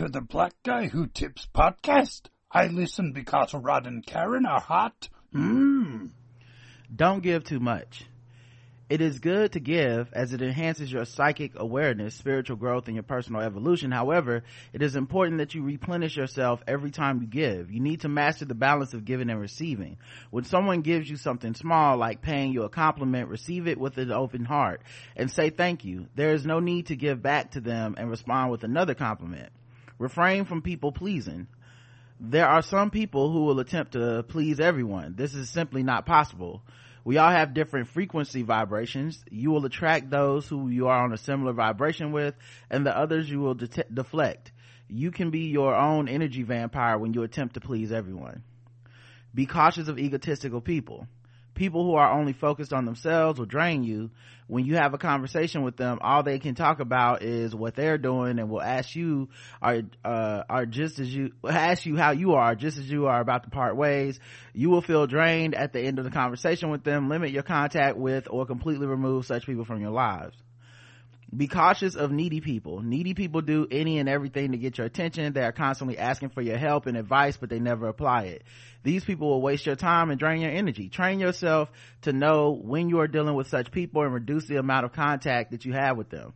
to the Black Guy Who Tips podcast. I listen because Rod and Karen are hot. Mmm. Don't give too much. It is good to give as it enhances your psychic awareness, spiritual growth, and your personal evolution. However, it is important that you replenish yourself every time you give. You need to master the balance of giving and receiving. When someone gives you something small, like paying you a compliment, receive it with an open heart and say thank you. There is no need to give back to them and respond with another compliment. Refrain from people pleasing there are some people who will attempt to please everyone. This is simply not possible. We all have different frequency vibrations. You will attract those who you are on a similar vibration with, and the others you will de- deflect. You can be your own energy vampire when you attempt to please everyone. Be cautious of egotistical people people who are only focused on themselves will drain you. When you have a conversation with them all they can talk about is what they're doing and will ask you are uh, are just as you ask you how you are just as you are about to part ways. You will feel drained at the end of the conversation with them limit your contact with or completely remove such people from your lives be cautious of needy people. Needy people do any and everything to get your attention. They are constantly asking for your help and advice, but they never apply it. These people will waste your time and drain your energy. Train yourself to know when you are dealing with such people and reduce the amount of contact that you have with them.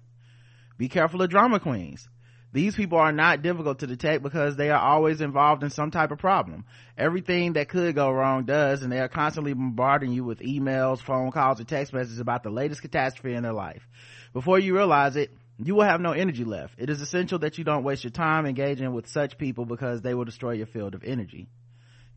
Be careful of drama queens. These people are not difficult to detect because they are always involved in some type of problem. Everything that could go wrong does, and they are constantly bombarding you with emails, phone calls, and text messages about the latest catastrophe in their life. Before you realize it, you will have no energy left. It is essential that you don't waste your time engaging with such people because they will destroy your field of energy.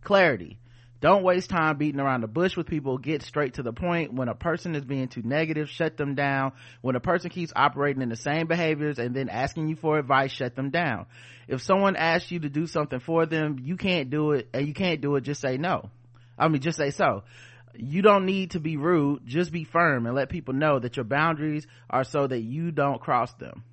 Clarity. Don't waste time beating around the bush with people. Get straight to the point. When a person is being too negative, shut them down. When a person keeps operating in the same behaviors and then asking you for advice, shut them down. If someone asks you to do something for them, you can't do it and you can't do it, just say no. I mean, just say so you don't need to be rude. Just be firm and let people know that your boundaries are so that you don't cross them.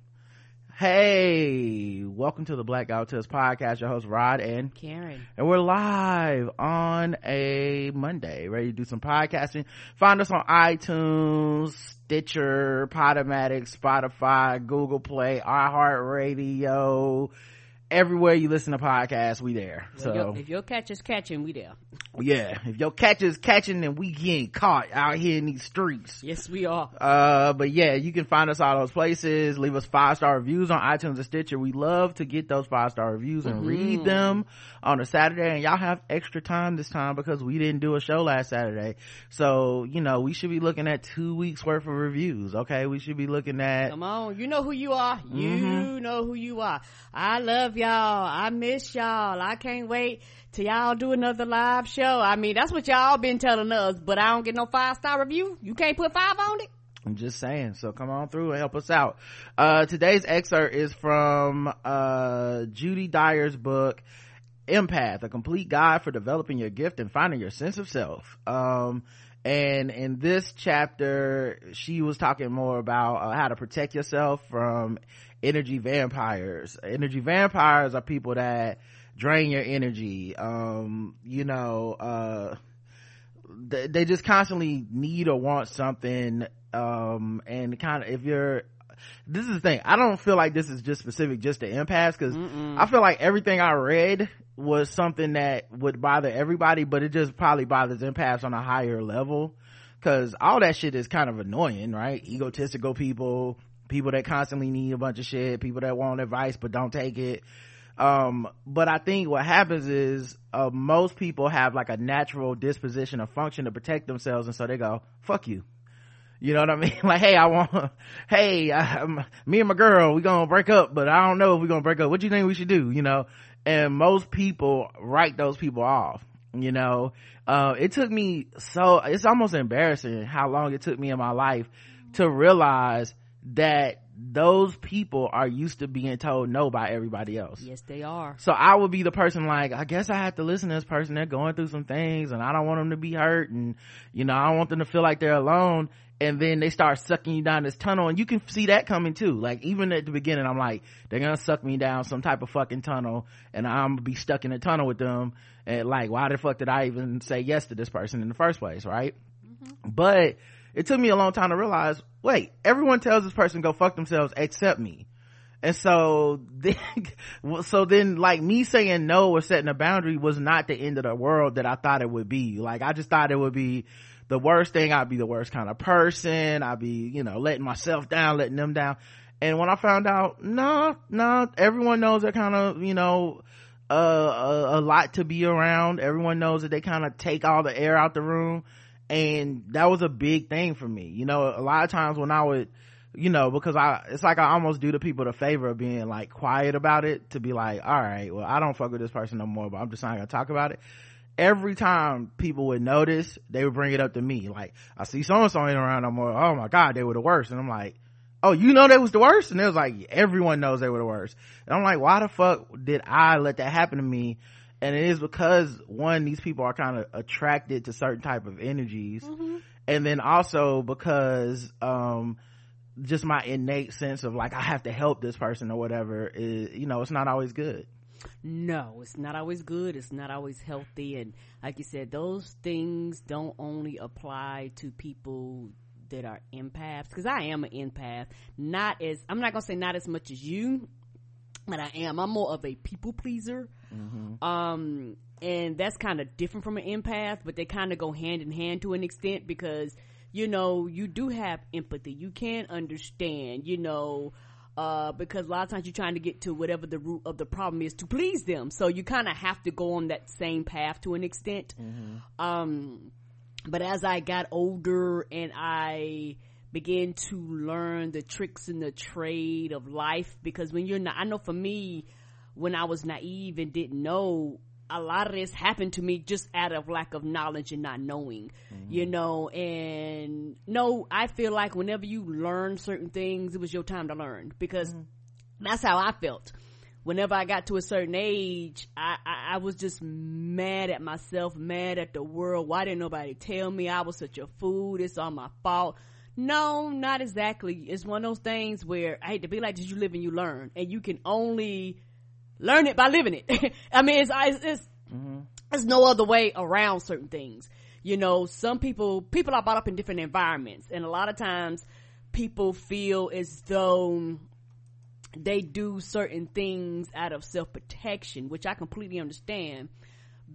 Hey welcome to the black guy test podcast. Your host rod and karen. And we're live on a monday. Ready to do some podcasting? Find us on itunes stitcher podomatic spotify google play iheartradio everywhere you listen to podcasts, we there. Well, so if your catch is catching, we there. Yeah, if your catch is catching, then we getting caught out here in these streets. Yes, we are. Uh, but yeah, you can find us all those places. Leave us five star reviews on iTunes and Stitcher. We love to get those five star reviews and mm-hmm. read them on a Saturday. And y'all have extra time this time because we didn't do a show last Saturday. So you know we should be looking at two weeks worth of reviews. Okay, we should be looking at. Come on, you know who you are. Mm-hmm. You know who you are. I love y'all. I miss y'all. I can't wait till y'all do another live show. I mean, that's what y'all been telling us, but I don't get no five star review. You can't put five on it. I'm just saying. So come on through and help us out. Uh, today's excerpt is from, uh, Judy Dyer's book, Empath, a complete guide for developing your gift and finding your sense of self. Um, and in this chapter, she was talking more about uh, how to protect yourself from energy vampires. Energy vampires are people that drain your energy. Um, you know, uh, they, they just constantly need or want something. Um, and kind of, if you're, this is the thing. I don't feel like this is just specific just to empaths because I feel like everything I read was something that would bother everybody, but it just probably bothers empaths on a higher level because all that shit is kind of annoying, right? Egotistical people, people that constantly need a bunch of shit people that want advice but don't take it um, but i think what happens is uh, most people have like a natural disposition or function to protect themselves and so they go fuck you you know what i mean like hey i want hey I, me and my girl we gonna break up but i don't know if we're gonna break up what do you think we should do you know and most people write those people off you know uh, it took me so it's almost embarrassing how long it took me in my life to realize that those people are used to being told no by everybody else. Yes, they are. So I would be the person like, I guess I have to listen to this person. They're going through some things and I don't want them to be hurt and, you know, I don't want them to feel like they're alone. And then they start sucking you down this tunnel and you can see that coming too. Like even at the beginning, I'm like, they're gonna suck me down some type of fucking tunnel and I'm gonna be stuck in a tunnel with them. And like, why the fuck did I even say yes to this person in the first place? Right. Mm-hmm. But it took me a long time to realize wait everyone tells this person go fuck themselves except me and so then, so then like me saying no or setting a boundary was not the end of the world that I thought it would be. Like I just thought it would be the worst thing. I'd be the worst kind of person. I'd be, you know, letting myself down, letting them down. And when I found out, no, no, everyone knows they're kind of, you know, uh, a, a lot to be around. Everyone knows that they kind of take all the air out the room. And that was a big thing for me. You know, a lot of times when I would, you know, because I, it's like I almost do the people the favor of being like quiet about it to be like, all right, well, I don't fuck with this person no more, but I'm just not gonna talk about it. Every time people would notice, they would bring it up to me. Like, I see so and so ain't around no more. Oh my God, they were the worst. And I'm like, oh, you know they was the worst? And it was like, everyone knows they were the worst. And I'm like, why the fuck did I let that happen to me? And it is because one, these people are kind of attracted to certain type of energies. Mm-hmm. And then also because, um, just my innate sense of like, I have to help this person or whatever is, you know, it's not always good. No, it's not always good. It's not always healthy. And like you said, those things don't only apply to people that are empaths because I am an empath. Not as I'm not gonna say not as much as you, but I am. I'm more of a people pleaser. Mm-hmm. Um, and that's kind of different from an empath, but they kind of go hand in hand to an extent because you know you do have empathy. You can understand. You know. Uh, because a lot of times you're trying to get to whatever the root of the problem is to please them. So you kind of have to go on that same path to an extent. Mm-hmm. Um, but as I got older and I began to learn the tricks and the trade of life, because when you're not, I know for me, when I was naive and didn't know, a lot of this happened to me just out of lack of knowledge and not knowing, mm-hmm. you know, and no, I feel like whenever you learn certain things, it was your time to learn because mm-hmm. that's how I felt whenever I got to a certain age, I, I, I, was just mad at myself, mad at the world. Why didn't nobody tell me I was such a fool? It's all my fault. No, not exactly. It's one of those things where I hate to be like this, you live and you learn and you can only learn it by living it. I mean, it's, it's, it's, mm-hmm. there's no other way around certain things. You know, some people, people are brought up in different environments and a lot of times people feel as though they do certain things out of self-protection, which I completely understand.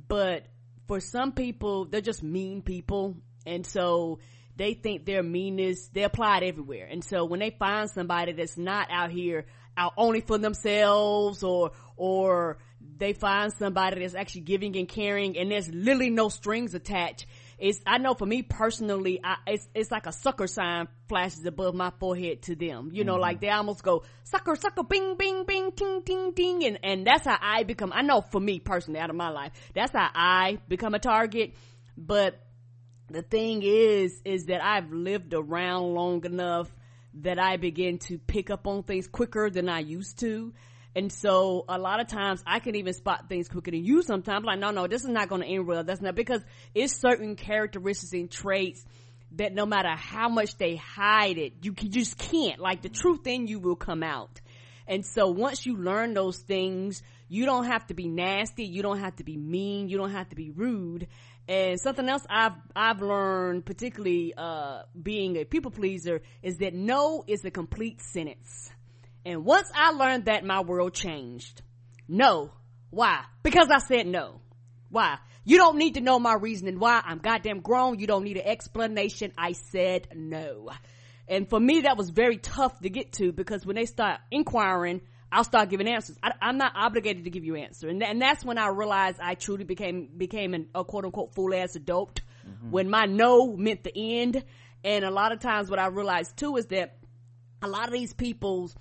But for some people, they're just mean people. And so they think their meanness, they apply it everywhere. And so when they find somebody that's not out here out only for themselves or, or they find somebody that's actually giving and caring and there's literally no strings attached, it's I know for me personally, I, it's it's like a sucker sign flashes above my forehead to them. You know, mm-hmm. like they almost go sucker, sucker, bing, bing, bing, ting, ting, ting, and and that's how I become. I know for me personally, out of my life, that's how I become a target. But the thing is, is that I've lived around long enough that I begin to pick up on things quicker than I used to. And so a lot of times I can even spot things quicker than you sometimes. Like, no, no, this is not going to end well. That's not because it's certain characteristics and traits that no matter how much they hide it, you, can, just can't. Like the truth in you will come out. And so once you learn those things, you don't have to be nasty. You don't have to be mean. You don't have to be rude. And something else I've, I've learned, particularly, uh, being a people pleaser is that no is a complete sentence. And once I learned that, my world changed. No. Why? Because I said no. Why? You don't need to know my reasoning why. I'm goddamn grown. You don't need an explanation. I said no. And for me, that was very tough to get to because when they start inquiring, I'll start giving answers. I, am not obligated to give you answer. And, and, that's when I realized I truly became, became an, a quote unquote fool ass adult mm-hmm. when my no meant the end. And a lot of times what I realized too is that a lot of these people's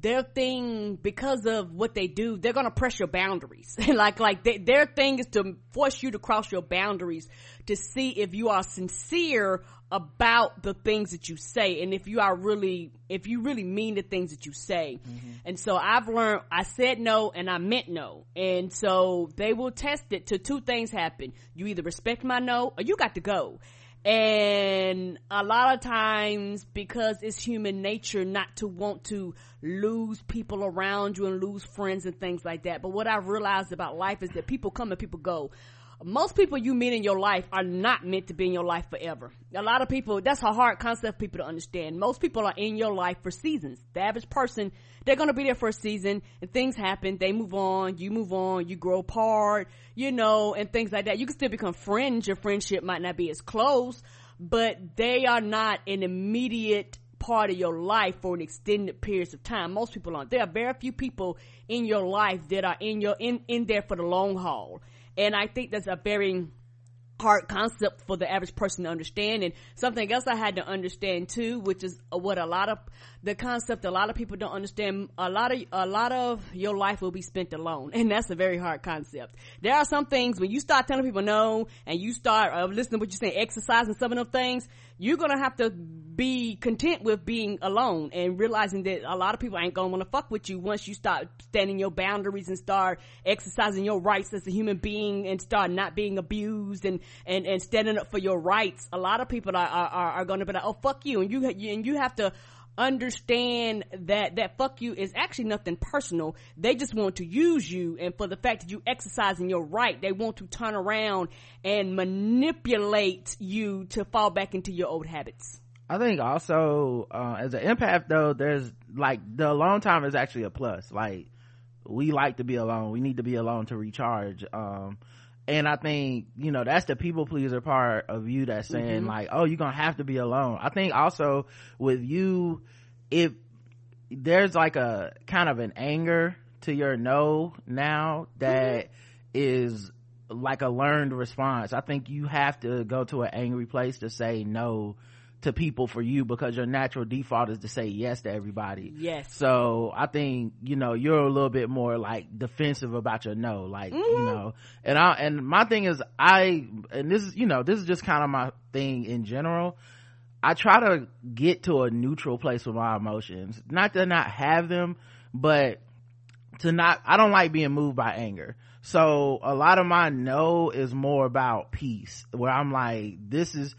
their thing because of what they do they're gonna press your boundaries like like they, their thing is to force you to cross your boundaries to see if you are sincere about the things that you say and if you are really if you really mean the things that you say. Mm-hmm. and so i've learned i said no and i meant no. And so they will test it to two things happen. You either respect my no or you got to go. And a lot of times because it's human nature not to want to lose people around you and lose friends and things like that. But what i've realized about life is that people come and people go most people you meet in your life are not meant to be in your life forever. A lot of people, that's a hard concept for people to understand. Most people are in your life for seasons. The average person, they're gonna be there for a season and things happen, they move on, you move on, you grow apart, you know, and things like that. You can still become friends, your friendship might not be as close, but they are not an immediate part of your life for an extended periods of time. Most people aren't. There are very few people in your life that are in your in in there for the long haul. And I think that's a very hard concept for the average person to understand. And something else I had to understand too which is what a lot of the concept a lot of people don't understand a lot of a lot of your life will be spent alone. And that's a very hard concept. There are some things when you start telling people no and you start uh, listening to what you're saying exercising some of them things you're gonna have to be content with being alone and realizing that a lot of people ain't gonna want to fuck with you once you start standing your boundaries and start exercising your rights as a human being and start not being abused and and and standing up for your rights. A lot of people are are, are gonna be like, oh fuck you, and you and you have to understand that that fuck you is actually nothing personal. They just want to use you, and for the fact that you exercising your right, they want to turn around and manipulate you to fall back into your old habits. I think also uh, as an empath though, there's like the alone time is actually a plus. Like we like to be alone. We need to be alone to recharge. Um, and I think, you know, that's the people pleaser part of you that's saying mm-hmm. like, oh, you're gonna have to be alone. I think also with you, if there's like a kind of an anger to your no now that mm-hmm. is like a learned response. I think you have to go to an angry place to say no to people for you because your natural default is to say yes to everybody. Yes. So I think, you know, you're a little bit more like defensive about your no, like, mm-hmm. you know, and I, and my thing is I, and this is, you know, this is just kind of my thing in general. I try to get to a neutral place with my emotions. Not to not have them, but to not, I don't like being moved by anger. So a lot of my no is more about peace where I'm like, this is,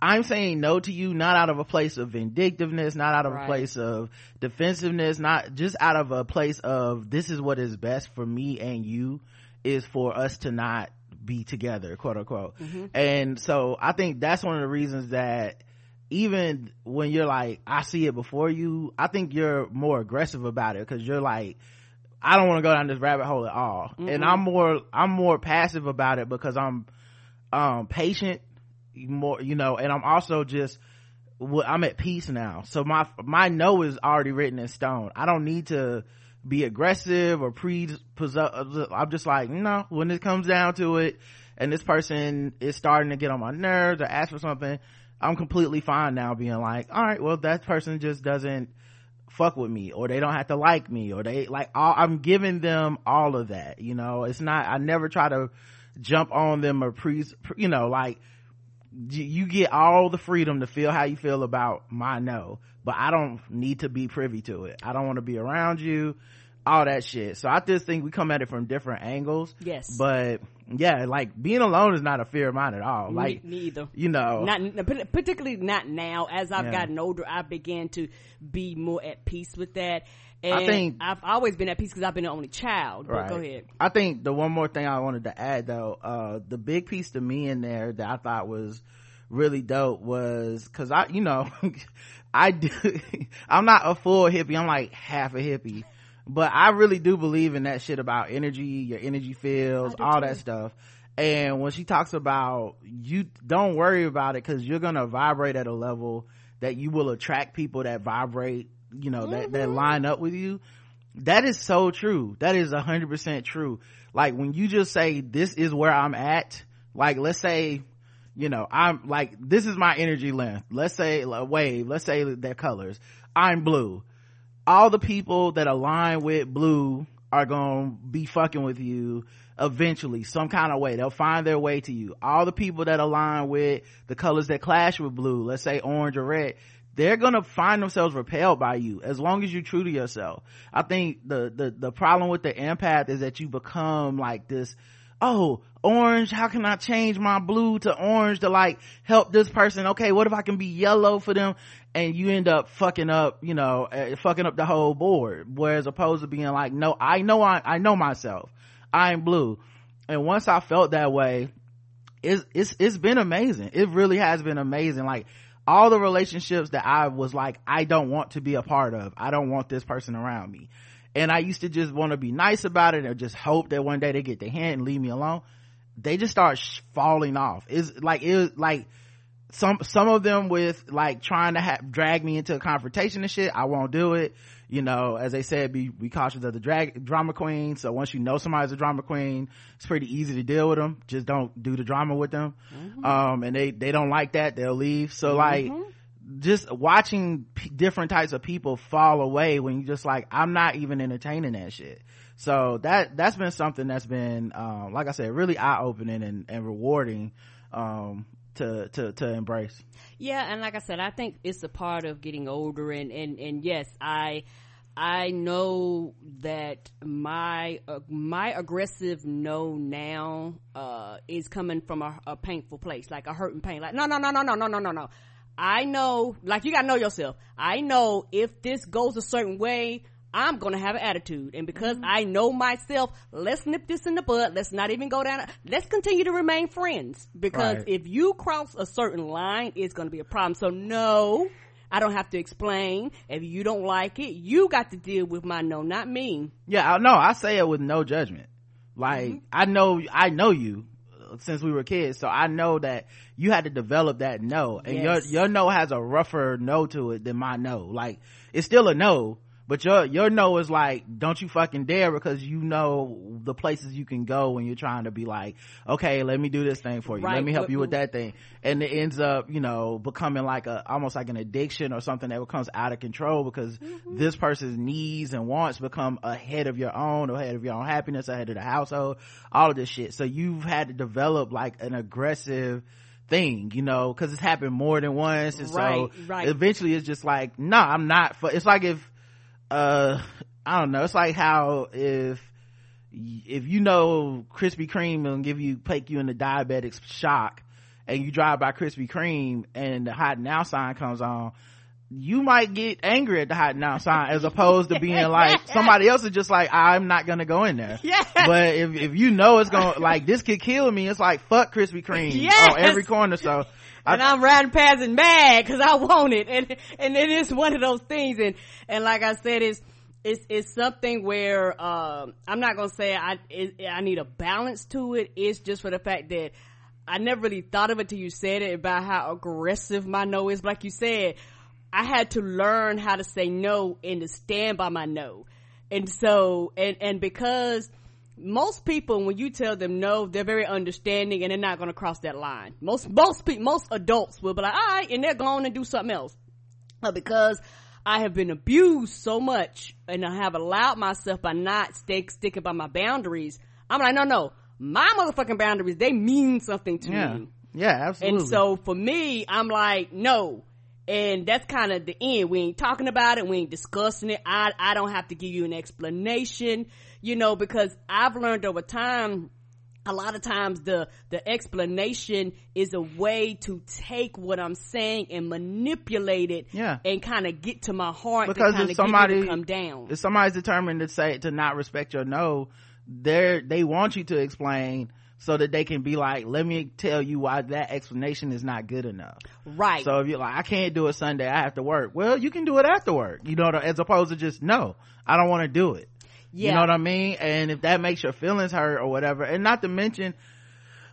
I'm saying no to you, not out of a place of vindictiveness, not out of right. a place of defensiveness, not just out of a place of this is what is best for me and you is for us to not be together, quote unquote. Mm-hmm. And so I think that's one of the reasons that even when you're like, I see it before you, I think you're more aggressive about it because you're like, I don't want to go down this rabbit hole at all. Mm-hmm. And I'm more, I'm more passive about it because I'm, um, patient more you know and i'm also just i'm at peace now. So my my no is already written in stone. I don't need to be aggressive or pre i'm just like no when it comes down to it and this person is starting to get on my nerves or ask for something i'm completely fine now being like all right well that person just doesn't fuck with me or they don't have to like me or they like all, i'm giving them all of that you know? It's not i never try to jump on them or pre you know like you get all the freedom to feel how you feel about my no but i don't need to be privy to it. I don't want to be around you all that shit. So i just think we come at it from different angles. Yes. But yeah like being alone is not a fear of mine at all. Like me, either you know. Not particularly not now. As i've yeah. gotten older i began to be more at peace with that and I think I've always been at peace because I've been the only child. Right. go ahead. I think the one more thing I wanted to add though, uh, the big piece to me in there that I thought was really dope was cause I, you know, I do, I'm not a full hippie. I'm like half a hippie, but I really do believe in that shit about energy, your energy fields, all too. that stuff. And when she talks about you don't worry about it cause you're going to vibrate at a level that you will attract people that vibrate you know, mm-hmm. that, that mm-hmm. line up with you. That is so true. That is a hundred percent true. Like when you just say, this is where I'm at, like let's say, you know, I'm like, this is my energy length. Let's say a wave. Let's say their colors. I'm blue. All the people that align with blue are going to be fucking with you eventually some kind of way they'll find their way to you all the people that align with the colors that clash with blue let's say orange or red they're gonna find themselves repelled by you as long as you're true to yourself. I think the, the, the problem with the empath is that you become like this, oh, orange, how can I change my blue to orange to like help this person? Okay, what if I can be yellow for them? And you end up fucking up, you know, uh, fucking up the whole board. Whereas opposed to being like, no, I know I, I know myself. I'm blue. and once i felt that way it's it's it's been amazing it really has been amazing like all the relationships that i was like i don't want to be a part of. I don't want this person around me. And i used to just want to be nice about it or just hope that one day they get the hint and leave me alone. They just start sh- falling off. It's like it like some some of them with like trying to have drag me into a confrontation and shit i won't do it you know as they said be be cautious of the drag drama queen. So once you know somebody's a drama queen it's pretty easy to deal with them. Just don't do the drama with them. Mm-hmm. um and they they don't like that. They'll leave. So mm-hmm. like just watching p- different types of people fall away when you just like i'm not even entertaining that shit. So that that's been something that's been um like i said really eye-opening and, and rewarding um to to to embrace yeah and like i said i think it's a part of getting older and and and yes i I know that my uh, my aggressive no now uh, is coming from a, a, painful place, like a hurting pain. Like no, no, no, no, no, no, no, no, no. I know, like you gotta know yourself. I know if this goes a certain way, I'm gonna have an attitude. And because mm-hmm. I know myself, let's nip this in the bud. Let's not even go down. Let's continue to remain friends. Because right. if you cross a certain line, it's gonna be a problem. So no, I don't have to explain. If you don't like it, you got to deal with my no, not me. Yeah, I know. I say it with no judgment. Like, mm-hmm. I know, I know you since we were kids. So I know that you had to develop that no. And yes. your, your no has a rougher no to it than my no. Like, it's still a no, but your your no is like don't you fucking dare because you know the places you can go when you're trying to be like okay let me do this thing for you right. let me help you with that thing and it ends up you know becoming like a almost like an addiction or something that becomes out of control because mm-hmm. this person's needs and wants become ahead of your own ahead of your own happiness ahead of the household all of this shit so you've had to develop like an aggressive thing, you know, cause it's happened more than once. And right, so right. eventually it's just like, no, nah, I'm not for, it's like if, uh i don't know. It's like how if if you know krispy kreme will give you take you in into diabetic shock and you drive by krispy kreme and the hot now sign comes on you might get angry at the hot now sign as opposed to being like somebody else is just like i'm not gonna go in there. Yeah but if, if you know it's gonna like this could kill me it's like fuck krispy kreme yes. on every corner. So and I, am riding past and mad because I want it, and and it is one of those things. And and like I said, it's it's it's something where um, I'm not gonna say I it, I need a balance to it. It's just for the fact that I never really thought of it till you said it about how aggressive my no is. But like you said, I had to learn how to say no and to stand by my no. And so and and because most people when you tell them no they're very understanding and they're not going to cross that line most most people most adults will be like all right and they're going to do something else but because i have been abused so much and i have allowed myself by not stay, sticking by my boundaries i'm like no no my motherfucking boundaries they mean something to yeah. me yeah absolutely and so for me i'm like no and that's kind of the end. We ain't talking about it. We ain't discussing it. I, I don't have to give you an explanation, you know, because I've learned over time, a lot of times the, the explanation is a way to take what I'm saying and manipulate it. Yeah. And kind of get to my heart because if somebody, come down. If somebody's determined to say, to not respect your no, they're, they want you to explain so that they can be like, let me tell you why that explanation is not good enough. Right. So if you're like, I can't do it Sunday, I have to work. Well, you can do it after work, you know, as opposed to just, no, I don't want to do it. Yeah. You know what I mean? And if that makes your feelings hurt or whatever, and not to mention,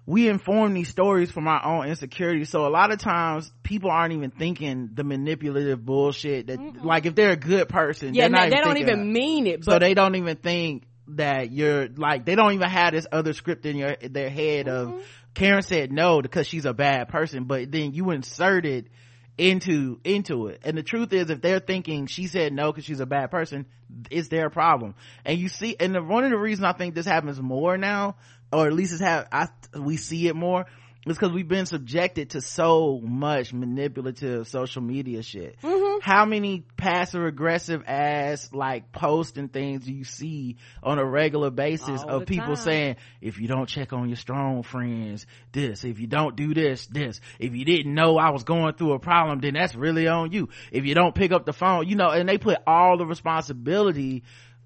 we inform these stories from our own insecurities. So a lot of times people aren't even thinking the manipulative bullshit that, mm like if they're a good person, yeah, no, they don't even mean it. But, so they don't even think that you're like they don't even have this other script in your their head mm-hmm. of Karen said no because she's a bad person, but then you inserted into into it. And the truth is, if they're thinking she said no because she's a bad person, it's their problem. And you see, and the, one of the reasons I think this happens more now, or at least it's have I we see it more it's because we've been subjected to so much manipulative social media shit. Mm-hmm. How many passive aggressive ass like posts and things do you see on a regular basis All of people time. saying, if you don't check on your strong friends, this, if you don't do this, this, if you didn't know I was going through a problem, then that's really on you. If you don't pick up the phone, you know, and they put all the responsibility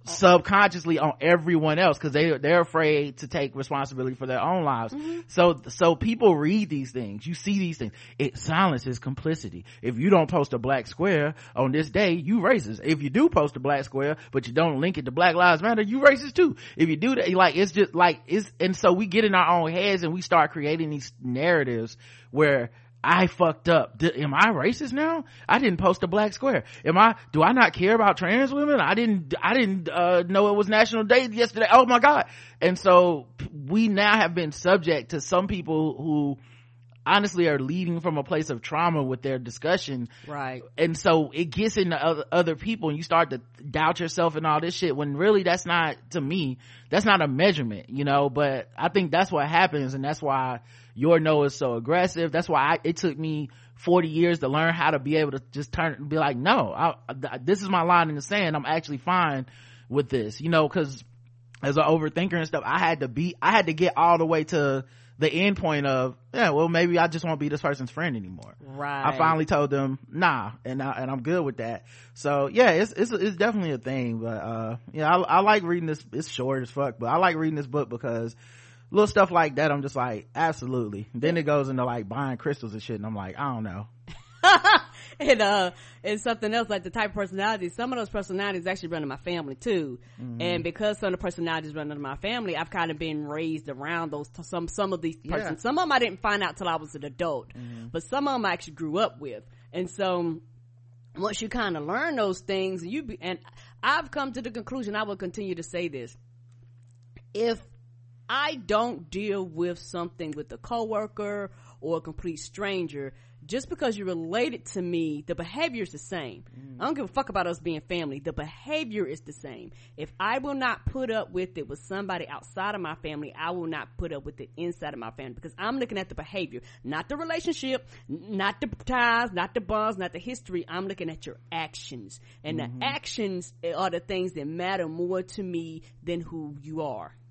subconsciously on everyone else because they they're afraid to take responsibility for their own lives. Mm-hmm. So so people read these things. You see these things. It silences complicity. If you don't post a black square on this day, you racist. If you do post a black square, but you don't link it to Black Lives Matter, you racist too. If you do that, like it's just like it's and so we get in our own heads and we start creating these narratives where I fucked up. D- am I racist now? I didn't post a black square. Am I, do I not care about trans women? I didn't, I didn't, uh, know it was national day yesterday. Oh my God. And so we now have been subject to some people who honestly are leading from a place of trauma with their discussion. Right. And so it gets into other, other people and you start to doubt yourself and all this shit when really that's not, to me, that's not a measurement, you know, but I think that's what happens and that's why your no is so aggressive. That's why I, it took me 40 years to learn how to be able to just turn and be like, no, I, I, this is my line in the sand. I'm actually fine with this, you know, cause as an overthinker and stuff, I had to be, I had to get all the way to the end point of, yeah, well, maybe I just won't be this person's friend anymore. Right. I finally told them, nah, and I, and I'm good with that. So yeah, it's, it's, it's definitely a thing, but, uh, yeah, I, I like reading this, it's short as fuck, but I like reading this book because little stuff like that i'm just like absolutely. Then it goes into like buying crystals and shit and i'm like i don't know. And uh and something else like the type of personality some of those personalities actually run in my family too. Mm-hmm. and because some of the personalities run in my family i've kind of been raised around those some some of these persons. Yeah. some of them i didn't find out till i was an adult mm-hmm. but some of them i actually grew up with. And so once you kind of learn those things you be, and i've come to the conclusion i will continue to say this. If I don't deal with something with a coworker or a complete stranger just because you're related to me, the behavior is the same. Mm. I don't give a fuck about us being family. The behavior is the same. If I will not put up with it with somebody outside of my family, I will not put up with it inside of my family because I'm looking at the behavior, not the relationship, not the ties, not the bonds, not the history. I'm looking at your actions. And mm-hmm. the actions are the things that matter more to me than who you are.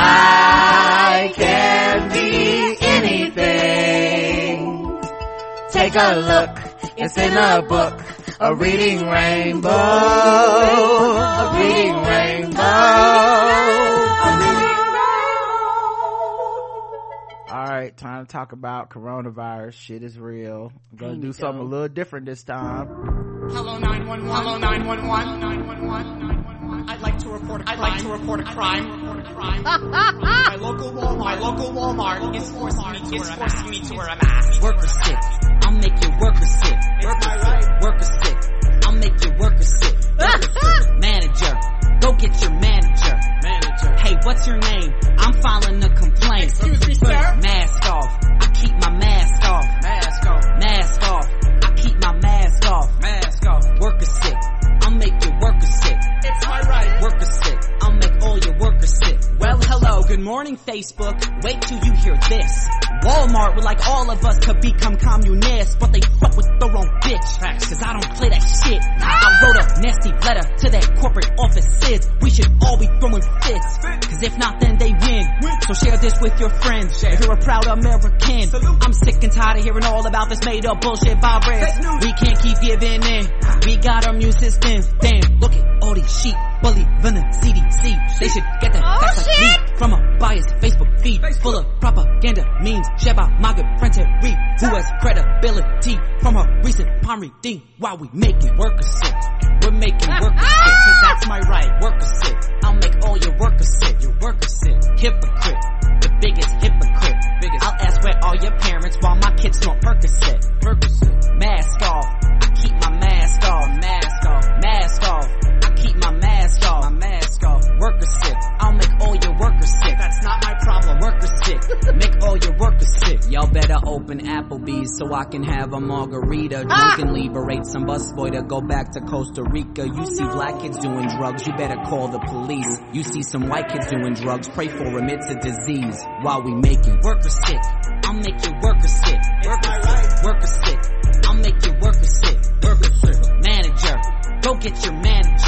I can be anything. Take a look, it's in a book. A reading rainbow. A reading rainbow. Rainbow. Alright, time to talk about coronavirus. Shit is real. I'm gonna do something a little different this time. Hello 911. Hello 911. 911. 911. I'd like to report a crime. I'd like to report a crime my local Walmart, my local Walmart is forcing me, is forcing me to wear a mask. Worker sick. I'll make your worker sick. Worker sick. Worker sick. I'll make your worker sick. Manager. Go get your manager. Manager. Hey, what's your name? I'm filing a complaint. Excuse me, sir. Mask off. I keep my mask off. Mask off. Mask off. I keep my mask off. Mask good morning, Facebook. Wait till you hear this. Walmart would like all of us to become communists, but they fuck with the wrong bitch. Cause I don't play that shit. I wrote a nasty letter to that corporate offices. We should all be throwing fists. Cause if not, then they win. So share this with your friends. If you're a proud American, I'm sick and tired of hearing all about this made up bullshit virus. We can't keep giving in. We got our immune systems. Damn, look at all these sheep Bully, the CDC. They should get that oh, facts like me from a biased Facebook feed Facebook. full of propaganda memes shared by my good friend Terry, who has credibility from her recent palm reading. While we making workers sick, we're making workers sick, cause that's my right. Workers sick, I'll make all your workers sick. Your workers sick, hypocrite, the biggest hypocrite. Biggest. I'll ask where all your parents while my kids snort Percocet. Percocet, mask off. I keep my mask off. Mask off. Mask off. I keep my mask off. My mask off. Workers sick. I'll make your workers sick. My. Workers sick. make all your workers sick. Y'all better open Applebee's so I can have a margarita. Ah! Drunkenly liberate some busboy to go back to Costa Rica. You oh, see black kids doing drugs, you better call the police. You see some white kids doing drugs, pray for them, it's a disease. While we making workers sick, I'll make your workers sick. Workers sick, workers sick. I'll make your workers sick. Workers sick. Manager, go get your manager.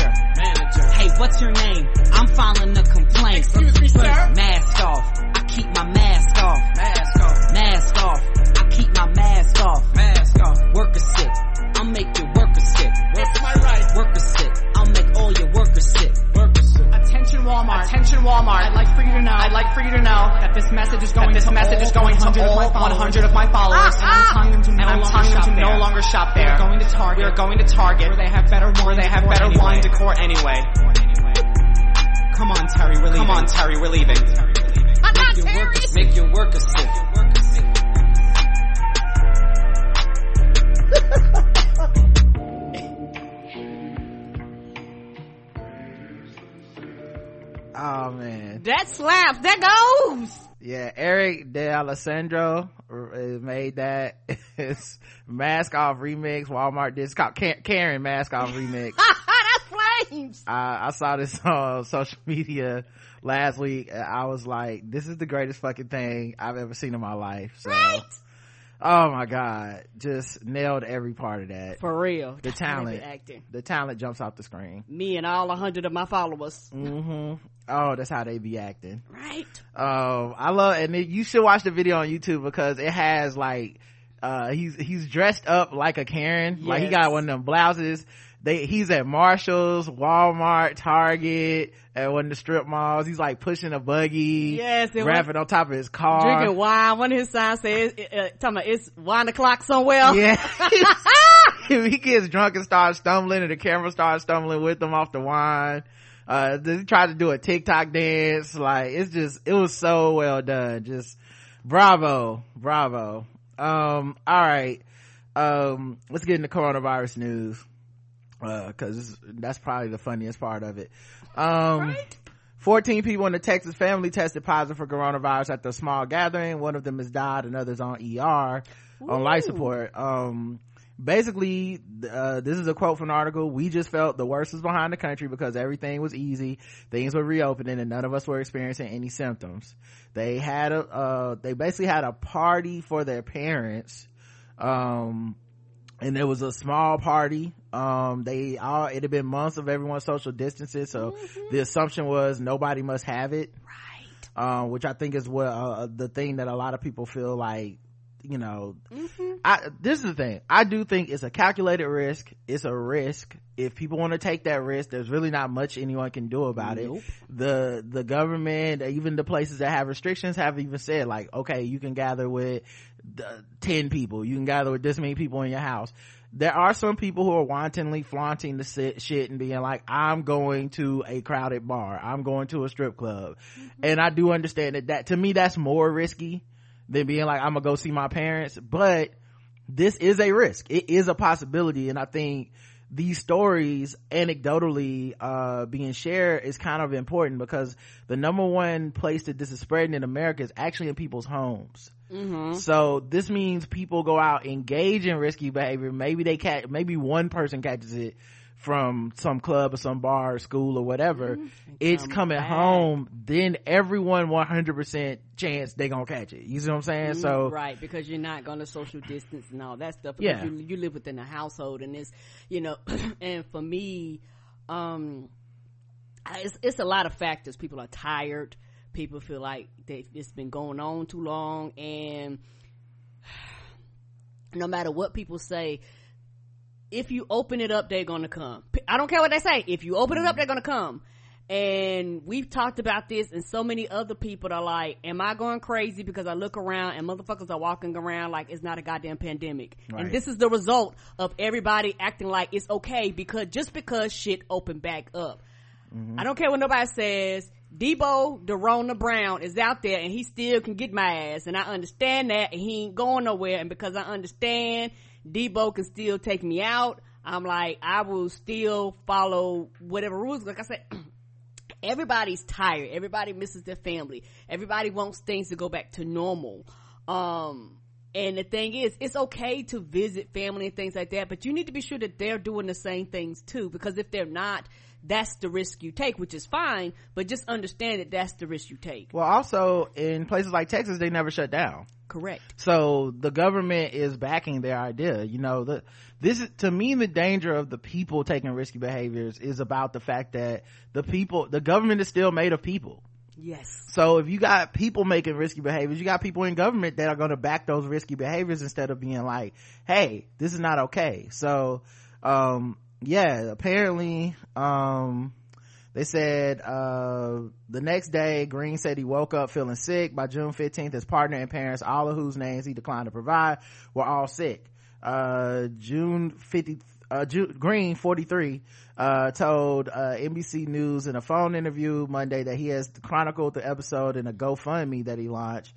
Manager. Hey, what's your name? I'm filing a complaint. Excuse me, sir? Mask off. I keep my mask off. Mask off. Mask off. I keep my mask off. Mask off. Workers sick. I'll make your workers sick. It's my right. Workers sick. I'll make all your workers sick. Workers sick. Attention Walmart. Attention Walmart. I'd like for you to know. I'd like for you to know that this message is going. This to message is going to all 100 of my followers, ah, and I'm ah! telling them to no, I'm telling them to no longer shop there. We're going to Target. We're going to Target where they have better wine. Where they have better wine decor anyway. Come on, Terry. We're leaving. Come on, Terry. We're leaving. Make your workers, make your workers sick. oh man That slaps. That goes. yeah eric d'alessandro uh, made that it's mask off remix walmart this called karen mask off remix That's flames. I, I saw this on social media last week i was like this is the greatest fucking thing i've ever seen in my life so Right. oh my god just nailed every part of that For real. the That's how they be talent Acting. the talent jumps off the screen Me and all a hundred of my followers. hmm oh that's how they be acting Right. um i love and it, you should watch the video on youtube because it has like uh he's he's dressed up like a karen like he got one of them blouses they he's at marshalls walmart target at one of the strip malls. He's like pushing a buggy Yes, it rapping on top of his car. Drinking wine. One of his signs says, uh, talking about it's wine o'clock somewhere. yeah. He gets drunk and starts stumbling and the camera starts stumbling with him off the wine. Uh he tried to do a tiktok dance. Like it's just it was so well done. Just bravo bravo. Um all right. Um let's get into coronavirus news uh because that's probably the funniest part of it um 14 people in the Texas family tested positive for coronavirus at the small gathering. One of them has died and others on ER on life support. Um, basically, uh, this is a quote from the article. We just felt the worst was behind the country because everything was easy. Things were reopening and none of us were experiencing any symptoms. They had a, uh, they basically had a party for their parents. Um, and it was a small party. Um they all it had been months of everyone social distancing so the assumption was nobody must have it. Right. Um which i think is what uh, the thing that a lot of people feel like you know mm-hmm. i this is the thing. I do think it's a calculated risk. It's a risk. If people want to take that risk there's really not much anyone can do about it. The the government even the places that have restrictions have even said like okay you can gather with the 10 people. You can gather with this many people in your house. There are some people who are wantonly flaunting the sit, shit and being like i'm going to a crowded bar. I'm going to a strip club. Mm-hmm. And i do understand that that to me that's more risky than being like i'm gonna go see my parents. But this is a risk. It is a possibility. And i think these stories anecdotally uh being shared is kind of important because the number one place that this is spreading in america is actually in people's homes. So this means people go out engage in risky behavior. Maybe they catch maybe one person catches it from some club or some bar or school or whatever it's come coming back. home then everyone 100% chance they gonna catch it. You see what i'm saying? So right because you're not going to social distance and all that stuff Yeah. you, you live within a household and it's you know and for me um it's, it's a lot of factors. People are tired. People feel like they, it's been going on too long. And no matter what people say if you open it up they're gonna come. I don't care what they say. If you open it up they're gonna come. And we've talked about this and so many other people are like am i going crazy because i look around and motherfuckers are walking around like it's not a goddamn pandemic? Right. and this is the result of everybody acting like it's okay because just because shit opened back up. Mm-hmm. I don't care what nobody says. Debo Derona Brown is out there and he still can get my ass and I understand that and he ain't going nowhere and because I understand Debo can still take me out, I'm like, I will still follow whatever rules. Like I said, everybody's tired. Everybody misses their family. Everybody wants things to go back to normal. Um, And the thing is, it's okay to visit family and things like that, but you need to be sure that they're doing the same things too, because if they're not, that's the risk you take, which is fine, but just understand that that's the risk you take. Well, also in places like Texas, they never shut down. Correct. So the government is backing their idea. You know, the, this is, to me, the danger of the people taking risky behaviors is about the fact that the people, the government is still made of people. Yes. So if you got people making risky behaviors, you got people in government that are going to back those risky behaviors instead of being like, hey, this is not okay. So, um, yeah, apparently, um, they said, uh, the next day, Green said he woke up feeling sick. By June 15th, his partner and parents, all of whose names he declined to provide, were all sick. Uh, June 50, uh, June, Green, 43, uh, told, uh, NBC News in a phone interview Monday that he has chronicled the episode in a GoFundMe that he launched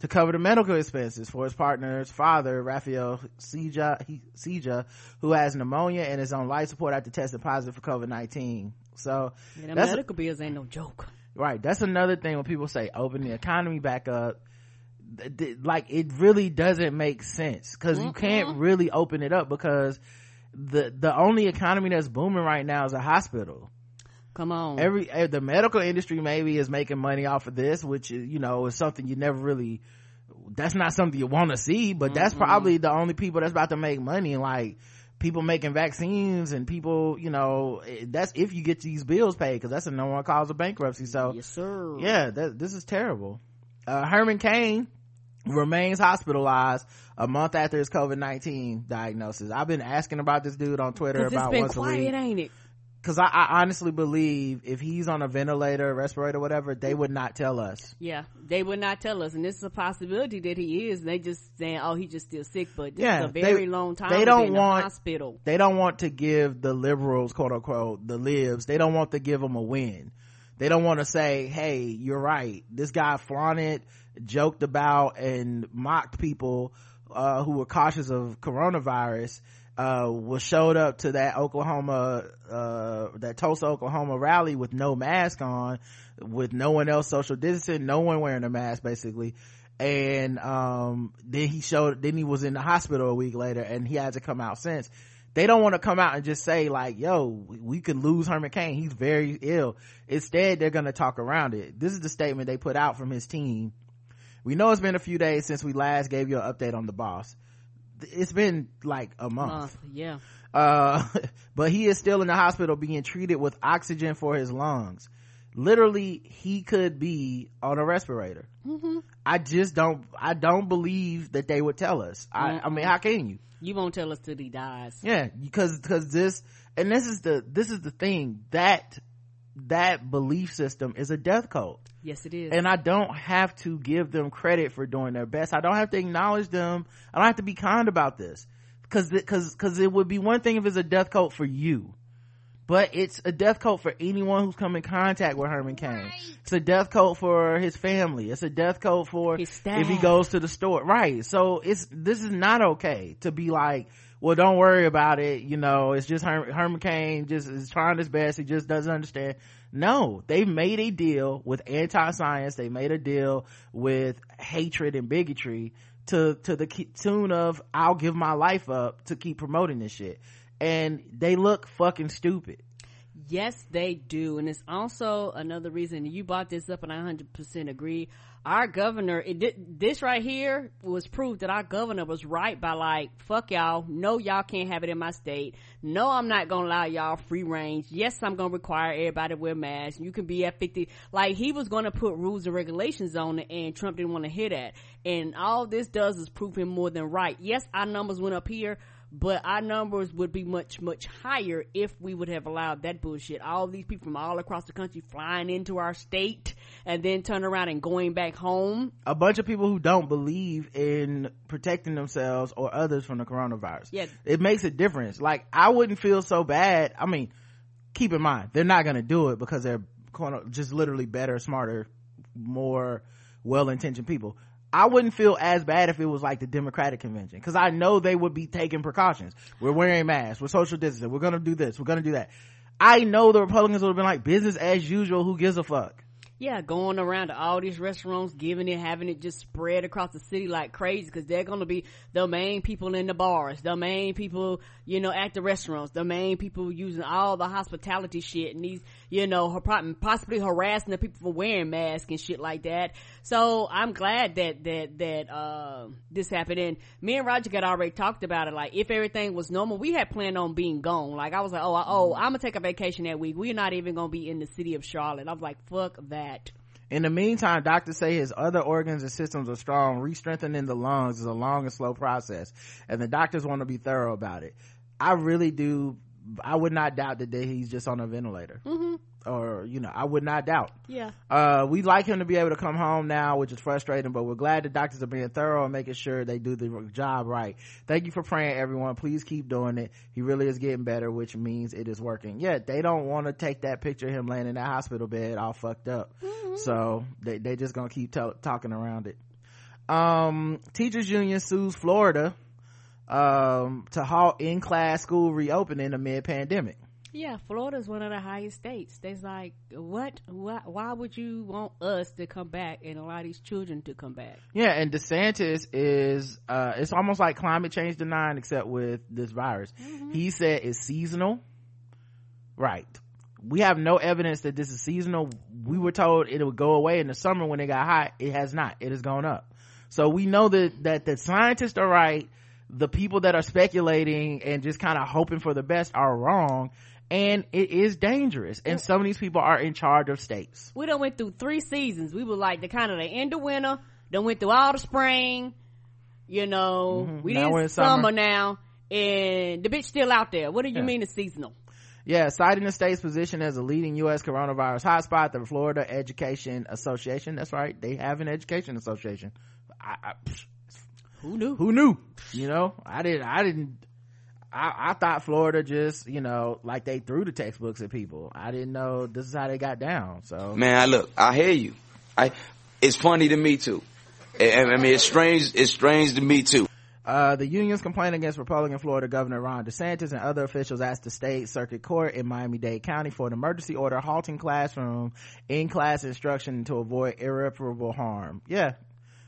to cover the medical expenses for his partner's father, Raphael Sija, Sija, who has pneumonia and is on life support after testing positive for COVID-19. So, yeah, that's medical a, bills ain't no joke. Right. That's another thing when people say open the economy back up. Like it really doesn't make sense because you can't really open it up because the the only economy that's booming right now is a hospital come on every eh, the medical industry maybe is making money off of this which is, you know is something you never really that's not something you want to see but mm-hmm. that's probably the only people that's about to make money like people making vaccines and people you know eh, that's if you get these bills paid because that's the number one cause of bankruptcy so yes sir yeah that, this is terrible uh, herman cain remains hospitalized a month after his COVID-19 diagnosis. I've been asking about this dude on Twitter about been once quiet, a week. ain't it? Cause I, I, honestly believe if he's on a ventilator, respirator, whatever, they would not tell us. Yeah, they would not tell us, and this is a possibility that he is. And they just saying, "Oh, he's just still sick," but this yeah, is a very they, long time. They don't want the hospital. They don't want to give the liberals, quote unquote, the libs. They don't want to give them a win. They don't want to say, "Hey, you're right. This guy flaunted, joked about, and mocked people uh, who were cautious of coronavirus." Uh, was showed up to that Oklahoma, uh, that Tulsa, Oklahoma rally with no mask on, with no one else social distancing, no one wearing a mask basically. And, um, then he showed, then he was in the hospital a week later and he had to come out since. They don't want to come out and just say like, yo, we could lose Herman Cain. He's very ill. Instead, they're going to talk around it. This is the statement they put out from his team. We know it's been a few days since we last gave you an update on the boss it's been like a month. yeah. Uh, but he is still in the hospital being treated with oxygen for his lungs. Literally, he could be on a respirator. Mm-hmm. I just don't, I don't believe that they would tell us. I, I mean, how can you? You won't tell us till he dies. Yeah, because, because this, and this is the, this is the thing that, that belief system is a death cult. Yes, it is. And I don't have to give them credit for doing their best. I don't have to acknowledge them. I don't have to be kind about this. Cause, cause, cause it would be one thing if it's a death cult for you. But it's a death cult for anyone who's come in contact with Herman Cain. Right. It's a death cult for his family. It's a death cult for if he goes to the store. Right. So it's, this is not okay to be like, well, don't worry about it. You know, it's just Her- Herman Cain just is trying his best. He just doesn't understand. No, they made a deal with anti-science. They made a deal with hatred and bigotry to, to the tune of, I'll give my life up to keep promoting this shit. And they look fucking stupid. Yes, they do. And it's also another reason you brought this up and I 100% agree our governor it, this right here was proof that our governor was right by like fuck y'all. No y'all can't have it in my state. No i'm not gonna allow y'all free range. Yes i'm gonna require everybody to wear masks. You can be at 50 like he was gonna put rules and regulations on it and trump didn't want to hear that. And all this does is prove him more than right. Yes our numbers went up here but our numbers would be much much higher if we would have allowed that bullshit. All these people from all across the country flying into our state and then turn around and going back home a bunch of people who don't believe in protecting themselves or others from the coronavirus yeah it makes a difference like i wouldn't feel so bad i mean keep in mind they're not going to do it because they're just literally better smarter more well-intentioned people I wouldn't feel as bad if it was like the Democratic convention because I know they would be taking precautions. We're wearing masks. We're social distancing. We're going to do this. We're going to do that. I know the Republicans would have been like business as usual. Who gives a fuck? Yeah, going around to all these restaurants, giving it, having it just spread across the city like crazy because they're going to be the main people in the bars, the main people, you know, at the restaurants, the main people using all the hospitality shit and these, you know, possibly harassing the people for wearing masks and shit like that. So I'm glad that, that, that, uh, this happened. And me and Roger got already talked about it. Like if everything was normal, we had planned on being gone. Like I was like, oh, oh, I'm going to take a vacation that week. We're not even going to be in the city of Charlotte. I was like, fuck that that. In the meantime, doctors say his other organs and systems are strong. Re-strengthening the lungs is a long and slow process, and the doctors want to be thorough about it. I really do. I would not doubt that he's just on a ventilator. Mm-hmm or you know i would not doubt. Yeah. Uh we'd like him to be able to come home now which is frustrating but we're glad the doctors are being thorough and making sure they do the job right. Thank you for praying everyone. Please keep doing it. He really is getting better which means it is working. Yeah they don't want to take that picture of him laying in that hospital bed all fucked up. Mm-hmm. so they they just gonna keep t- talking around it. Um teachers union sues florida um to halt in-class school reopening amid pandemic yeah, Florida's one of the highest states. There's like, what? Why, why would you want us to come back and allow these children to come back? Yeah, and DeSantis is, uh, it's almost like climate change denying, except with this virus. Mm-hmm. He said it's seasonal. Right. We have no evidence that this is seasonal. We were told it would go away in the summer when it got hot. It has not. It has gone up. So we know that, that the scientists are right. The people that are speculating and just kind of hoping for the best are wrong and it is dangerous and some of these people are in charge of states we done went through three seasons we were like the kind of the end of winter then went through all the spring you know mm-hmm. we now in summer. summer. now and the bitch still out there what do you yeah. mean it's seasonal yeah, citing the state's position as a leading U.S. coronavirus hotspot, the Florida Education Association, that's right, they have an education association. I, I, who knew? Who knew? You know, I didn't, I didn't, I, I, thought Florida just, you know, like they threw the textbooks at people. I didn't know this is how they got down. So man, I look, I hear you. I, it's funny to me too. I, I mean, it's strange. It's strange to me too. Uh, the unions complaint against Republican Florida Governor Ron DeSantis and other officials asked the state circuit court in Miami-Dade County for an emergency order halting classroom in-class instruction to avoid irreparable harm. Yeah,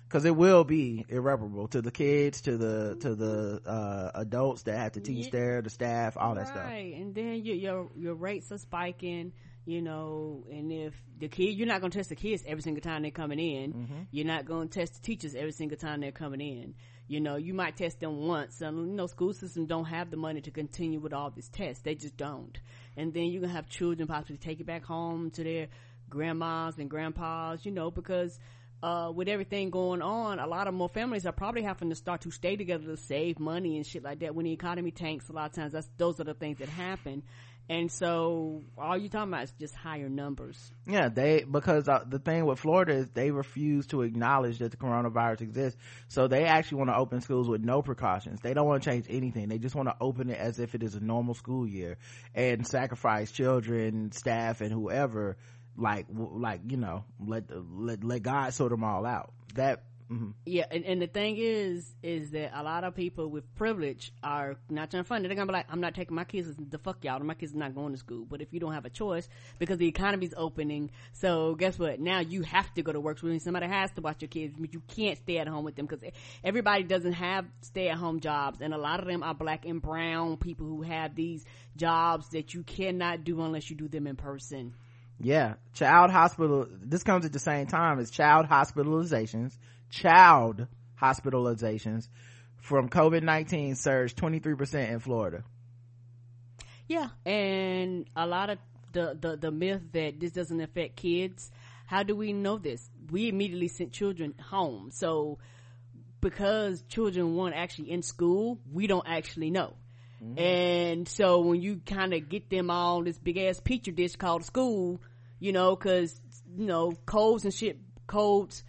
because it will be irreparable to the kids to the to the uh, adults that have to teach yeah. there the staff all that right. stuff right and then your, your your rates are spiking you know and if the kid you're not going to test the kids every single time they're coming in mm-hmm. you're not going to test the teachers every single time they're coming in you know you might test them once and you know school systems don't have the money to continue with all these tests they just don't and then you're going to have children possibly take it back home to their grandmas and grandpas you know because uh, with everything going on, a lot of more families are probably having to start to stay together to save money and shit like that. When the economy tanks, a lot of times that's those are the things that happen. And so all you talking about is just higher numbers. Yeah, they because uh, the thing with Florida is they refuse to acknowledge that the coronavirus exists. So they actually want to open schools with no precautions. They don't want to change anything. They just want to open it as if it is a normal school year and sacrifice children, staff, and whoever like like you know let let let god sort them all out. That mm-hmm. yeah and, and the thing is is that a lot of people with privilege are not trying to fund it. They're gonna be like i'm not taking my kids the fuck y'all. My kids are not going to school. But if you don't have a choice because the economy's opening so guess what? Now you have to go to work. So somebody has to watch your kids you can't stay at home with them because everybody doesn't have stay at home jobs and a lot of them are black and brown people who have these jobs that you cannot do unless you do them in person yeah. Child hospital this comes at the same time as child hospitalizations child hospitalizations. From covid-19 surged 23% in florida. Yeah. And a lot of the, the the myth that this doesn't affect kids how do we know this? We immediately sent children home. So because children weren't actually in school we don't actually know Mm-hmm. And so when you kind of get them all this big ass petri dish called school, you know, cause, you know, codes and shit, codes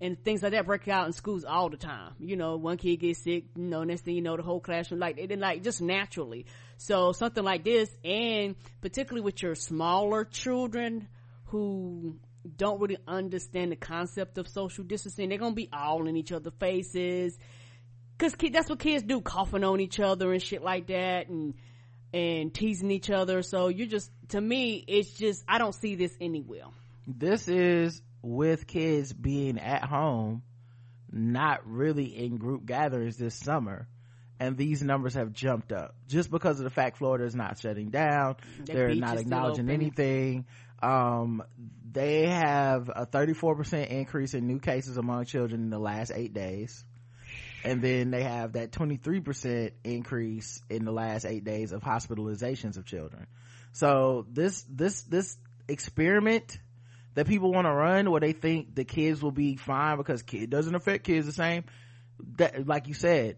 and things like that break out in schools all the time. You know, one kid gets sick, you know, next thing you know, the whole classroom, like, it like, just naturally. So something like this, and particularly with your smaller children who don't really understand the concept of social distancing, they're gonna be all in each other's faces Cause that's what kids do, coughing on each other and shit like that and, and teasing each other. So you just, to me, it's just, I don't see this anywhere. this is with kids being at home not really in group gatherings this summer and these numbers have jumped up just because of the fact Florida is not shutting down. The They're not acknowledging anything. Um, they have a 34% increase in new cases among children in the last eight days. And then they have that 23% increase in the last eight days of hospitalizations of children. So this, this, this experiment that people want to run where they think the kids will be fine because kid doesn't affect kids the same that like you said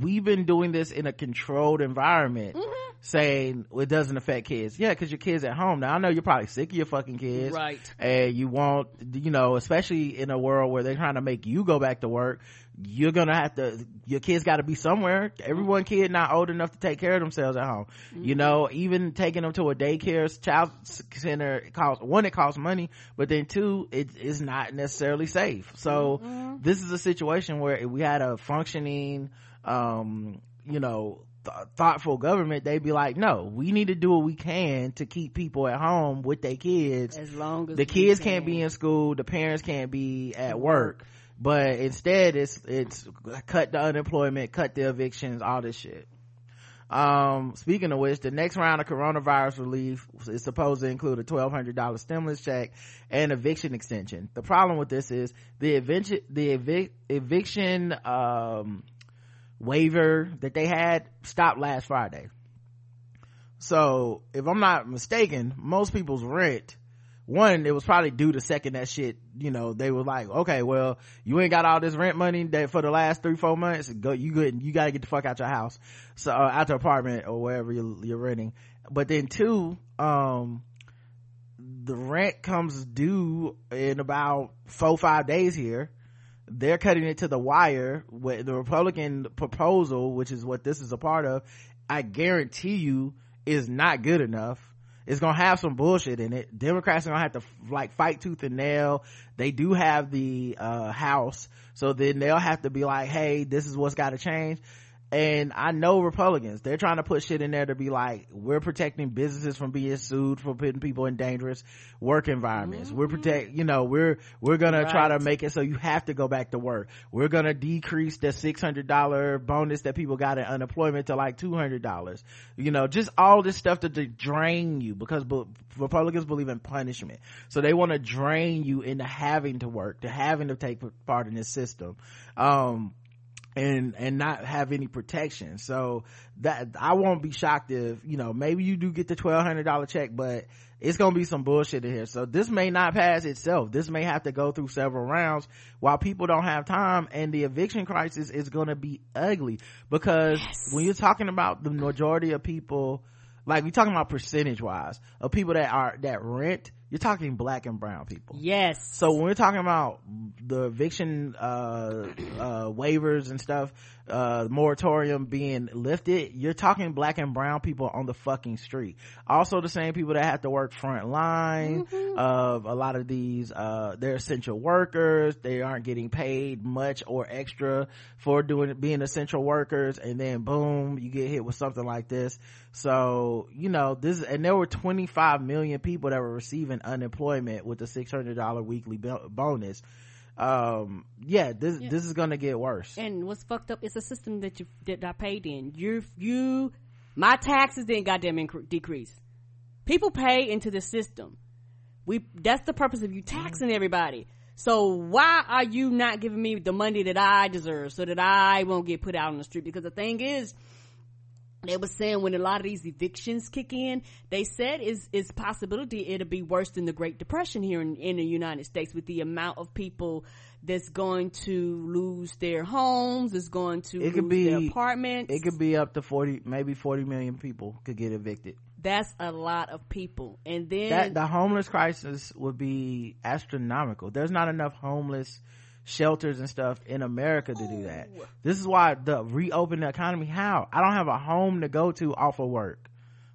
we've been doing this in a controlled environment Mm-hmm. Saying it doesn't affect kids. Yeah because your kids at home. Now i know you're probably sick of your fucking kids. Right. and you want you know especially in a world where they're trying to make you go back to work you're gonna have to your kids got to be somewhere. Everyone kid not old enough to take care of themselves at home. You know even taking them to a daycare child center costs one it costs money but then two it is not necessarily safe. So this is a situation where we had a functioning um you know th- thoughtful government they'd be like no we need to do what we can to keep people at home with their kids. As long as the kids can. can't be in school the parents can't be at work. but instead it's it's cut the unemployment cut the evictions all this shit. Um speaking of which the next round of coronavirus relief is supposed to include a $1200 stimulus check and eviction extension. The problem with this is the eviction the evic- eviction um waiver that they had stopped last friday so if i'm not mistaken most people's rent one, it was probably due the second that shit, you know, they were like, okay, well, you ain't got all this rent money that for the last three, four months, go, you good, you gotta get the fuck out your house. So, uh, out your apartment or wherever you're, you're renting. But then two, um, the rent comes due in about four, five days here. They're cutting it to the wire with the Republican proposal, which is what this is a part of. I guarantee you is not good enough. It's gonna have some bullshit in it. Democrats are gonna have to like fight tooth and nail. They do have the uh house. So then they'll have to be like hey this is what's gotta change and i know republicans they're trying to put shit in there to be like we're protecting businesses from being sued for putting people in dangerous work environments. We're protect you know we're we're gonna try to make it so you have to go back to work. We're gonna decrease the $600 bonus that people got in unemployment to like $200 you know just all this stuff to, to drain you because bu- republicans believe in punishment. So they want to drain you into having to work to having to take part in this system. Um and and not have any protection. So that i won't be shocked if you know maybe you do get the $1200 check but it's gonna be some bullshit in here. So this may not pass itself. This may have to go through several rounds. While people don't have time and the eviction crisis is gonna be ugly because when you're talking about the majority of people like we're talking about percentage wise of people that are that rent you're talking black and brown people Yes. so when we're talking about the eviction uh uh waivers and stuff uh moratorium being lifted you're talking black and brown people on the fucking street. Also the same people that have to work front line of a lot of these uh they're essential workers. They aren't getting paid much or extra for doing being essential workers. And then boom you get hit with something like this. So you know this and there were 25 million people that were receiving unemployment with the $600 weekly bonus um yeah this Yeah. this is gonna get worse And what's fucked up it's a system that you that I paid in. You you my taxes didn't goddamn incre- decrease. People pay into the system. We that's the purpose of you taxing everybody. So why are you not giving me the money that I deserve so that I won't get put out on the street? Because the thing is, they were saying when a lot of these evictions kick in, they said is is possibility it'll be worse than the Great Depression here in, in the United States with the amount of people that's going to lose their homes, is going to It could lose their be- apartments. it could be up to 40 maybe 40 million people could get evicted that's a lot of people. And then that the homeless crisis would be astronomical there's not enough homeless shelters and stuff in america to do that. This is why the reopen the economy how? I don't have a home to go to off of work.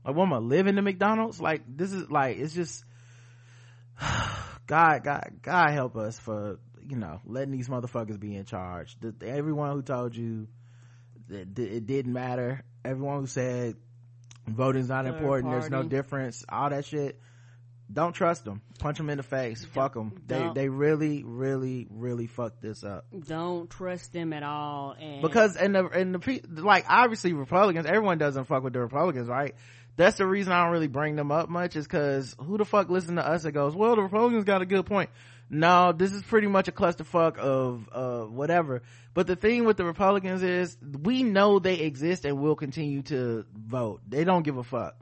Like what am i living in the mcdonald's? Like this is like it's just god god god help us for you know letting these motherfuckers be in charge. The, everyone who told you that it didn't matter everyone who said voting's not Third important there's no difference all that shit don't trust them punch them in the face. Fuck them they Don't. they really really really fucked this up. Don't trust them at all. And because and the and the like obviously republicans everyone doesn't fuck with the republicans right? That's the reason i don't really bring them up much is because who the fuck listen to us that goes well the republicans got a good point no this is pretty much a clusterfuck of uh whatever. But the thing with the republicans is we know they exist and will continue to vote. They don't give a fuck.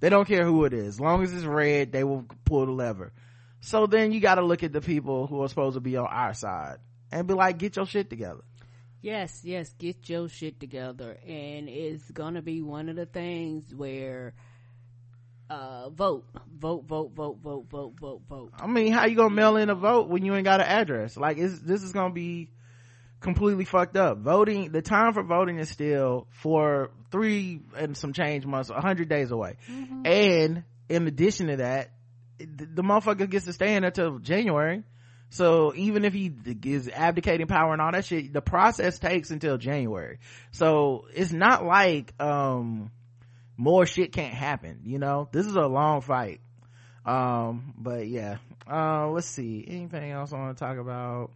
They don't care who it is. As long as it's red they will pull the lever. So then you got to look at the people who are supposed to be on our side and be like get your shit together. Yes, yes, get your shit together. And it's gonna be one of the things where uh vote. Vote, vote, vote, vote, vote, vote, vote. I mean, how you gonna mail in a vote when you ain't got an address? Like, is this is gonna be completely fucked up. Voting, the time for voting is still for three and some change months, a hundred days away. And in addition to that, the, the motherfucker gets to stay in until January. So even if he is abdicating power and all that shit, the process takes until January. So it's not like, um, more shit can't happen, you know? This is a long fight. Um, but yeah. Uh, let's see. Anything else I want to talk about?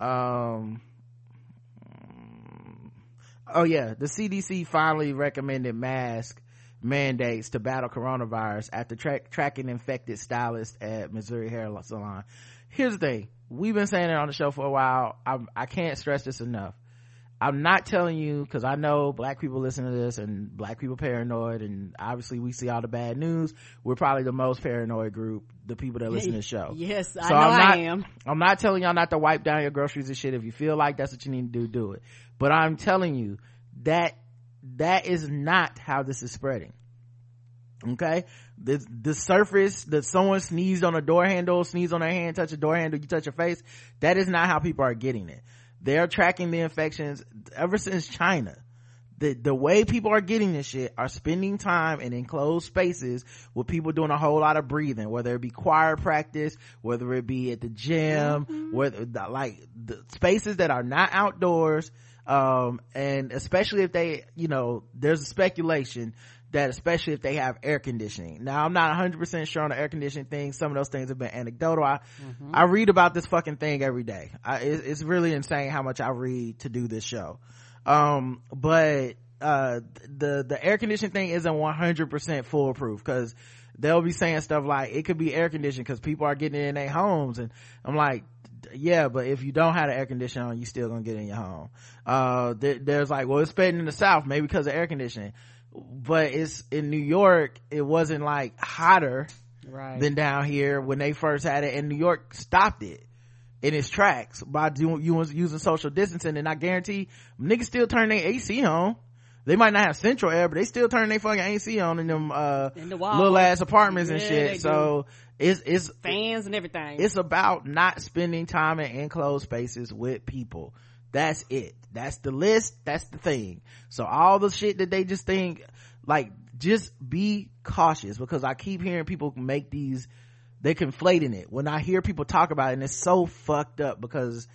Um, oh yeah, the CDC finally recommended mask mandates to battle coronavirus after tra- tracking infected stylists at Missouri Hair Salon. Here's the thing. We've been saying it on the show for a while. I, I can't stress this enough. I'm not telling you because I know black people listen to this and black people paranoid and obviously we see all the bad news. We're probably the most paranoid group, the people that listen to the show. Yes, I know I'm I am. I'm not telling y'all not to wipe down your groceries and shit. If you feel like that's what you need to do, do it. But I'm telling you that that is not how this is spreading. Okay? The, the surface that someone sneezed on a door handle, sneezed on their hand, touch a door handle, you touch your face, that is not how people are getting it. They're tracking the infections ever since China. The, the way people are getting this shit are spending time in enclosed spaces with people doing a whole lot of breathing, whether it be choir practice, whether it be at the gym, whether like the spaces that are not outdoors, um, and especially if they, you know, there's a speculation that especially if they have air conditioning. Now I'm not 100% sure on the air conditioning thing. Some of those things have been anecdotal. I, I read about this fucking thing every day. I, it, it's really insane how much I read to do this show. Um, but, uh, the, the air conditioning thing isn't 100% foolproof because they'll be saying stuff like it could be air conditioned because people are getting it in their homes. And I'm like, yeah, but if you don't have the air conditioning on, you still gonna get in your home. Uh, there, there's like, well, it's spreading in the South, maybe because of air conditioning. But it's in New York, it wasn't like hotter Right. than down here when they first had it and New York stopped it in its tracks by doing using social distancing and I guarantee niggas still turn their AC on. They might not have central air, but they still turn their fucking AC on in them uh In the little ass apartments and shit. So it's it's Fans and everything. it's about not spending time in enclosed spaces with people. That's it. That's the list. That's the thing. So all the shit that they just think, like, just be cautious because I keep hearing people make these, they conflating it. When I hear people talk about it and it's so fucked up because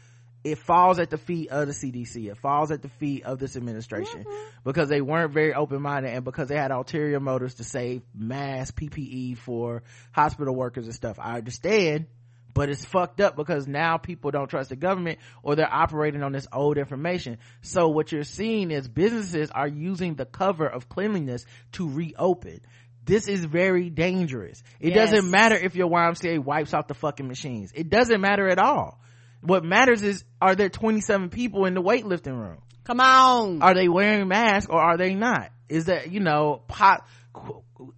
it falls at the feet of the CDC. It falls at the feet of this administration mm-hmm. because they weren't very open-minded and because they had ulterior motives to save mass PPE for hospital workers and stuff. I understand, but it's fucked up because now people don't trust the government or they're operating on this old information. So what you're seeing is businesses are using the cover of cleanliness to reopen. This is very dangerous. It Yes. doesn't matter if your YMCA wipes out the fucking machines. It doesn't matter at all. What matters is are there 27 people in the weightlifting room? Come on. Are they wearing masks or are they not? Is that, you know, pot,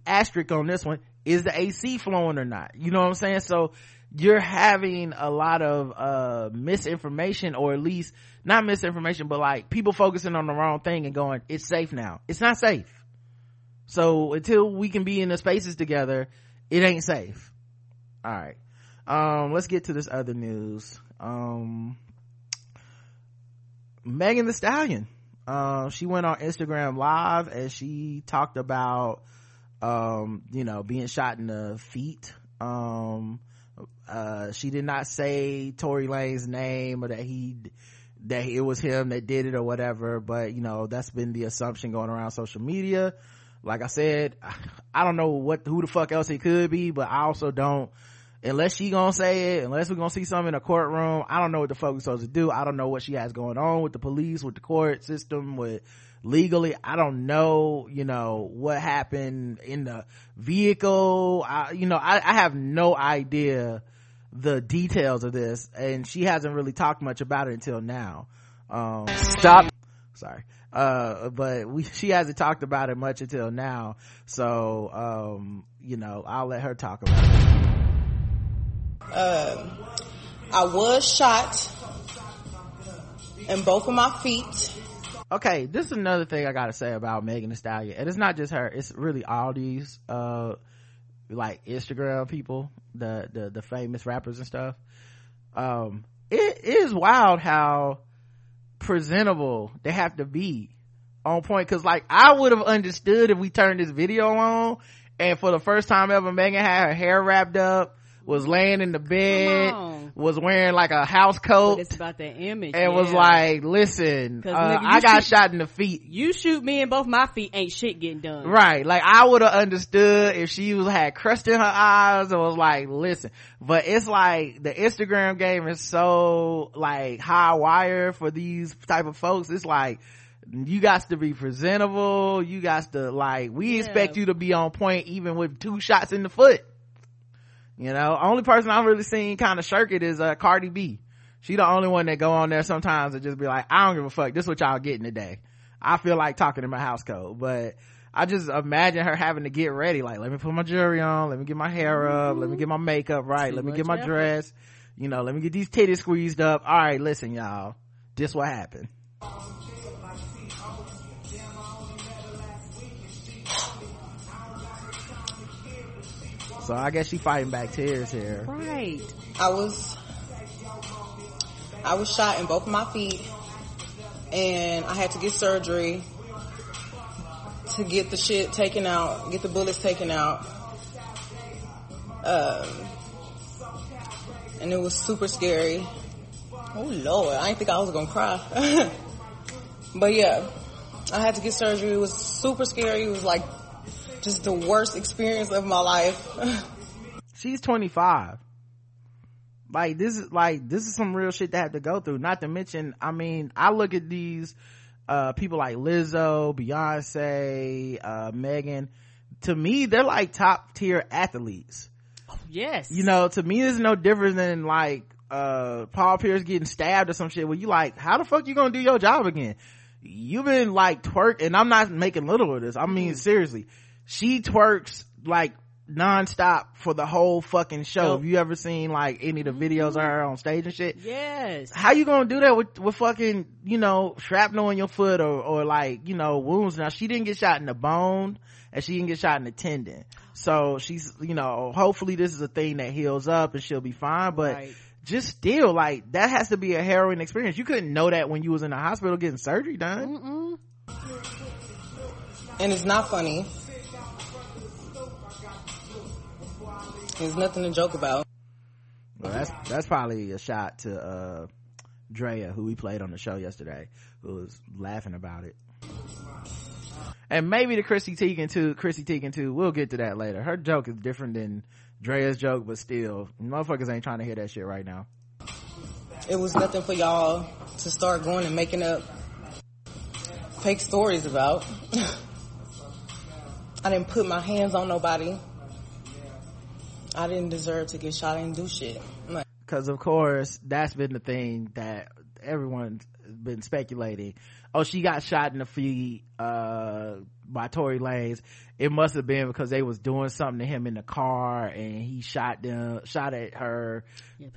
asterisk on this one, is the AC flowing or not? You know what I'm saying? So you're having a lot of, uh, misinformation or at least not misinformation, but like people focusing on the wrong thing and going, it's safe now. It's not safe. So until we can be in the spaces together, it ain't safe. All right. Um, let's get to this other news. Um, Megan Thee Stallion. Uh, she went on Instagram live and she talked about, um, you know, being shot in the feet. Um, uh, she did not say Tory Lanez name or that he, that it was him that did it or whatever, but you know, that's been the assumption going around social media. like i said i don't know what who the fuck else it could be but i also don't unless she gonna say it unless we're gonna see something in a courtroom i don't know what the fuck we're supposed to do i don't know what she has going on with the police with the court system with legally. I don't know you know what happened in the vehicle. I, you know I, I have no idea the details of this and she hasn't really talked much about it until now. Um Stop. sorry. Uh but we she hasn't talked about it much until now. So um you know i'll let her talk about it. I was shot in both of my feet. Okay this is another thing i gotta say about megan Thee stallion and it's not just her it's really all these uh like instagram people the the, the famous rappers and stuff. Um it is wild how presentable they have to be on point because like i would have understood if we turned this video on and for the first time ever megan had her hair wrapped up was laying in the bed was wearing like a house But coat it's about that image. and was like listen, uh, nigga, i got shoot- shot in the feet you shoot me in both my feet, ain't shit getting done. Right. Like I would have understood if she was had crust in her eyes and was like, listen, but it's like the Instagram game is so like high wire for these type of folks. It's like, you got to be presentable. You got to like, we Yeah. expect you to be on point even with two shots in the foot. You know, only person I've really seen kind of shirk it is uh, Cardi B. She the only one that go on there sometimes and just be like, I don't give a fuck. This is what y'all getting today. I feel like talking in my house coat, but I just imagine her having to get ready. Like, let me put my jewelry on. Let me get my hair up. Let me get my makeup right. Too let me get my effort. dress. You know, let me get these titties squeezed up. All right, listen, y'all. This what happened. So I guess she fighting back tears here. Right. I was I was shot in both of my feet and I had to get surgery to get the shit taken out, get the bullets taken out. Um, and it was super scary. Oh lord, I didn't think I was gonna cry. but yeah, I had to get surgery. It was super scary. It was like just the worst experience of my life. she's 25 like this is like this is some real shit to have to go through. Not to mention i mean i look at these uh people like lizzo beyonce uh megan. To me they're like top tier athletes. Yes. you know to me there's no difference than like uh paul pierce getting stabbed or some shit where you like how the fuck you gonna do your job again? You've been like twerk and i'm not making little of this. I mean seriously she twerks like nonstop for the whole fucking show Yo. have you ever seen like any of the videos of her on stage and shit Yes. how you gonna do that with with fucking you know shrapnel in your foot or or like you know wounds now she didn't get shot in the bone and she didn't get shot in the tendon so she's you know hopefully this is a thing that heals up and she'll be fine but Right. just still like that has to be a harrowing experience you couldn't know that when you was in the hospital getting surgery done and it's not funny. There's nothing to joke about. well, that's that's probably a shot to uh Draya who we played on the show yesterday who was laughing about it and maybe the Chrissy Teigen too. Chrissy Teigen too. We'll get to that later. Her joke is different than Draya's joke, but still, motherfuckers ain't trying to hear that shit right now. It was nothing for y'all to start going and making up fake stories about. I didn't put my hands on nobody. I didn't deserve to get shot. I didn't do shit. I'm like, Cause of course, that's been the thing that everyone's been speculating. Oh, she got shot in the feet, uh, by Tory Lanez. It must have been because they was doing something to him in the car and he shot them, shot at her.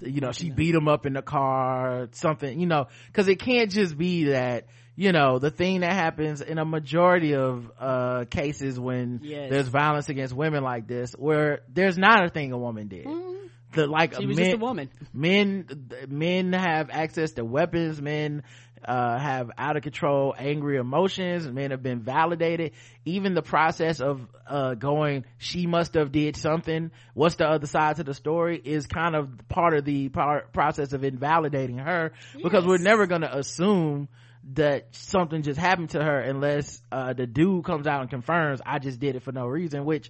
you know, she beat him up in the car, something, you know, cause it can't just be that, you know, the thing that happens in a majority of, uh, cases when Yes. there's violence against women like this, where there's not a thing a woman did. The, like, She was men, just a woman. men men have access to weapons men uh, have out of control angry emotions men have been validated even the process of uh, going she must have did something what's the other side to the story is kind of part of the par- process of invalidating her because we're never going to assume that something just happened to her unless uh, the dude comes out and confirms i just did it for no reason which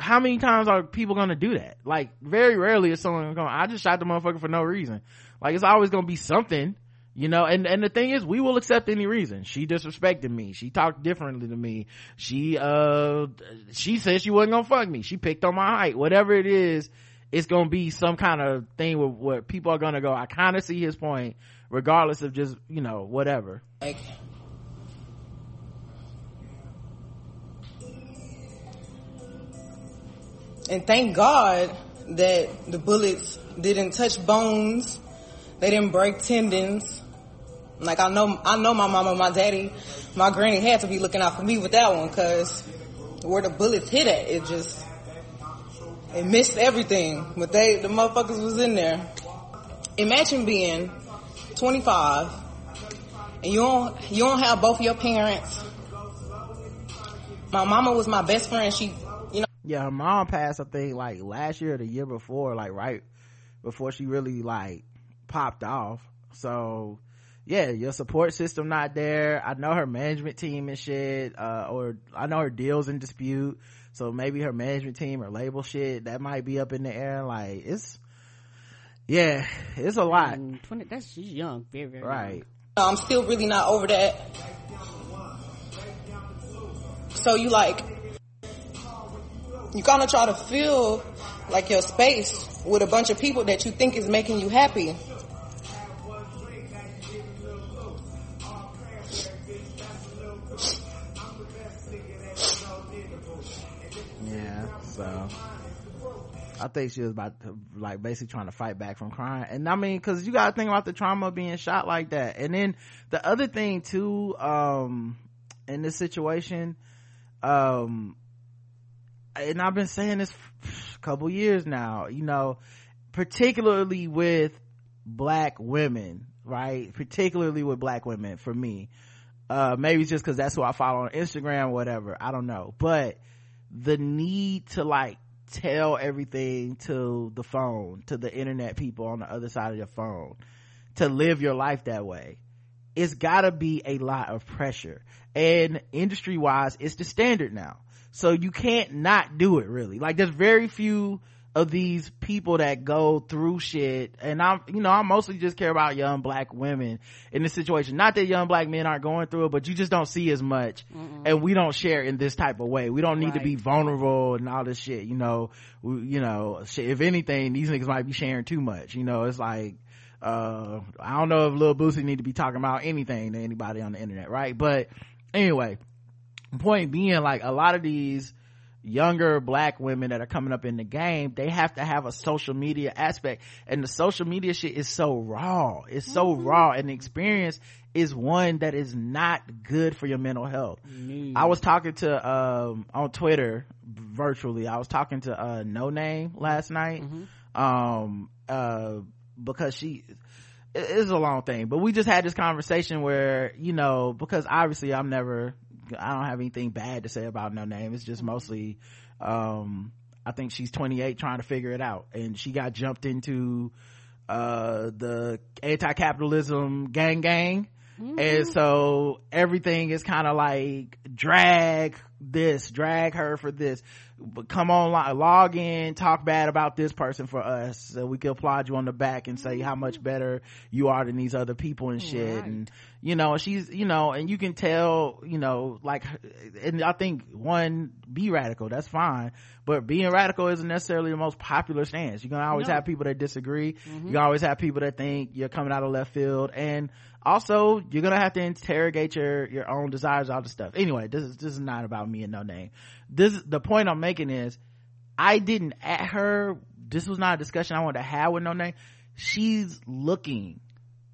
how many times are people gonna do that? Like very rarely is someone going i just shot the motherfucker for no reason. Like it's always gonna be something you know? And and the thing is we will accept any reason. She disrespected me. She talked differently to me. She uh she said she wasn't gonna fuck me. She picked on my height. Whatever it is it's gonna be some kind of thing where, where people are gonna go i kind of see his point regardless of just you know whatever Like, and thank God that the bullets didn't touch bones. They didn't break tendons. Like I know, I know my mama, my daddy, my granny had to be looking out for me with that one because where the bullets hit at, it just, it missed everything. But they, the motherfuckers was in there. Imagine being 25 and you don't, you don't have both your parents. My mama was my best friend. She, you know, yeah her mom passed i think like last year or the year before like right before she really like popped off. So yeah your support system not there. I know her management team and shit uh, or i know her deals in dispute. So maybe her management team or label shit that might be up in the air. Like it's yeah it's a lot Mm, 20, that's, she's young. Very, very right I'm still really not over that. So you like, you kind of try to fill like your space with a bunch of people that you think is making you happy. I think she was about to like basically trying to fight back from crying. And i mean because you gotta think about the trauma of being shot like that. And then the other thing too um in this situation um and i've been saying this a couple years now you know particularly with black women right? Particularly with black women for me. Uh maybe it's just because that's who i follow on instagram whatever. I don't know. But the need to like tell everything to the phone to the internet people on the other side of your phone to live your life that way. It's gotta be a lot of pressure. And industry wise it's the standard now. So you can't not do it really. Like there's very few of these people that go through shit. And i'm you know i mostly just care about young black women in this situation. Not that young black men aren't going through it but you just don't see as much. And we don't share in this type of way. We don't need to be vulnerable and all this shit you know. We, you know shit, if anything these niggas might be sharing too much you know. It's like uh i don't know if Lil Boosie need to be talking about anything to anybody on the internet right? But anyway point being like a lot of these younger black women that are coming up in the game they have to have a social media aspect. And the social media shit is so raw. It's so raw. And the experience is one that is not good for your mental health. I was talking to um on twitter virtually. I was talking to uh Noname last night. Um uh because she it- it's a long thing but we just had this conversation where you know because obviously i'm never i don't have anything bad to say about Noname. It's just mostly um i think she's 28 trying to figure it out. And she got jumped into uh the anti-capitalism gang gang and so everything is kind of like drag this drag her for this. But come on log in talk bad about this person for us so we can applaud you on the back and say how much mm-hmm. better you are than these other people and shit. And you know she's you know and you can tell you know like and i think one be radical that's fine. But being radical isn't necessarily the most popular stance. You're gonna always No. have people that disagree. You mm-hmm. always have people that think you're coming out of left field. And also you're gonna have to interrogate your your own desires all this stuff. Anyway this is this is not about me and Noname. This the point i'm making is i didn't at her this was not a discussion i wanted to have with Noname. She's looking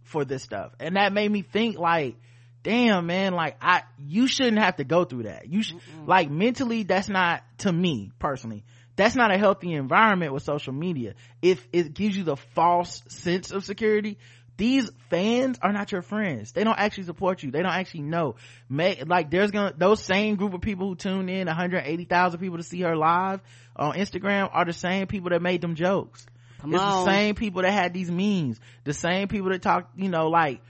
for this stuff. And that made me think like damn man like i you shouldn't have to go through that. You should like mentally that's not to me personally that's not a healthy environment with social media. If it gives you the false sense of security these fans are not your friends. They don't actually support you. They don't actually know. May, like there's gonna those same group of people who tuned in 180,000 people to see her live on instagram are the same people that made them jokes. Come it's on. the same people that had these memes. The same people that talk you know like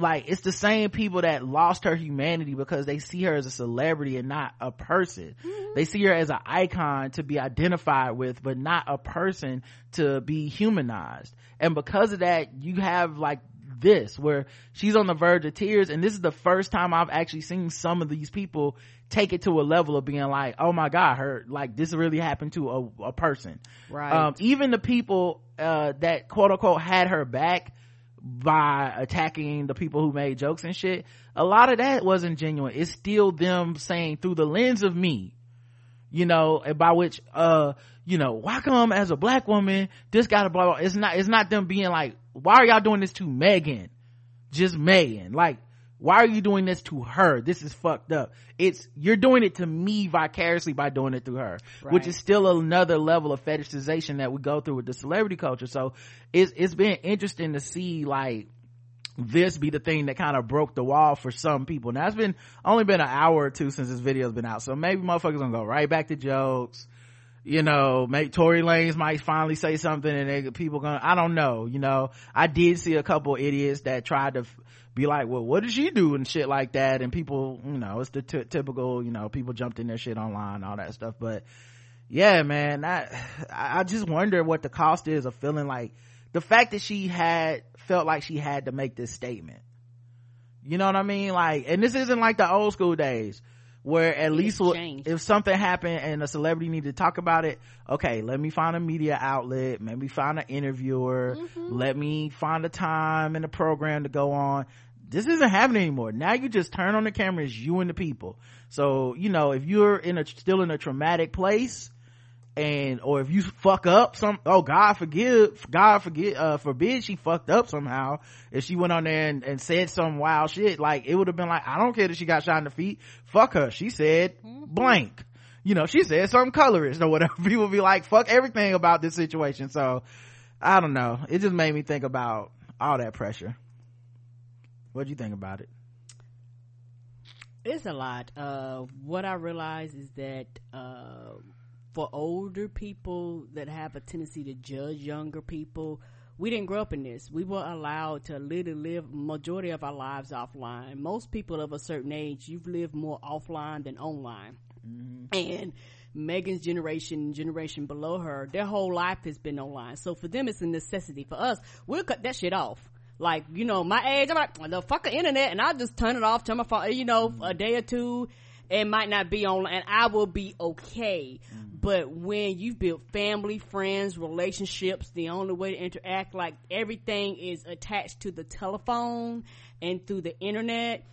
like it's the same people that lost her humanity because they see her as a celebrity and not a person Mm-hmm. they see her as an icon to be identified with but not a person to be humanized and because of that you have like this where she's on the verge of tears and this is the first time i've actually seen some of these people take it to a level of being like oh my god her like this really happened to a, a person Right. um, even the people uh, that quote unquote had her back by attacking the people who made jokes and shit a lot of that wasn't genuine. It's still them saying through the lens of me you know by which uh you know why come as a black woman this gotta blah blah. It's not it's not them being like why are y'all doing this to megan? Just megan. Like why are you doing this to her this is fucked up it's you're doing it to me vicariously by doing it through her which is still another level of fetishization that we go through with the celebrity culture so it's it's been interesting to see like this be the thing that kind of broke the wall for some people. Now it's been only been an hour or two since this video's been out, so maybe motherfuckers gonna go right back to jokes. You know, make Tory Lanez might finally say something and they, people gonna, I don't know, you know. I did see a couple idiots that tried to f- be like, well, what did she do and shit like that? And people, you know, it's the t- typical, you know, people jumped in their shit online, all that stuff. But yeah, man, I, I just wonder what the cost is of feeling like the fact that she had felt like she had to make this statement. You know what I mean? Like, and this isn't like the old school days where at least if something happened and a celebrity needed to talk about it, okay, let me find a media outlet, maybe find an interviewer, mm-hmm. let me find a time and a program to go on. This isn't happening anymore. Now you just turn on the camera, it's you and the people. So, you know, if you're in a, still in a traumatic place, and or if you fuck up some oh god forgive god forget uh forbid she fucked up somehow if she went on there and, and said some wild shit like it would have been like i don't care that she got shot in the feet fuck her. She said blank. You know she said something colorist or whatever. People be like fuck everything about this situation. So i don't know. It just made me think about all that pressure what do you think about it It's a lot. Uh, what I realize is that uh, for older people that have a tendency to judge younger people, we didn't grow up in this. We were allowed to literally live majority of our lives offline. Most people of a certain age, you've lived more offline than online. And Megan's generation, generation below her, their whole life has been online. So for them, it's a necessity. For us, we'll cut that shit off. Like, you know, my age, I'm like, the fucking internet, and I'll just turn it off, turn my phone, you know, a day or two, it might not be on and I will be okay. Mm. But when you've built family, friends, relationships, the only way to interact, like everything is attached to the telephone and through the internet,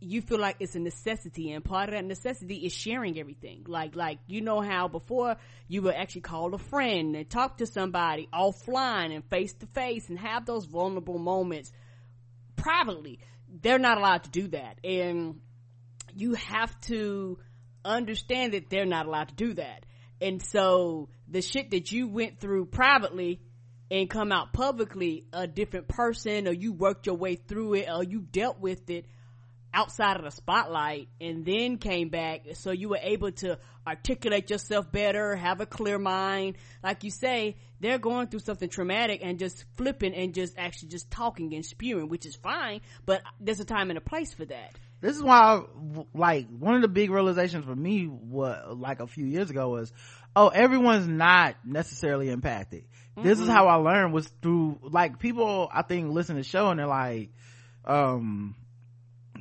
you feel like it's a necessity and part of that necessity is sharing everything. Like like you know how before you would actually call a friend and talk to somebody offline and face to face and have those vulnerable moments privately. They're not allowed to do that. And you have to understand that they're not allowed to do that. And so the shit that you went through privately and come out publicly a different person or you worked your way through it or you dealt with it outside of the spotlight and then came back. So you were able to articulate yourself better have a clear mind. Like you say they're going through something traumatic and just flipping and just actually just talking and spewing which is fine but there's a time and a place for that. This is why like one of the big realizations for me what like a few years ago was oh everyone's not necessarily impacted this is how i learned was through like people i think listen to the show and they're like um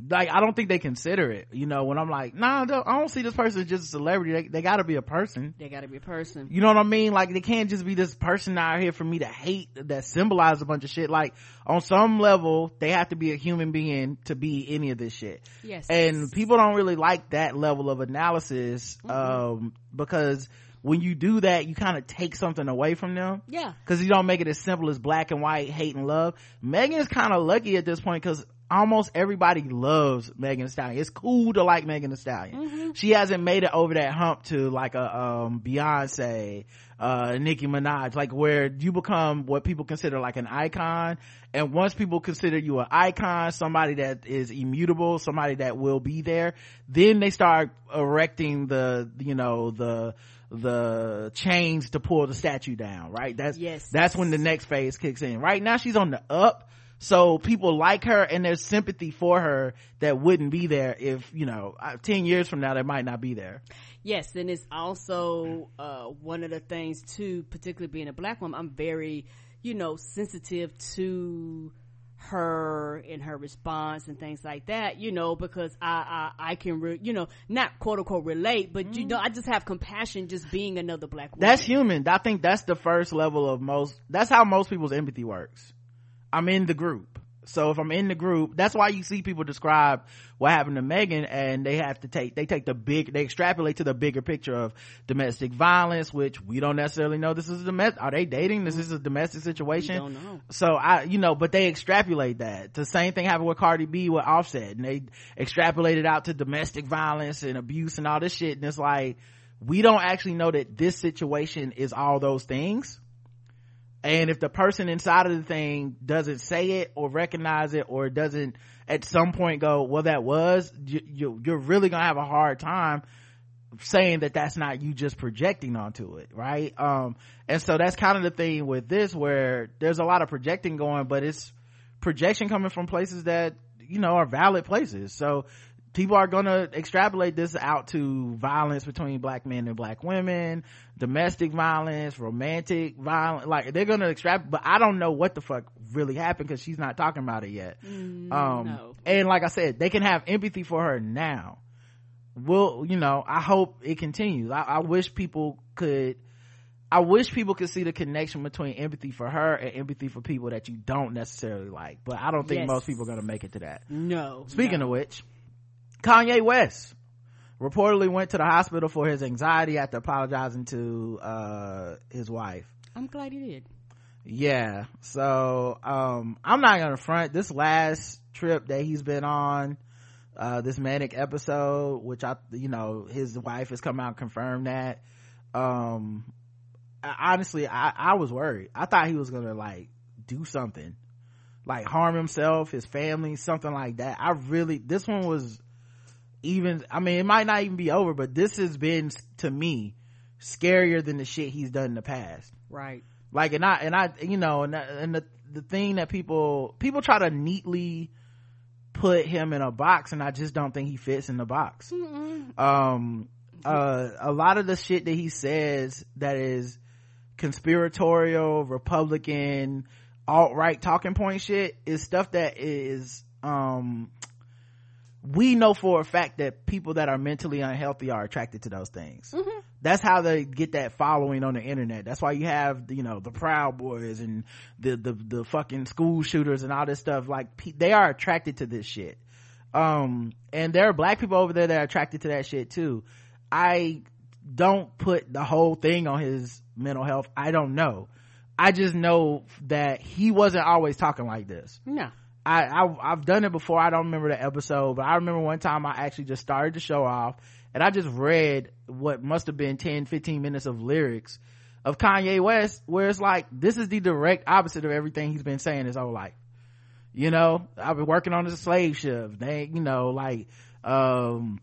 like i don't think they consider it you know when i'm like nah I don't, see this person as just a celebrity they, they gotta be a person they gotta be a person you know what I mean? Like they can't just be this person out here for me to hate that symbolize a bunch of shit. Like on some level, they have to be a human being to be any of this shit. Yes. And people don't really like that level of analysis, um, because when you do that, you kind of take something away from them. yeah Cause you don't make it as simple as black and white, hate and love. Megan is kind of lucky at this point cause almost everybody loves Megan Thee Stallion. It's cool to like Megan Thee Stallion. She hasn't made it over that hump to like a, um, Beyonce, uh, Nicki Minaj, like where you become what people consider like an icon. And once people consider you an icon, somebody that is immutable, somebody that will be there, then they start erecting the, you know, the, the chains to pull the statue down, right? That's, Yes. that's when the next phase kicks in. Right now she's on the up. So people like her and there's sympathy for her that wouldn't be there if you know uh, 10 years from now they might not be there Yes, and it's also uh, one of the things too, particularly being a black woman. I'm very, you know, sensitive to her and her response and things like that. You know, because I I, I can, re- you know, not quote unquote relate, but you know, I just have compassion just being another black woman. that's human i think that's the first level of most that's how most people's empathy works i'm in the group. So if i'm in the group that's why you see people describe what happened to megan and they have to take they take the big they extrapolate to the bigger picture of domestic violence which we don't necessarily know this is a domestic are they dating? This is a domestic situation. Don't know. so i you know but they extrapolate that. The same thing happened with cardi b with offset and they extrapolated out to domestic violence and abuse and all this shit. And it's like we don't actually know that this situation is all those things and if the person inside of the thing doesn't say it or recognize it or doesn't at some point go well that was you, you're really gonna have a hard time saying that that's not you just projecting onto it right? Um and so that's kind of the thing with this where there's a lot of projecting going but it's projection coming from places that you know are valid places. So people are gonna extrapolate this out to violence between black men and black women domestic violence romantic violence like they're gonna extrapolate but i don't know what the fuck really happened because she's not talking about it yet um no. and like i said they can have empathy for her now Well, you know i hope it continues I, I wish people could i wish people could see the connection between empathy for her and empathy for people that you don't necessarily like but i don't think Yes. most people are gonna make it to that no. Speaking no. of which, Kanye West reportedly went to the hospital for his anxiety after apologizing to uh his wife. I'm glad he did. Yeah. So um I'm not gonna front this last trip that he's been on, uh this manic episode, which I you know, his wife has come out and confirmed that. Um I, honestly I, I was worried. I thought he was gonna like do something. Like harm himself, his family, something like that. I really this one was even I mean it might not even be over, but this has been to me scarier than the shit he's done in the past. Right. like and i and i you know and, and the the thing that people people try to neatly put him in a box and i just don't think he fits in the box. Um uh a lot of the shit that he says that is conspiratorial republican alt-right talking point shit is stuff that is um we know for a fact that people that are mentally unhealthy are attracted to those things. That's how they get that following on the internet. That's why you have you know the proud boys and the the, the fucking school shooters and all this stuff. Like pe- they are attracted to this shit. Um and there are black people over there that are attracted to that shit too. I don't put the whole thing on his mental health. I don't know. I just know that he wasn't always talking like this. No. I, I I've done it before. I don't remember the episode, but I remember one time I actually just started the show off and I just read what must have been 10, 15 minutes of lyrics of Kanye West where it's like this is the direct opposite of everything he's been saying his whole life. You know, I've been working on a slave ship. They, you know, like, um,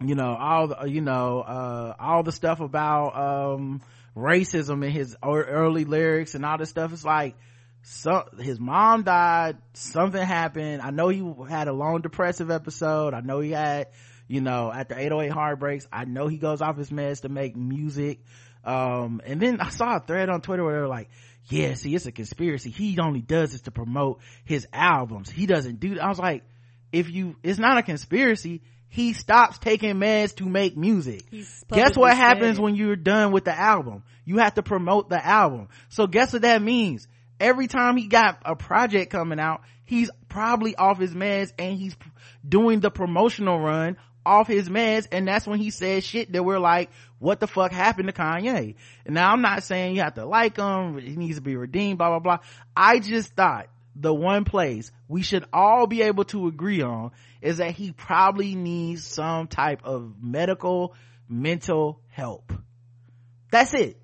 you know, all the, you know, uh, all the stuff about, um, racism in his early lyrics and all this stuff. It's like, so his mom died something happened. I know he had a long depressive episode. I know he had you know after 808 heartbreaks i know he goes off his meds to make music. Um and then i saw a thread on twitter where they were like yeah see it's a conspiracy. He only does this to promote his albums. He doesn't do that. i was like if you it's not a conspiracy. He stops taking meds to make music. Guess what happens it. when you're done with the album? You have to promote the album. So guess what that means every time he got a project coming out he's probably off his meds and he's doing the promotional run off his meds. And that's when he says shit that we're like what the fuck happened to kanye? And now i'm not saying you have to like him. He needs to be redeemed blah blah blah. I just thought the one place we should all be able to agree on is that he probably needs some type of medical mental help. That's it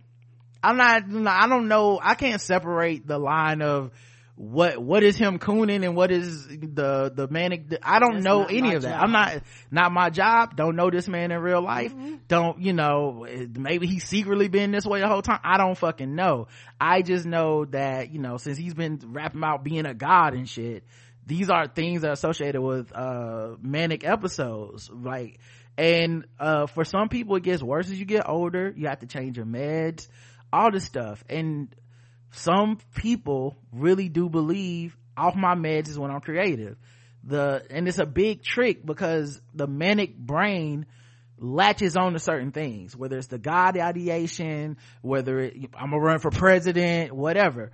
I'm not, I don't know, I can't separate the line of what what is him cooning and what is the the manic i don't That's know any of that. job. i'm not not my job. Don't know this man in real life. Mm-hmm. don't you know maybe he's secretly been this way the whole time. I don't fucking know. I just know that you know since he's been rapping about being a god and shit these are things that are associated with uh manic episodes. Like and uh for some people it gets worse as you get older. You have to change your meds all this stuff and some people really do believe off my meds is when I'm creative. The, and it's a big trick because the manic brain latches on to certain things, whether it's the God ideation, whether it, I'm gonna run for president, whatever.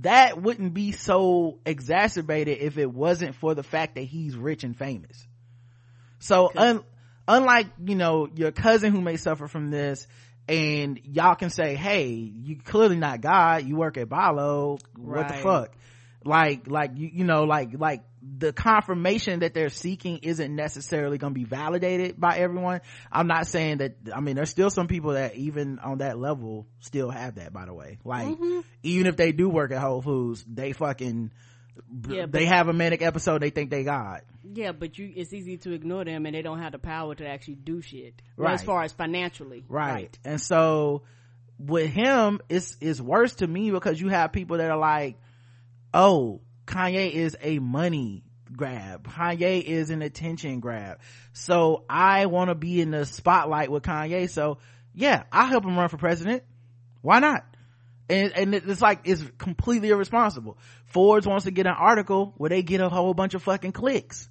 That wouldn't be so exacerbated if it wasn't for the fact that he's rich and famous. So un, unlike, you know, your cousin who may suffer from this and y'all can say, Hey, you clearly not God. You work at Balo. What the fuck? Like, like, you, you know, like, like the confirmation that they're seeking isn't necessarily going to be validated by everyone. I'm not saying that, I mean, there's still some people that even on that level still have that, by the way. Like, Mm-hmm. even if they do work at Whole Foods, they fucking, Yeah, they have a manic episode, they think they got Yeah, but you it's easy to ignore them and they don't have the power to actually do shit. Well, as far as financially. right. and so with him it's it's worse to me because you have people that are like oh kanye is a money grab. Kanye is an attention grab. So i want to be in the spotlight with kanye. So yeah i'll help him run for president. Why not and, and it's like it's completely irresponsible. Forbes wants to get an article where they get a whole bunch of fucking clicks.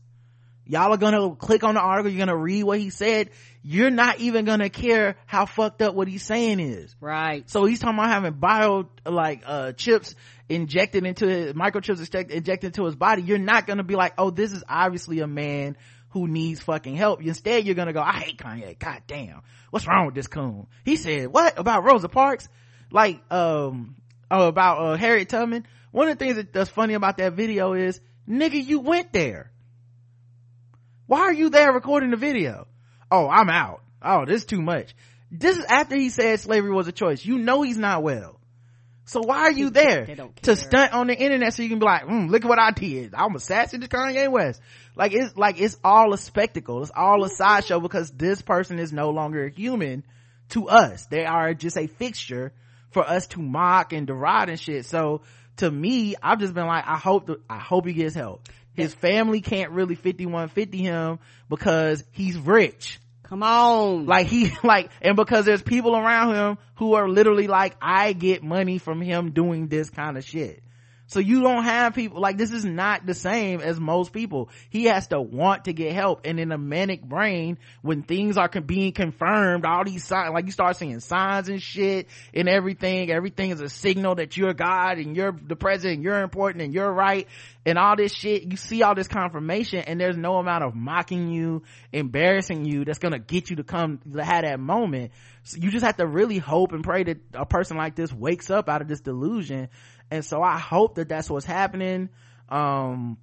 Y'all are gonna click on the article you're gonna read what he said. You're not even gonna care how fucked up what he's saying is. Right. so he's talking about having bio like uh chips injected into his microchips injected into his body. You're not gonna be like oh this is obviously a man who needs fucking help. Instead you're gonna go i hate kanye. God damn. What's wrong with this coon? He said what about rosa parks like um oh about uh harriet tubman one of the things that, that's funny about that video is nigga you went there why are you there recording the video? Oh, I'm out. Oh, this is too much. This is after he said slavery was a choice. You know he's not well. So why are you there to stunt on the internet so you can be like, mm, look at what I did. I'm assassin to Kanye West. Like it's like it's all a spectacle. It's all a sideshow because this person is no longer human to us. They are just a fixture for us to mock and deride and shit. So to me, I've just been like, I hope, the, I hope he gets help. His family can't really 5150 him because he's rich. Come on. Like he, like, and because there's people around him who are literally like, I get money from him doing this kind of shit. So you don't have people, like this is not the same as most people. He has to want to get help. And in a manic brain, when things are con- being confirmed, all these signs, like you start seeing signs and shit and everything, everything is a signal that you're God and you're the president, you're important and you're right and all this shit. You see all this confirmation and there's no amount of mocking you, embarrassing you that's gonna get you to come to have that moment. So you just have to really hope and pray that a person like this wakes up out of this delusion. And so I hope that that's what's happening. Um,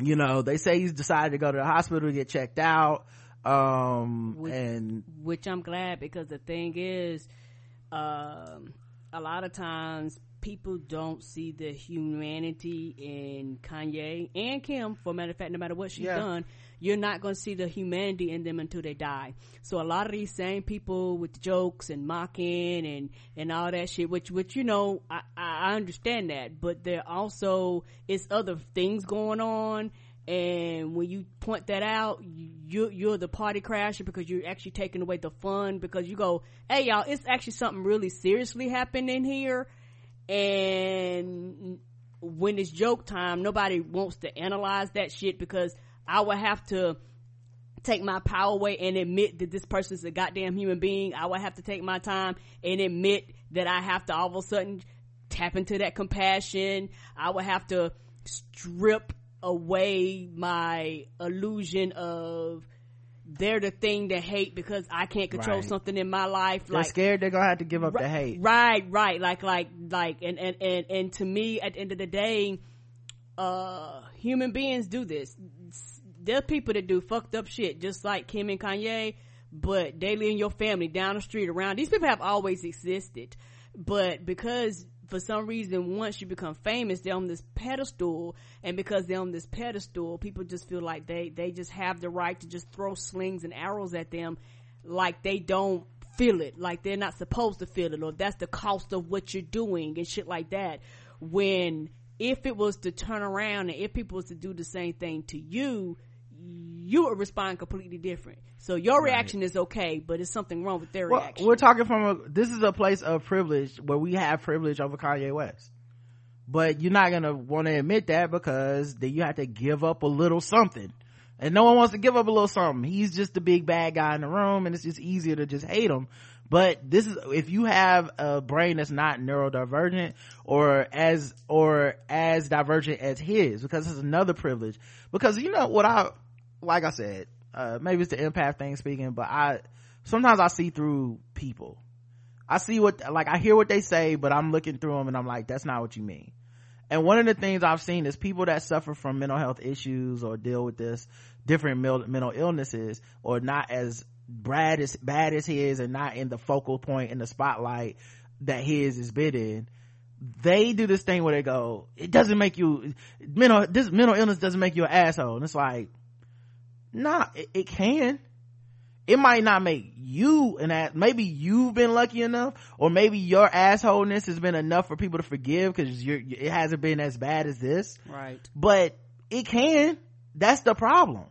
you know, they say he's decided to go to the hospital to get checked out. Um, Which- and which I'm glad because the thing is, um, a lot of times people don't see the humanity in Kanye and Kim. For a matter of fact, no matter what she's Yeah. done, you're not going to see the humanity in them until they die. So a lot of these same people with jokes and mocking and and all that shit, which which you know, I I understand that, but there also is other things going on. And when you point that out, you you're the party crasher because you're actually taking away the fun because you go, hey y'all, it's actually something really seriously happening here. And when it's joke time, nobody wants to analyze that shit because I would have to take my power away and admit that this person's a goddamn human being. I would have to take my time and admit that I have to all of a sudden tap into that compassion. I would have to strip away my illusion of they're the thing to hate because I can't control Right. something in my life. they're like scared they're gonna have to give up the hate. Right, right. Like, like, like, and, and, and, and to me, at the end of the day, uh, human beings do this. There are people that do fucked up shit, just like Kim and Kanye, but daily in your family, down the street, around. These people have always existed. But because for some reason, once you become famous, they're on this pedestal, and because they're on this pedestal, people just feel like they they just have the right to just throw slings and arrows at them, like they don't feel it, like they're not supposed to feel it, or that's the cost of what you're doing and shit like that. When if it was to turn around and if people was to do the same thing to you, you would respond completely different. So your reaction is okay, but it's something wrong with their Well, reaction. we're talking from a this is a place of privilege where we have privilege over Kanye West. But you're not gonna want to admit that because then you have to give up a little something. And no one wants to give up a little something. He's just the big bad guy in the room and it's just easier to just hate him. But this is, if you have a brain that's not neurodivergent or as, or as divergent as his, because it's another privilege. Because you know what I, like I said, uh, maybe it's the empath thing speaking, but I, sometimes I see through people. I see what, like I hear what they say, but I'm looking through them and I'm like, that's not what you mean. And one of the things I've seen is people that suffer from mental health issues or deal with this different mental illnesses or not as bad as bad as his and not in the focal point in the spotlight that his is been in. They do this thing where they go, it doesn't make you mental. This mental illness doesn't make you an asshole, and it's like, nah, it, it can. It might not make you an ass. Maybe you've been lucky enough, or maybe your assholeness has been enough for people to forgive because you're. It hasn't been as bad as this right. but it can that's the problem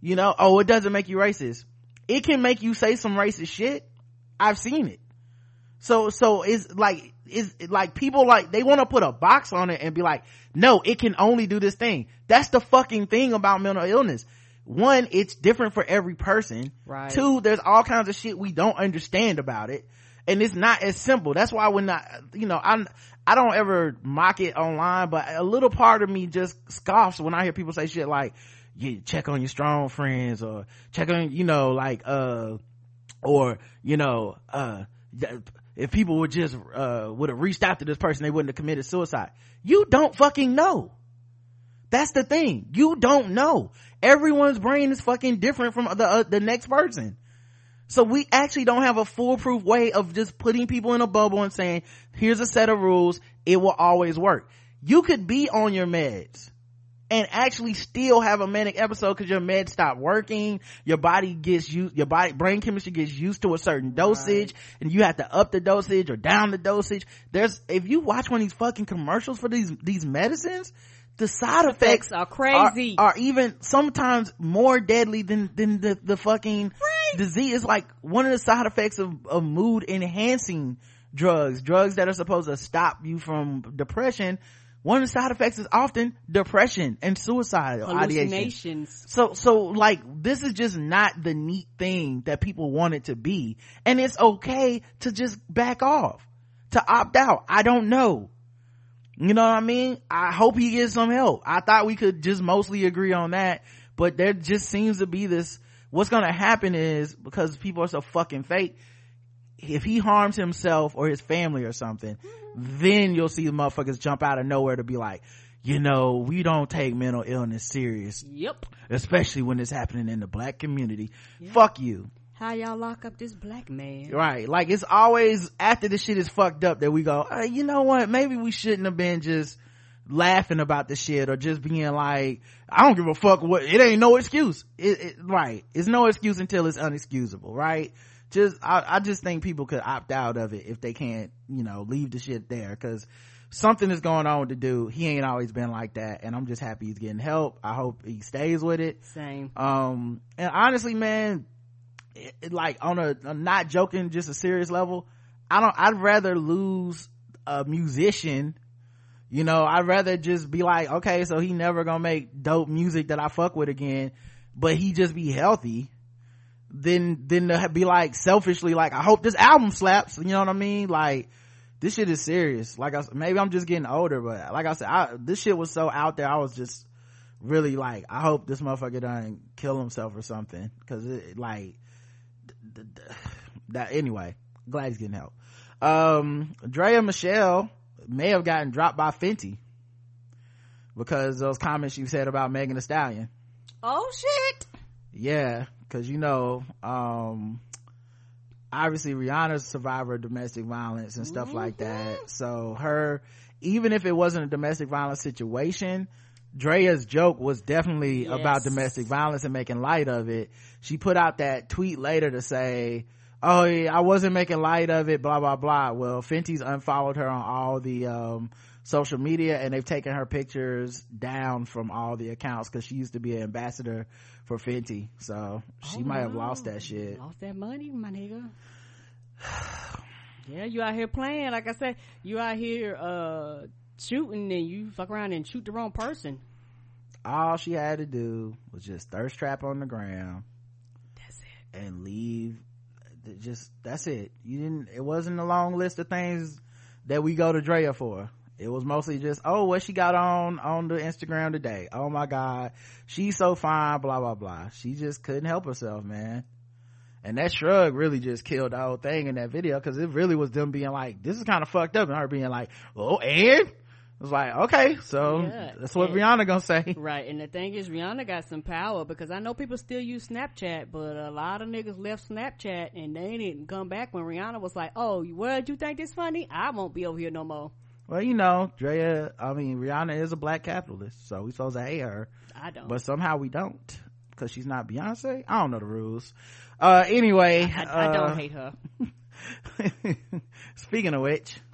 you know oh it doesn't make you racist it can make you say some racist shit i've seen it so so it's like it's like people like they want to put a box on it and be like no it can only do this thing that's the fucking thing about mental illness one it's different for every person. Right. two there's all kinds of shit we don't understand about it. And it's not as simple. That's why when i you know i'm i don't ever mock it online but a little part of me just scoffs when i hear people say shit like you check on your strong friends or check on you know like uh or you know uh if people would just uh would have reached out to this person they wouldn't have committed suicide. You don't fucking know. That's the thing. You don't know everyone's brain is fucking different from the uh, the next person. So we actually don't have a foolproof way of just putting people in a bubble and saying here's a set of rules. It will always work. You could be on your meds and actually still have a manic episode because your meds stop working. Your body gets used your body brain chemistry gets used to a certain dosage and you have to up the dosage or down the dosage. There's if you watch one of these fucking commercials for these these medicines the side effects, Effects are crazy. are, are even sometimes more deadly than than the, the fucking disease. It's like one of the side effects of, of mood enhancing drugs drugs that are supposed to stop you from depression. One of the side effects is often depression and suicide ideation Hallucinations. so so like this is just not the neat thing that people want it to be. And it's okay to just back off to opt out. I don't know you know what i mean i hope he gets some help i thought we could just mostly agree on that but there just seems to be this what's gonna happen is because people are so fucking fake if he harms himself or his family or something, mm-hmm. then you'll see the motherfuckers jump out of nowhere to be like, you know, we don't take mental illness serious, Yep. especially when it's happening in the black community. Fuck you. How y'all lock up this black man? Right. Like it's always after the shit is fucked up that we go, uh, you know what? Maybe we shouldn't have been just laughing about the shit or just being like, I don't give a fuck what, it ain't no excuse. It, it, right. It's no excuse until it's unexcusable, right? Just, I, I just think people could opt out of it if they can't, you know, leave the shit there cause something is going on with the dude. He ain't always been like that and I'm just happy he's getting help. I hope he stays with it Same. um and honestly man like on a, a not joking just a serious level i don't i'd rather lose a musician you know? I'd rather just be like okay so he never gonna make dope music that i fuck with again but he just be healthy then then to be like selfishly like i hope this album slaps you know what i mean? Like this shit is serious. Like i maybe i'm just getting older but like i said I, this shit was so out there i was just really like i hope this motherfucker doesn't kill himself or something because it like that anyway glad he's getting help. Um Draya Michele may have gotten dropped by fenty because those comments you said about Megan Thee Stallion. Oh shit. yeah because you know um obviously rihanna's a survivor of domestic violence and stuff like that. So her even if it wasn't a domestic violence situation Draya's joke was definitely Yes. about domestic violence and making light of it. She put out that tweet later to say, "Oh, yeah, I wasn't making light of it." Blah blah blah. Well, Fenty's unfollowed her on all the um, social media, and they've taken her pictures down from all the accounts because she used to be an ambassador for Fenty, so she might have lost that shit. Lost that money, my nigga. yeah, you out here playing. Like I said, you out here uh shooting and you fuck around and shoot the wrong person. All she had to do was just thirst trap on the ground. That's it. and leave. Just that's it. You didn't it wasn't a long list of things that we go to Draya for. It was mostly just oh what she got on on the instagram today. Oh my god. She's so fine blah blah blah. She just couldn't help herself man. And that shrug really just killed the whole thing in that video because it really was them being like this is kind of fucked up and her being like oh and was like okay so Yeah, that's what and- rihanna gonna say Right, and the thing is, Rihanna got some power because I know people still use Snapchat, but a lot of niggas left Snapchat and they didn't come back when Rihanna was like, "Oh, what you think this funny? I won't be over here no more." well you know Draya i mean rihanna is a black capitalist so we supposed to hate her I don't. but somehow we don't because she's not Beyonce. I don't know the rules. Uh, anyway, I, I don't uh, hate her. Speaking of which,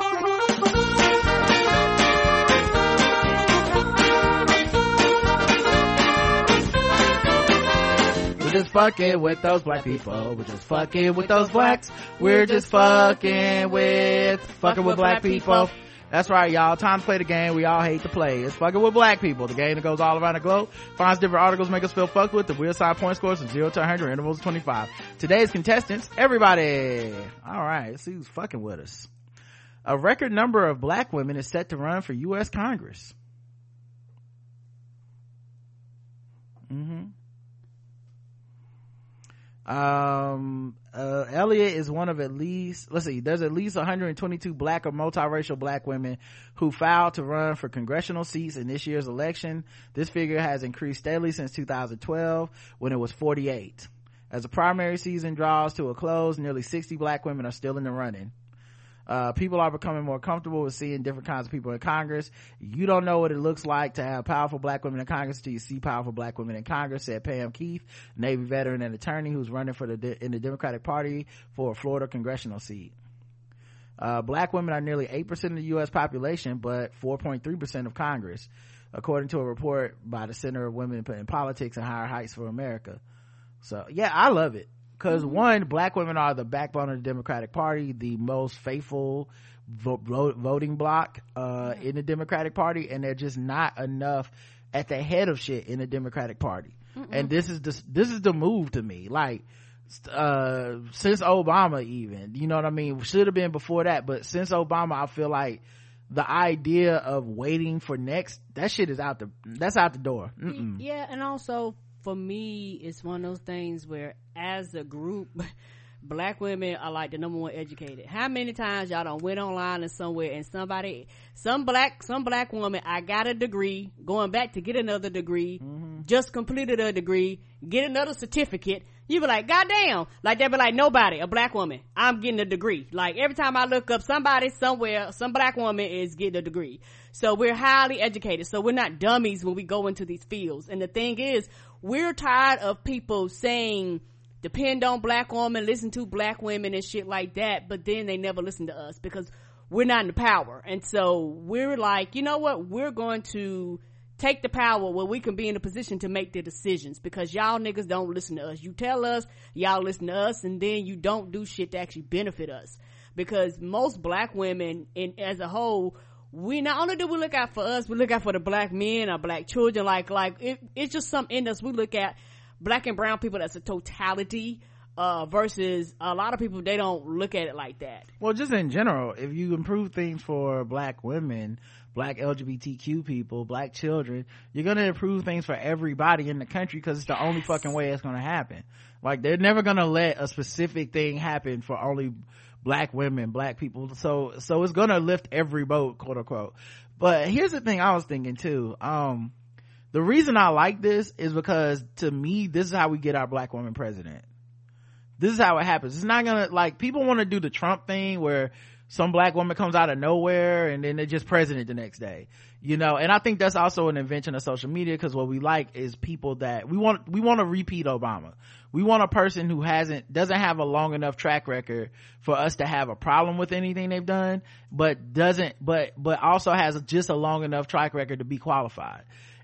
we're just fucking with those black people. We're just fucking with those blacks. We're just fucking with fucking with black people. That's right, y'all. Time to play the game we all hate to play. It's fucking with black people. The game that goes all around the globe, finds different articles, make us feel fucked with. The weird side point scores from 0 to 100, intervals of 25. Today's contestants, everybody. Alright, let's see who's fucking with us. A record number of black women is set to run for U.S. Congress. hmm um uh elliot is one of at least let's see there's at least 122 black or multiracial black women who filed to run for congressional seats in this year's election. This figure has increased steadily since 2012 when it was 48 as the primary season draws to a close nearly 60 black women are still in the running uh, people are becoming more comfortable with seeing different kinds of people in Congress. You don't know what it looks like to have powerful black women in Congress until you see powerful black women in Congress, said Pam Keith, Navy veteran and attorney who's running for the, in the Democratic Party for a Florida congressional seat. Uh, black women are nearly 8% of the U.S. population, but 4.3% of Congress, according to a report by the Center of Women in Politics and Higher Heights for America. So, yeah, I love it. Because one black women are the backbone of the democratic party the most faithful vo- vo- voting bloc uh, in the democratic party and they're just not enough at the head of shit in the democratic party. And this is the this is the move to me. Like uh since obama even you know what i mean? Should have been before that but since obama i feel like the idea of waiting for next that shit is out the that's out the door. Mm-mm. Yeah, and also for me, it's one of those things where, as a group, black women are like the number one educated. How many times y'all done went online and somewhere and somebody, some black, some black woman, I got a degree, going back to get another degree, mm-hmm. just completed a degree, get another certificate. You be like, goddamn, like they be like, nobody, a black woman, I'm getting a degree. Like every time I look up somebody somewhere, some black woman is getting a degree. So we're highly educated. So we're not dummies when we go into these fields. And the thing is, we're tired of people saying, depend on black women, listen to black women and shit like that, but then they never listen to us because we're not in the power. And so we're like, you know what? We're going to take the power where we can be in a position to make the decisions because y'all niggas don't listen to us. You tell us, y'all listen to us, and then you don't do shit to actually benefit us. Because most black women in as a whole, we not only do we look out for us, we look out for the black men, our black children, like like it, it's just something in us. We look at black and brown people as a totality, uh, versus a lot of people they don't look at it like that. well just in general if you improve things for black women black lgbtq people black children you're gonna improve things for everybody in the country because it's the only fucking way it's gonna happen like they're never gonna let a specific thing happen for only black women black people. So so it's gonna lift every boat quote unquote. But here's the thing i was thinking too. Um the reason i like this is because to me this is how we get our black woman president. This is how it happens. It's not gonna like people want to do the trump thing where some black woman comes out of nowhere and then they're just president the next day you know and i think that's also an invention of social media because what we like is people that we want we want to repeat obama. We want a person who hasn't doesn't have a long enough track record for us to have a problem with anything they've done but doesn't but but also has just a long enough track record to be qualified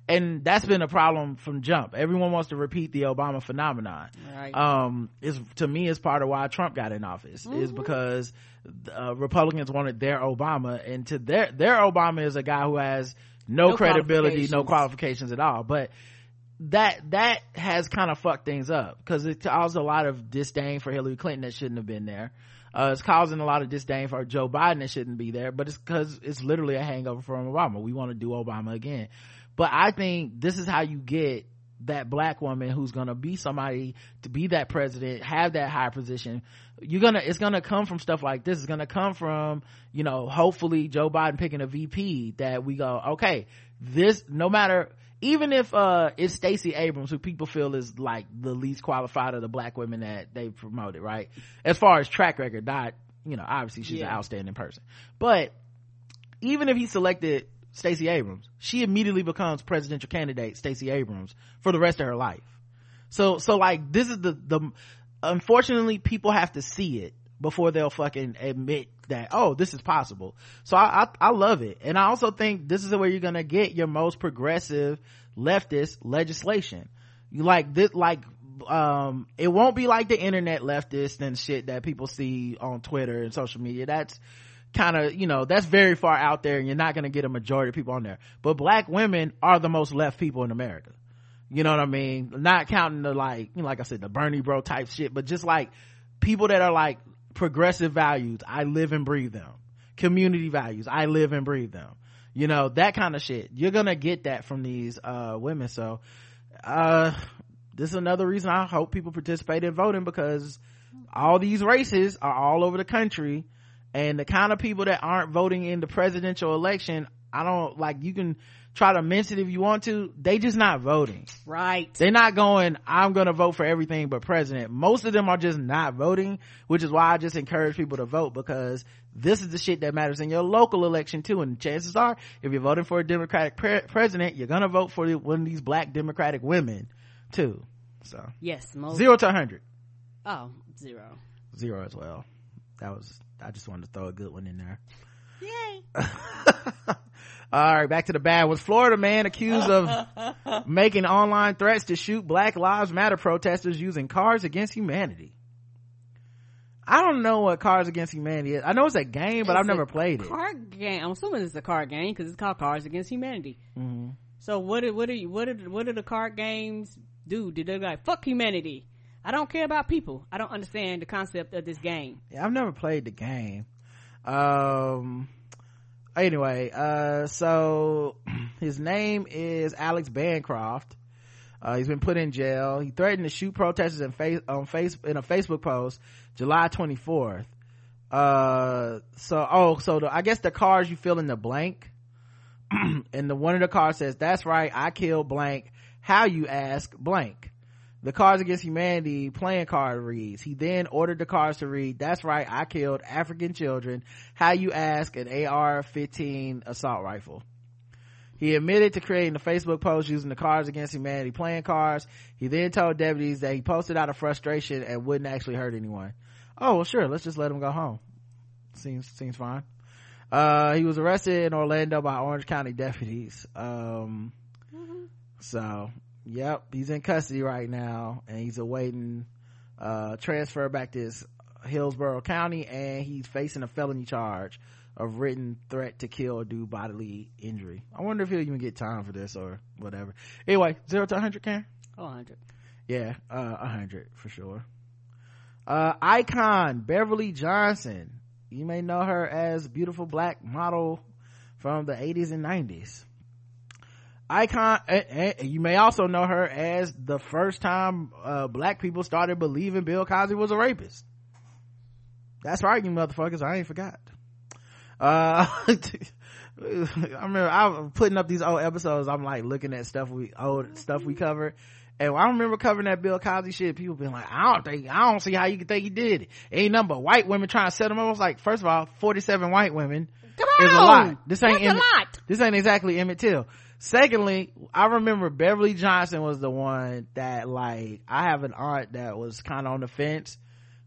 and that's been a problem from jump. Everyone wants to repeat the obama phenomenon. Right. um is to me is part of why trump got in office is because uh, republicans wanted their obama and to their their obama is a guy who has no, No credibility no qualifications. qualifications at all. But that that has kind of fucked things up because it caused a lot of disdain for hillary clinton that shouldn't have been there. Uh, it's causing a lot of disdain for joe biden that shouldn't be there but it's because it's literally a hangover from obama. We want to do obama again but i think this is how you get that black woman who's gonna be somebody to be that president have that high position. You're gonna it's gonna come from stuff like this. It's gonna come from you know hopefully joe biden picking a vp that we go okay this no matter even if uh it's Stacey Abrams who people feel is like the least qualified of the black women that they promoted right? As far as track record not you know obviously she's an outstanding person. But even if he selected Stacey Abrams, she immediately becomes presidential candidate Stacey Abrams for the rest of her life. So, so like this is the, the, unfortunately people have to see it before they'll fucking admit that, oh, this is possible. So I, I, I love it. And I also think this is where you're gonna get your most progressive leftist legislation. You like this, like, um, it won't be like the internet leftist and shit that people see on Twitter and social media. That's, kind of you know that's very far out there and you're not going to get a majority of people on there. But black women are the most left people in america. You know what i mean? Not counting the like you know, like i said the bernie bro type shit but just like people that are like progressive values i live and breathe them. Community values i live and breathe them. You know that kind of shit. You're gonna get that from these uh women. So uh this is another reason i hope people participate in voting because all these races are all over the country and the kind of people that aren't voting in the presidential election i don't like you can try to mince it if you want to they just not voting right. they're not going i'm gonna vote for everything but president most of them are just not voting which is why i just encourage people to vote because this is the shit that matters in your local election too and chances are if you're voting for a democratic pre- president you're gonna vote for one of these black democratic women too so Yes. Most. zero to 100 Oh, zero. zero as well that was i just wanted to throw a good one in there Yay. All right, back to the bad ones. Florida man accused of making online threats to shoot Black Lives Matter protesters using Cards Against Humanity. I don't know what Cards Against Humanity is. I know it's a game, but I've never played it. Card game. I'm assuming it's a card game because it's called Cards Against Humanity. Mhm. So what did what do what did what did the card games do? Did they like fuck humanity? I don't care about people. I don't understand the concept of this game. Yeah, I've never played the game. Um. Anyway, uh, so his name is Alex Bancroft. Uh, he's been put in jail. He threatened to shoot protesters in face on face in a Facebook post, July 24th. Uh, so oh, so the, I guess the cards you fill in the blank, and the one of the cards says, "That's right, I killed blank." How you ask blank. The Cards Against Humanity playing card reads. He then ordered the cards to read, that's right, I killed African children. How you ask an AR-15 assault rifle. He admitted to creating the Facebook post using the Cards Against Humanity playing cards. He then told deputies that he posted out of frustration and wouldn't actually hurt anyone. Oh, well sure, let's just let him go home. Seems, seems fine. Uh, he was arrested in Orlando by Orange County deputies. Um, so yep he's in custody right now and he's awaiting uh transfer back to his hillsborough county and he's facing a felony charge of written threat to kill or do bodily injury. I wonder if he'll even get time for this or whatever. Anyway zero to 100 karen? Oh, 100. yeah uh 100 for sure. Uh icon beverly johnson. You may know her as beautiful black model from the 80s and 90s icon eh, eh, you may also know her as the first time uh, black people started believing bill cosby was a rapist that's right you motherfuckers i ain't forgot uh i remember i was putting up these old episodes i'm like looking at stuff we old stuff we covered And I remember covering that Bill Cosby shit. People being like, I don't think, I don't see how you can think he did it. Ain't nothing but white women trying to set him up. I was like, first of all, 47 white women Come is a on. lot. This ain't lot. this ain't exactly Emmett Till. Secondly, I remember Beverly Johnson was the one that like, I have an aunt that was kind of on the fence.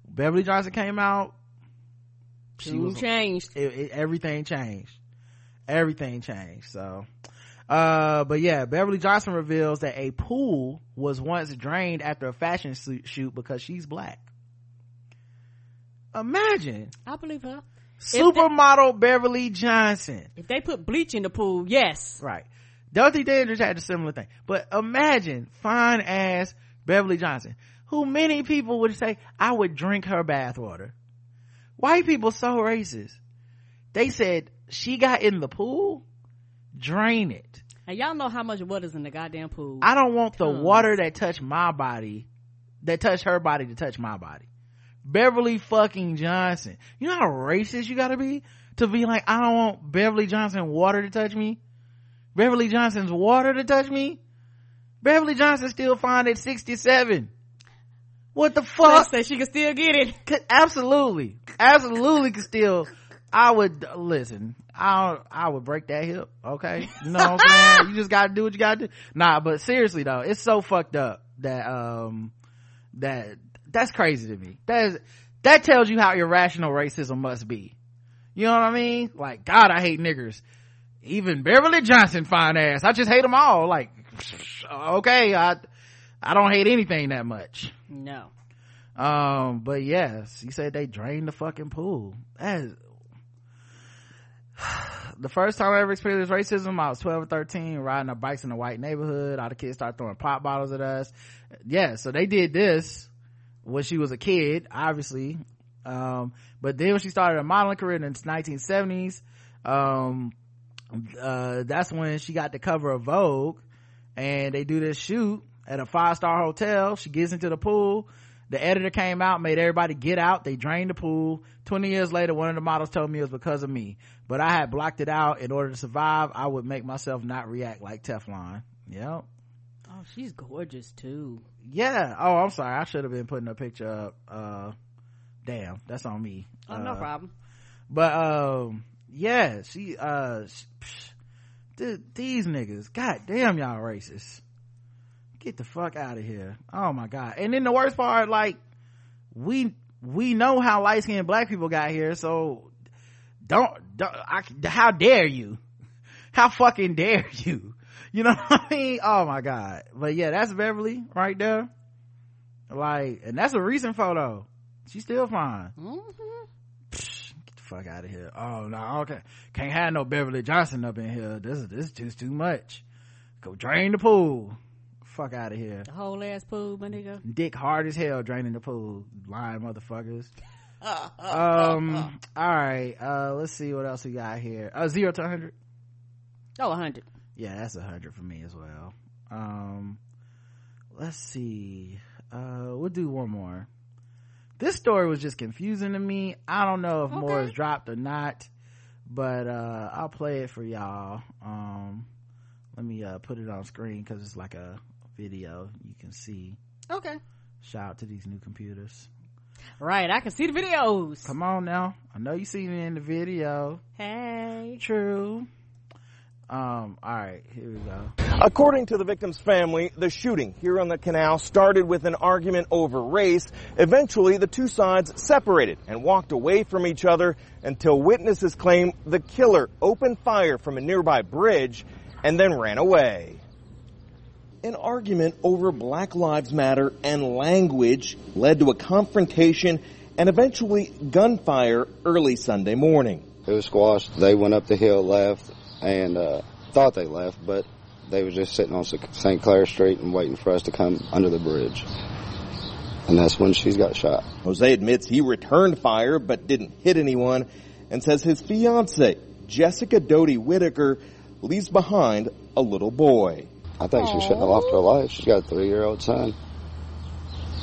Beverly Johnson came out. She was, changed. it, it, everything changed. Everything changed. So, uh, but yeah, Beverly Johnson reveals that a pool was once drained after a fashion shoot because she's black. Imagine I believe her. supermodel Beverly Johnson. If they put bleach in the pool, yes. Right. Dorothy Dandridge had a similar thing. But imagine fine ass Beverly Johnson, who many people would say, I would drink her bathwater. White people so racist. They said she got in the pool, drain it. And y'all know how much water's in the goddamn pool. I don't want the water that touched my body, that touched her body to touch my body. Beverly fucking Johnson. You know how racist you gotta be to be like, I don't want Beverly Johnson water to touch me? Beverly Johnson's water to touch me? Beverly Johnson still fine at 67. What the fuck? say she can still get it. Absolutely. Absolutely could still. I would listen i i would break that hip okay? You know what i'm saying? You just gotta do what you gotta do. Nah but seriously though it's so fucked up that um that that's crazy to me. That is that tells you how irrational racism must be. You know what i mean? Like god i hate niggers even beverly johnson fine ass i just hate them all like okay i i don't hate anything that much No. um, but yes, he said they drained the fucking pool. That is, the first time I ever experienced racism, I was 12 or 13, riding our bikes in a white neighborhood. All the kids started throwing pop bottles at us. Yeah, so they did this when she was a kid, obviously. Um, but then when she started a modeling career in the 1970s, um, uh, that's when she got the cover of Vogue and they do this shoot at a five star hotel. She gets into the pool. The editor came out, made everybody get out. They drained the pool. 20 years later, one of the models told me it was because of me, but I had blocked it out in order to survive. I would make myself not react like Teflon. Yep. Oh, she's gorgeous too. Yeah. Oh, I'm sorry. I should have been putting a picture up. Uh, damn, that's on me. Oh, no Uh, problem. but um yeah she uh sh- psh, th- these niggas god damn y'all racist. Get the fuck out of here. Oh my god. And then the worst part like we we know how light-skinned black people got here so don't, don't I, how dare you? How fucking dare you? You know what i mean? Oh my god. But yeah that's beverly right there. Like and that's a recent photo. She's still fine. Mm-hmm. Psh, get the fuck out of here. Oh no, okay. Can't have no Beverly Johnson up in here. This is this is just too much. Go drain the pool. Fuck out of here. The whole ass pool, my nigga. Dick hard as hell draining the pool. Lying motherfuckers. um all right. Uh let's see what else we got here. Uh zero to hundred. Oh, a hundred. Yeah, that's a hundred for me as well. Um let's see. Uh we'll do one more. This story was just confusing to me. I don't know if more is dropped or not, but uh I'll play it for y'all. Um let me uh put it on screen because it's like a video you can see. Okay. Shout out to these new computers. Right, I can see the videos. Come on now. I know you seen it in the video. Hey. True. Um, all right, here we go. According to the victim's family, the shooting here on the canal started with an argument over race. Eventually, the two sides separated and walked away from each other until witnesses claim the killer opened fire from a nearby bridge and then ran away. An argument over Black Lives Matter and language led to a confrontation and eventually gunfire early Sunday morning. It was squashed. They went up the hill, left, and uh, thought they left, but they were just sitting on St. Clair Street and waiting for us to come under the bridge. And that's when she's got shot. Jose admits he returned fire but didn't hit anyone and says his fiance, Jessica Doty Whitaker, leaves behind a little boy. I think she shouldn't have lost her life. She's got a three-year-old son.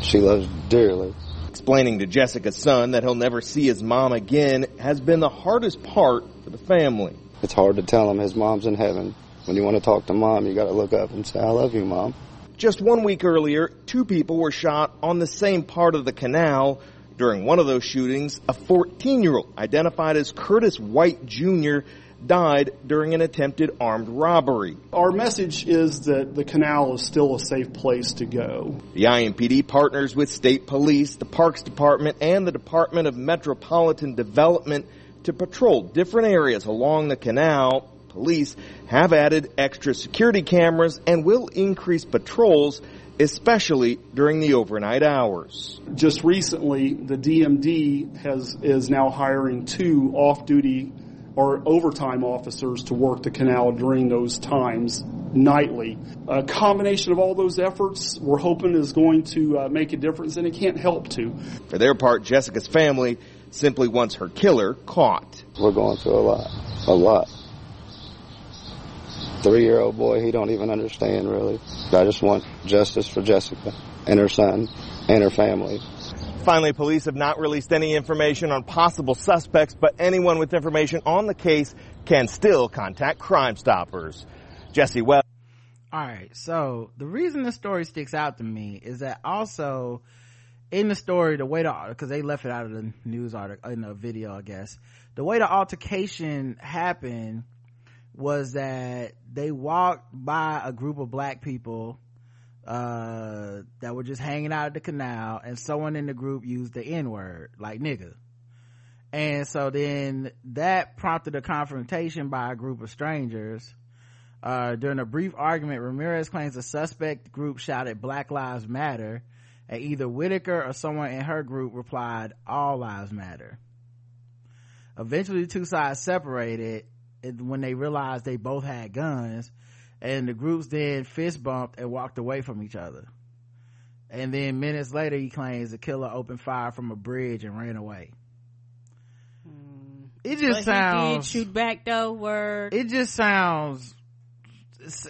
She loves dearly. Explaining to Jessica's son that he'll never see his mom again has been the hardest part for the family. It's hard to tell him his mom's in heaven. When you want to talk to mom, you got to look up and say, "I love you, mom." Just one week earlier, two people were shot on the same part of the canal. During one of those shootings, a 14 year old identified as Curtis White Jr. died during an attempted armed robbery. Our message is that the canal is still a safe place to go. The IMPD partners with state police, the Parks Department, and the Department of Metropolitan Development to patrol different areas along the canal. Police have added extra security cameras and will increase patrols, especially during the overnight hours. Just recently, the DMD has is now hiring two off-duty or overtime officers to work the canal during those times nightly. A combination of all those efforts, we're hoping is going to uh, make a difference, and it can't help to. For their part, Jessica's family simply wants her killer caught. We're going through a lot, a lot. Three-year-old boy, he don't even understand really. I just want justice for Jessica and her son and her family. Finally, police have not released any information on possible suspects, but anyone with information on the case can still contact Crime Stoppers. Jesse Webb. All right. So the reason this story sticks out to me is that also in the story, the way the, cause they left it out of the news article, in the video, I guess, the way the altercation happened was that they walked by a group of black people uh, that were just hanging out at the canal and someone in the group used the n-word like nigga. And so then that prompted a confrontation by a group of strangers. Uh, during a brief argument ramirez claims the suspect group shouted black lives matter and either whitaker or someone in her group replied all lives matter eventually the two sides separated when they realized they both had guns and the groups then fist bumped and walked away from each other and then minutes later he claims the killer opened fire from a bridge and ran away hmm. it just But sounds he did shoot back though. Word. it just sounds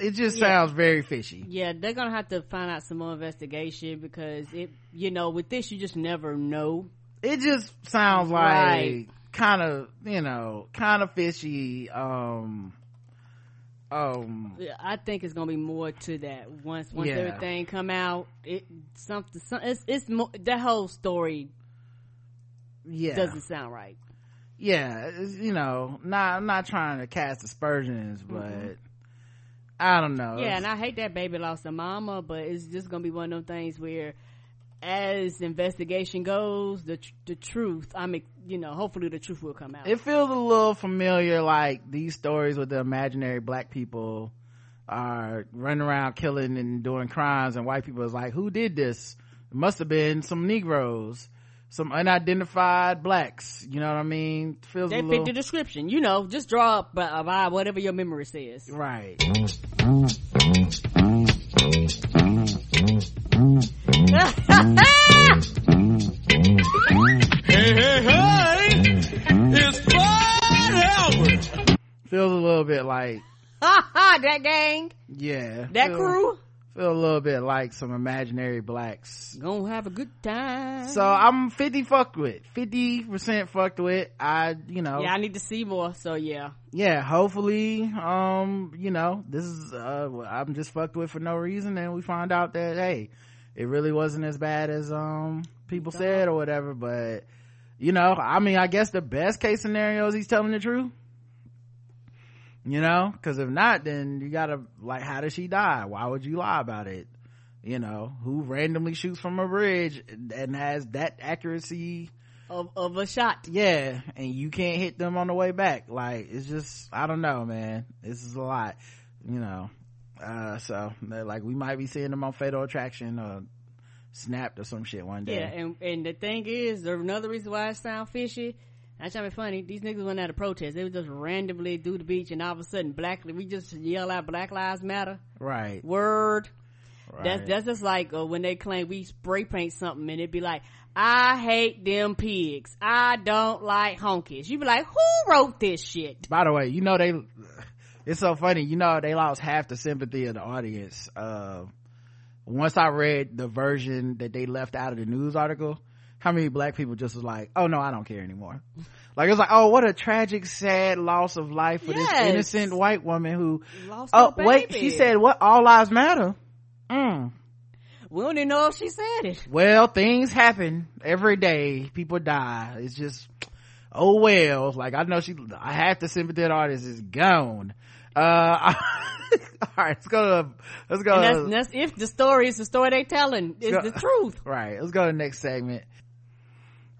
it just Yeah. sounds very fishy Yeah, they're gonna have to find out some more investigation because it, you know, with this you just never know. it just sounds like Right. kind of you know kind of fishy um um I think it's gonna be more to that once once Yeah. everything come out. It something, some, it's it's more, that whole story yeah doesn't sound right. yeah you know not i'm not trying to cast aspersions but Mhm. I don't know Yeah, and I hate that baby lost a mama, but it's just gonna be one of them things where, as investigation goes, the tr- the truth. I mean, you know, hopefully the truth will come out. it feels a little familiar like these stories with the imaginary black people are running around killing and doing crimes and white people is like who did this it must have been some negroes some unidentified blacks you know what i mean feels they a fit little the description. You know, just draw up by, by whatever your memory says. right Hey, hey, hey! It's Fat Albert! feels a little bit like Ha ha! That gang, yeah that feel- crew, feel a little bit like some imaginary blacks. Gonna have a good time. so i'm 50 fucked with 50 percent fucked with. I you know. Yeah, I need to see more. So yeah, yeah hopefully um you know this is uh i'm just fucked with for no reason and we find out that hey it really wasn't as bad as um people said or whatever but you know i mean i guess the best case scenario is he's telling the truth you know? Because if not then you gotta like how did she die? Why would you lie about it? You know? Who randomly shoots from a bridge and has that accuracy of of a shot. yeah and you can't hit them on the way back. Like it's just i don't know man. This is a lot you know? Uh so like we might be seeing them on fatal attraction or snapped or some shit one day. Yeah, and and the thing is, there's another reason why it sound fishy. That's trying to be funny. These niggas went out of protest. They would just randomly do the beach, and all of a sudden, black. We just yell out "Black Lives Matter." right Word. That's Right. that's just like uh, when they claim we spray paint something, and it'd be like, "I hate them pigs. I don't like honkies." You be like, "Who wrote this shit?" by the way you know they it's so funny you know they lost half the sympathy of the audience uh once i read the version that they left out of the news article how many black people just was like oh no i don't care anymore like it's like oh what a tragic sad loss of life for Yes. this innocent white woman who Lost oh wait she said what all lives matter Mm. We don't even know if she said it. Well, things happen every day. People die. It's just, oh well. Like I know she, I half the sympathy artist is gone. Uh, all right, let's go to, let's go. And that's, that's if the story is the story they telling is go- the truth. Right. Let's go to the next segment.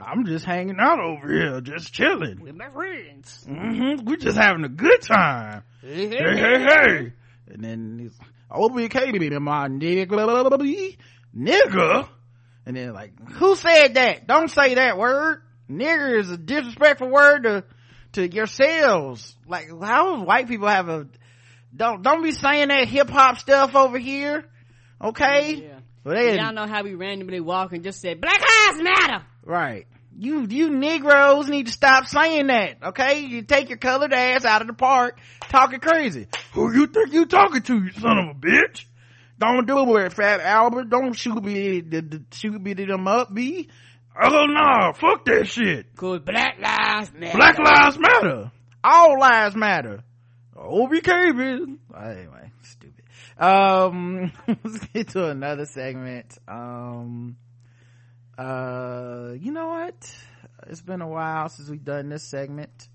I'm just hanging out over here, just chilling. With my friends. hmm We're just having a good time. Hey, hey, hey, hey. And then he's, OBK, my nigga, nigga. And then like, who said that? Don't say that word. Nigger is a disrespectful word to, to yourselves. Like, how white people have a, don't, don't be saying that hip hop stuff over here. Okay? Yeah. Well, they, Y'all know how we randomly walk and just said, Black Lives Matter! Right. You, you Negroes need to stop saying that, okay? You take your colored ass out of the park talking crazy. Who you think you talking to, you son of a bitch? Don't do it, with Fat Albert. Don't shoot me, the, the, shoot me them up, B. Oh no, fuck that shit. Cause Black Lives Matter. Black lives matter. All lives matter. OBK, man. Anyway, stupid. Um, let's get to another segment. Um, uh, you know what? It's been a while since we've done this segment,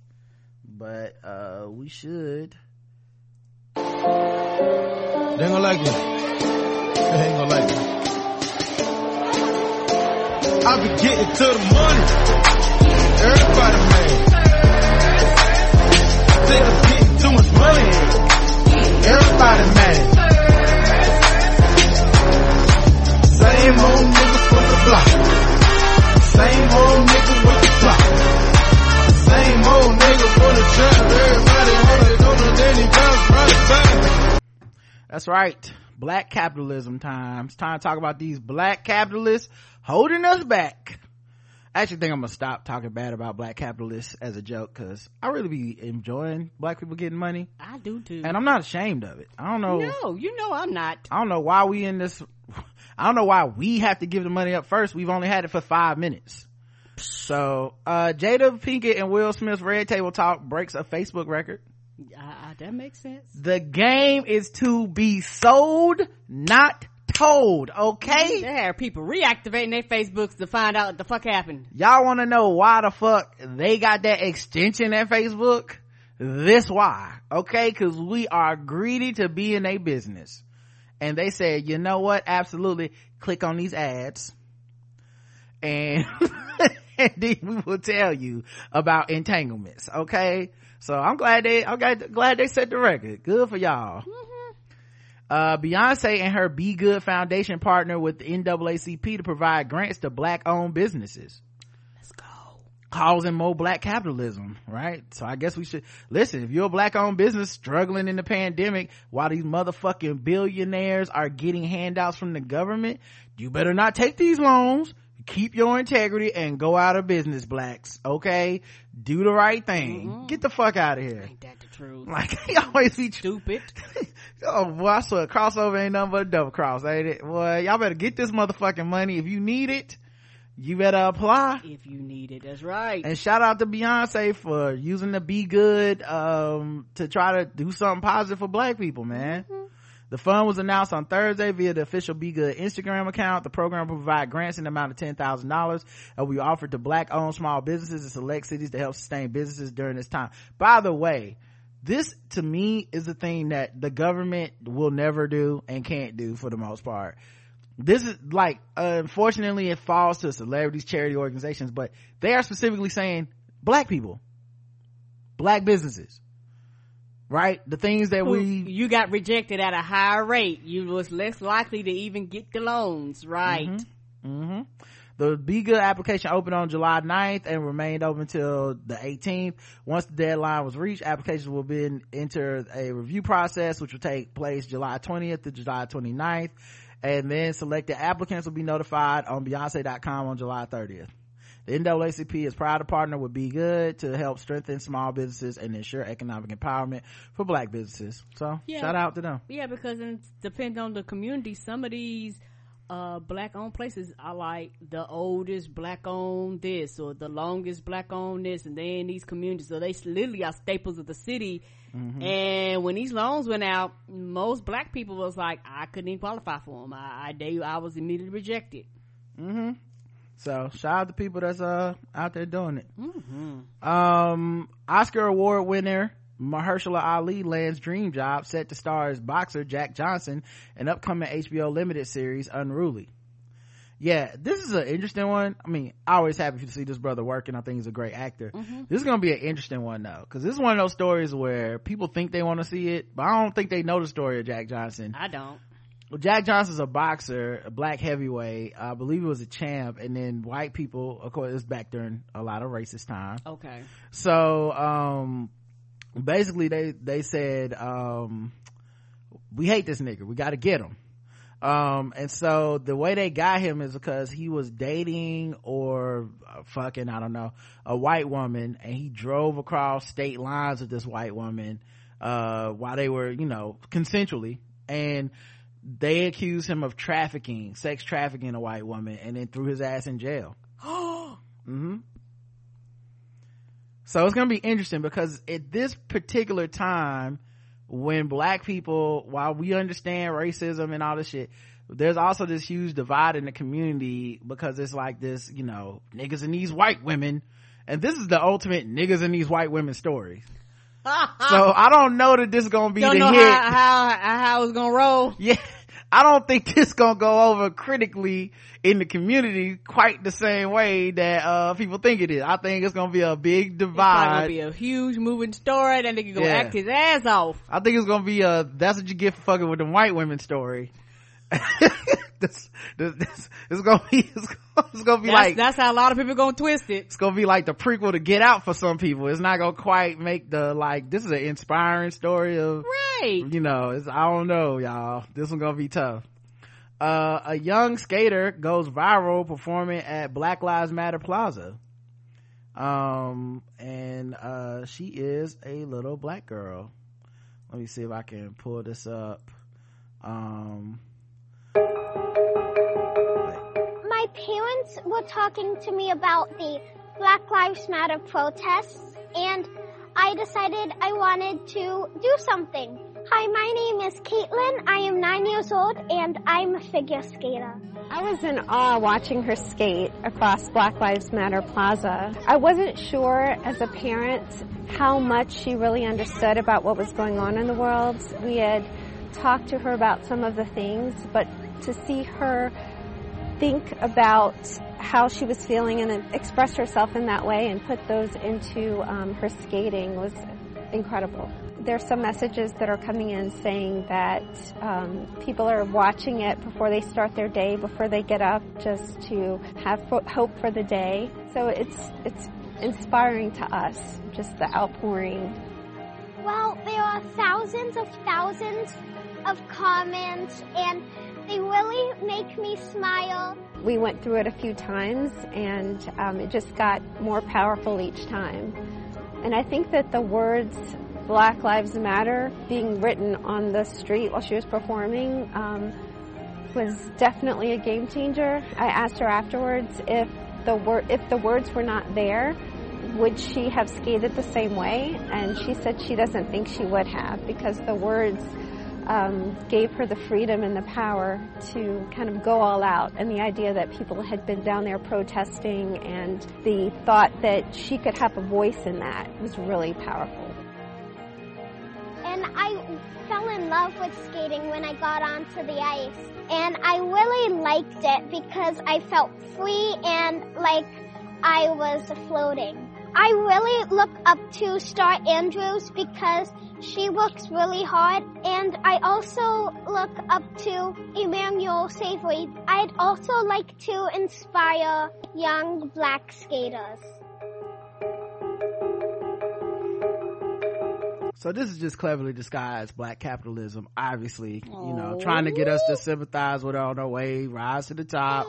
but, uh, we should. They ain't gonna like it. They ain't gonna like it. I be getting to the money. Everybody mad. Think I'm getting too much money. Everybody mad. That's right. Black capitalism time. It's time to talk about these black capitalists holding us back. I actually think I'm gonna stop talking bad about black capitalists as a joke because I really be enjoying black people getting money I do too. and I'm not ashamed of it. I don't know. No, you know I'm not. I don't know why we in this. I don't know why we have to give the money up first. We've only had it for five minutes. So, uh, Jada Pinkett and Will Smith's Red Table Talk breaks a Facebook record. Uh, that makes sense. The game is to be sold, not told, okay? They have people reactivating their Facebooks to find out what the fuck happened. Y'all wanna know why the fuck they got that extension at Facebook? This why, okay? Cause we are greedy to be in a business. And they said, you know what? Absolutely. Click on these ads. And, and then we will tell you about entanglements, okay? So I'm glad they, I'm glad, glad they set the record. Good for y'all. Uh, Beyonce and her BeyGood Foundation partner with the NAACP to provide grants to black owned businesses. Let's go. Causing more black capitalism, right? So I guess we should listen. If you're a black owned business struggling in the pandemic while these motherfucking billionaires are getting handouts from the government, you better not take these loans. Keep your integrity and go out of business, blacks. Okay? Do the right thing. Get the fuck out of here. Ain't that the truth? Like, he always be Stupid. Oh boy, I swear, crossover ain't nothing but a double cross, ain't it? Boy, y'all better get this motherfucking money. If you need it, you better apply. if you need it, that's right. And shout out to Beyonce for using the BeyGood, um, to try to do something positive for black people, man. The fund was announced on Thursday via the official BeyGood Instagram account. The program will provide grants in the amount of $10,000 and be offered to black owned small businesses in select cities to help sustain businesses during this time. By the way, this to me is a thing that the government will never do and can't do for the most part. This is like, unfortunately it falls to celebrities, charity organizations, but they are specifically saying black people, black businesses, right? The things that we, you got rejected at a higher rate. You was less likely to even get the loans, right? hmm The BeyGood application opened on July 9th and remained open until the 18th. Once the deadline was reached, applications will be enter a review process, which will take place July 20th to July 29th. And then selected applicants will be notified on Beyonce.com on July 30th. The NAACP is proud to partner with BeyGood to help strengthen small businesses and ensure economic empowerment for black businesses. So Yeah. shout out to them. Yeah, because it depends on the community. Some of these uh black owned places are like the oldest black owned this or the longest black owned this and they in these communities so they literally are staples of the city Mhm. and when these loans went out most black people was like i couldn't even qualify for them i i, they, I was immediately rejected mm-hmm so shout out to people that's uh out there doing it mm-hmm. um oscar award winner Mahershala Ali lands dream job set to star as boxer Jack Johnson in upcoming HBO limited series Unruly. Yeah, this is an interesting one. I mean, I always happy to see this brother working. I think he's a great actor. Mhm. This is gonna be an interesting one though, because this is one of those stories where people think they want to see it, but I don't think they know the story of Jack Johnson. i don't Well, Jack Johnson's a boxer, a black heavyweight. I believe he was a champ, and then white people, of course, it's back during a lot of racist time. okay So, um, basically they, they said, um, we hate this nigga. We gotta get him. Um, and so the way they got him is because he was dating or uh, fucking, I don't know, a white woman and he drove across state lines with this white woman, uh, while they were, you know, consensually and they accused him of trafficking, sex trafficking a white woman and then threw his ass in jail. hmm So it's gonna be interesting because at this particular time, when black people, while we understand racism and all this shit, there's also this huge divide in the community because it's like this, you know, niggas and these white women, and this is the ultimate niggas and these white women story. So I don't know that this is gonna be don't the know hit. how, how how it's gonna roll Yeah, I don't think this gonna go over critically in the community quite the same way that uh people think it is. I think it's gonna be a big divide. It's gonna be a huge moving story. That nigga gonna Yeah. act his ass off. I think it's gonna be a that's what you get for fucking with the white women story. this, this, this, it's gonna be it's gonna, it's gonna be That's, like that's how a lot of people gonna twist it. it's gonna be like the prequel to Get Out for some people. It's not gonna quite make the like this is an inspiring story of Right. you know it's i don't know y'all this one gonna be tough uh a young skater goes viral performing at black lives matter plaza um and uh she is a little black girl let me see if i can pull this up um My parents were talking to me about the Black Lives Matter protests, and I decided I wanted to do something. Hi, my name is Caitlin. I am nine years old, and I'm a figure skater. I was in awe watching her skate across Black Lives Matter Plaza. I wasn't sure as a parent how much she really understood about what was going on in the world. We had talked to her about some of the things, but to see her think about how she was feeling and express herself in that way and put those into um, her skating was incredible. There's some messages that are coming in saying that um, people are watching it before they start their day, before they get up, just to have hope for the day. So it's it's inspiring to us, just the outpouring. Well, there are thousands of thousands of comments, and they really make me smile. We went through it a few times, and um, it just got more powerful each time. And I think that the words Black Lives Matter being written on the street while she was performing um, was definitely a game changer. I asked her afterwards if the wor- if the words were not there, would she have skated the same way? And she said she doesn't think she would have because the words um, gave her the freedom and the power to kind of go all out. And the idea that people had been down there protesting and the thought that she could have a voice in that was really powerful. And I fell in love with skating when I got onto the ice. And I really liked it because I felt free and like I was floating. I really look up to Starr Andrews because she works really hard and I also look up to Emmanuel Savary. I'd also like to inspire young black skaters. So this is just cleverly disguised black capitalism, obviously, you know, trying to get us to sympathize with her on her way, rise to the top,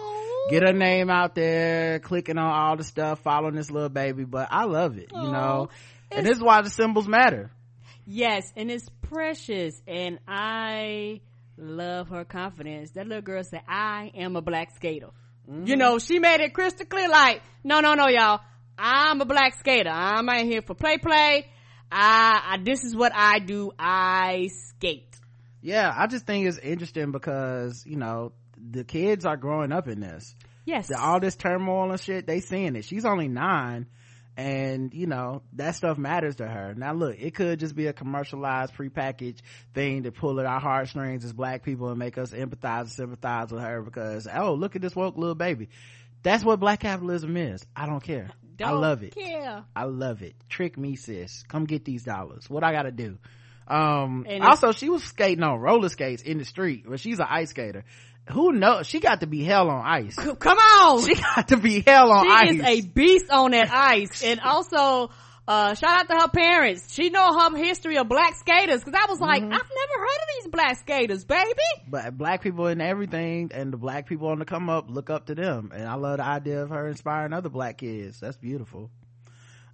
get her name out there, clicking on all the stuff, following this little baby. But I love it, you know, and this is why the symbols matter. Yes, and it's precious, and I Love her confidence. That little girl said, I am a black skater. Mm-hmm. You know, she made it crystal clear like, no, no, no, y'all. I'm a black skater. I'm not here for play play. I, I, this is what I do. I skate. Yeah, I just think it's interesting because, you know, the kids are growing up in this. Yes. The- all this turmoil and shit, they seeing it. She's only nine and, you know, that stuff matters to her. Now look, it could just be a commercialized prepackaged thing to pull at our heartstrings as black people and make us empathize and sympathize with her because, oh, look at this woke little baby. That's what black capitalism is. I don't care. I Don't love it. care. I love it. Trick me, sis. Come get these dollars. What I gotta do? Um, And also she was skating on roller skates in the street, but she's an ice skater. Who knows? She got to be hell on ice. Come on. She got to be hell on she ice. She is a beast on that ice. And also, uh, shout out to her parents. She know her history of black skaters. Cause I was like, Mm-hmm. I've never heard of these black skaters, baby. but black people and everything and the black people on the come up look up to them and i love the idea of her inspiring other black kids that's beautiful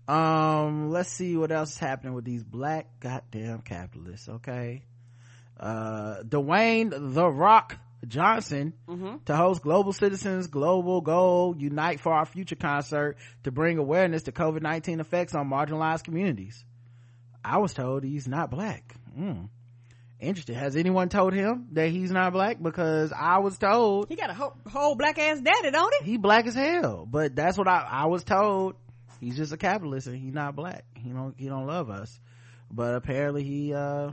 um let's see what else is happening with these black goddamn capitalists okay? Uh dwayne the rock johnson to host global citizens global goal unite for our future concert to bring awareness to covid-19 effects on marginalized communities. I was told he's not black. Mm. interesting. Has anyone told him that he's not black? Because i was told He got a whole, whole black ass daddy, don't he? he black as hell. But that's what i i was told he's just a capitalist and he's not black. He don't he don't love us. But apparently he uh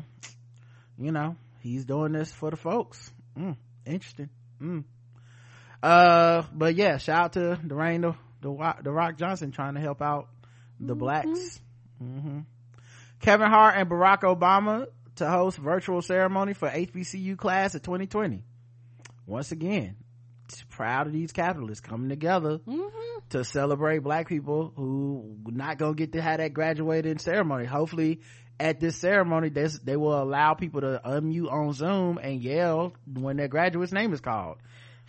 you know he's doing this for the folks. Mm, interesting. Mm. uh but yeah shout out to Dwayne the, the, the rock johnson trying to help out the blacks. Hmm kevin hart and barack obama to host virtual ceremony for hbcu class of 2020 once again proud of these capitalists coming together to celebrate black people who not gonna get to have that graduating ceremony. Hopefully at this ceremony they, they will allow people to unmute on zoom and yell when their graduate's name is called.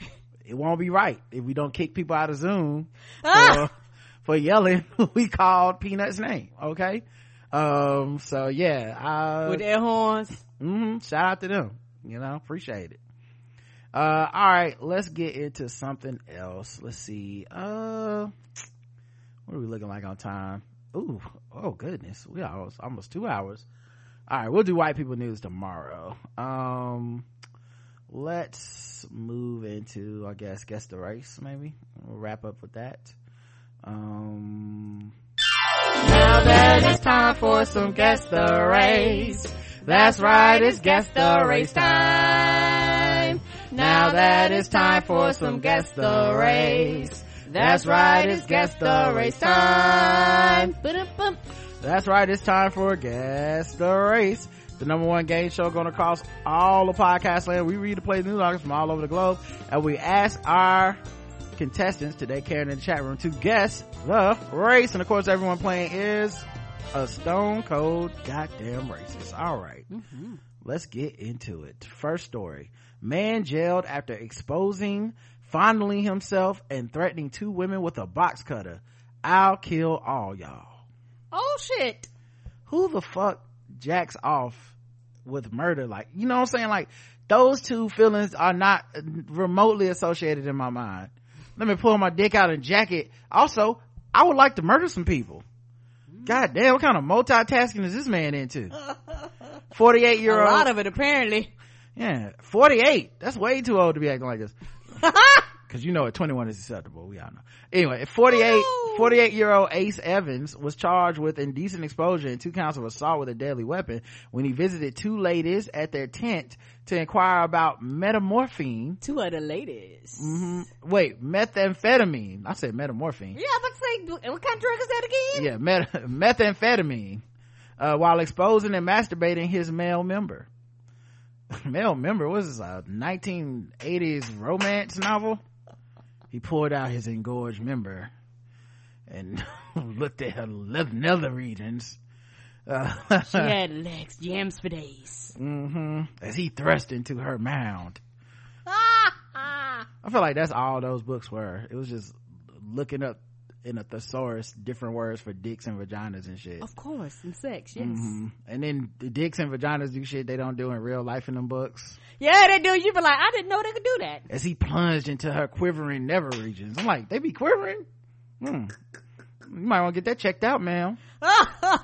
It won't be right if we don't kick people out of zoom for, for yelling we called peanut's name okay? Um so yeah I, With their horns. hmm shout out to them. You know appreciate it uh all right let's get into something else. Let's see uh what are we looking like on time? Ooh, oh goodness we are almost, almost two hours. All right we'll do white people news tomorrow. Um let's move into i guess guess the race maybe. We'll wrap up with that. Um now that it's time for some guess the race. That's right it's guess the race time now that it's time for some guess the race that's right it's guess the race time that's right, it's time for Guess the Race. The number one game show going across all the podcast land. We read the play news articles from all over the globe and we ask our contestants today, Karen in the chat room, to guess the race. And of course, everyone playing is a stone cold goddamn racist. All right. Mm-hmm. Let's get into it. First story. Man jailed after exposing, fondling himself, and threatening two women with a box cutter. I'll kill all y'all. Oh shit. Who the fuck jacks off with murder? Like, you know what I'm saying? Like, those two feelings are not remotely associated in my mind. Let me pull my dick out and jack it. Also, I would like to murder some people. God damn, what kind of multitasking is this man into? 48 year old. A lot of it, apparently. Yeah, 48. That's way too old to be acting like this. Cause you know at 21 is acceptable. We all know. Anyway, 48, 48 year old Ace Evans was charged with indecent exposure and two counts of assault with a deadly weapon when he visited two ladies at their tent to inquire about metamorphine. Two other ladies. hmm Wait, methamphetamine. I said metamorphine. Yeah, I'm about say, what kind of drug is that again? Yeah, met- methamphetamine, uh, while exposing and masturbating his male member. male member was this a 1980s romance novel he pulled out his engorged member and looked at her nether regions uh, She had legs, jams for days. hmm as he thrust into her mound. I feel like that's all those books were. It was just looking up in a thesaurus different words for dicks and vaginas and shit. Of course, and sex, yes. Mhm. And then the dicks and vaginas do shit they don't do in real life in them books. Yeah, they do. You be like, I didn't know they could do that. As he plunged into her quivering never regions. I'm like, they be quivering? Hmm. You might want to get that checked out, ma'am. uh,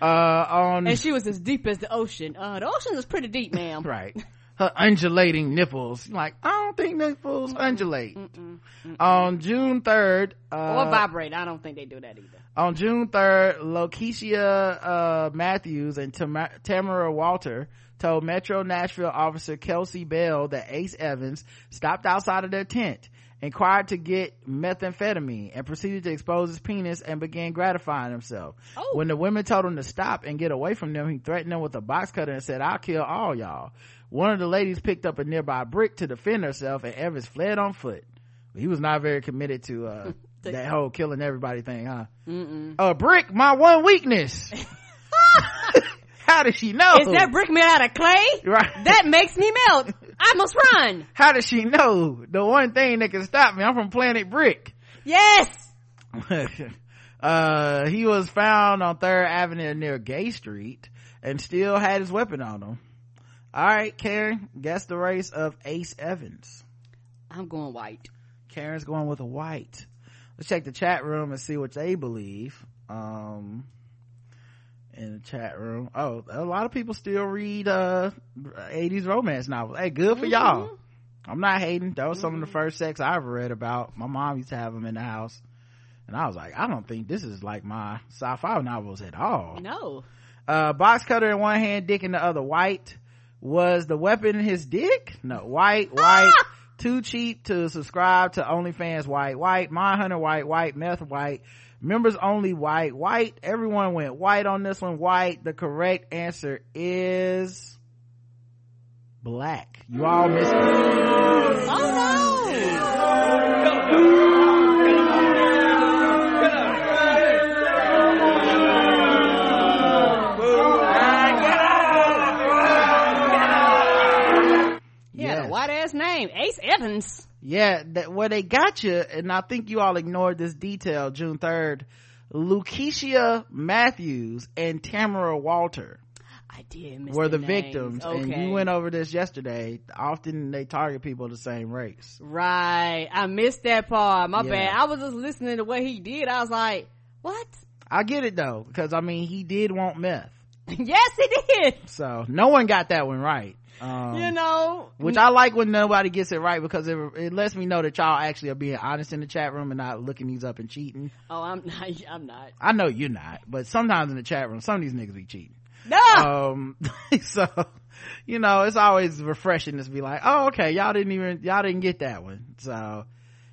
on and she was as deep as the ocean. Uh, the ocean is pretty deep, ma'am. right. Her undulating nipples. Like, I don't think nipples undulate. On June 3rd, uh, or vibrate. I don't think they do that either. on June 3rd, Lokeisha uh, Matthews and Tam- Tamara Walter told Metro Nashville officer Kelsey Bell that Ace Evans stopped outside of their tent, inquired to get methamphetamine, and proceeded to expose his penis and began gratifying himself. Oh. When the women told him to stop and get away from them, he threatened them with a box cutter and said, I'll kill all y'all. One of the ladies picked up a nearby brick to defend herself and Evans fled on foot. He was not very committed to uh, that whole killing everybody thing, huh? Mm-mm. a brick my one weakness how does she know Is that brick made out of clay? Right. That makes me melt. I must run. how does she know the one thing that can stop me i'm from planet brick Yes. uh he was found on third avenue near gay street and still had his weapon on him all right karen guess the race of ace evans. I'm going white. karen's going with a white. Let's check the chat room and see what they believe. Um in the chat room. Oh a lot of people still read uh 80s romance novels. Hey good for y'all. I'm not hating. That was some of the first sex i ever read about. My mom used to have them in the house. And i was like i don't think this is like my sci-fi novels at all. No. uh box cutter in one hand dick in the other white was the weapon his dick? No. White white. Ah! Too cheap to subscribe to onlyfans. White white. Mindhunter white white. Meth white. Members only white white. Everyone went white on this one. White. The correct answer is black. You all missed it. Oh no. Yeah, the white ass name, Ace Evans. yeah that where they got you and i think you all ignored this detail june 3rd lukeisha matthews and tamara walter I did miss were the victims and Okay. you went over this yesterday often they target people of the same race Right. I missed that part. My Yeah. bad. I was just listening to what he did. I was like, what? i get it though because i mean he did want meth yes, he did. so no one got that one right um, you know. which I like when nobody gets it right because it, it lets me know that y'all actually are being honest in the chat room and not looking these up and cheating. Oh, I'm not. I'm not. I know you're not, but sometimes in the chat room, some of these niggas be cheating. No. Um, so, you know, it's always refreshing to be like, oh, okay, y'all didn't even, y'all didn't get that one. So,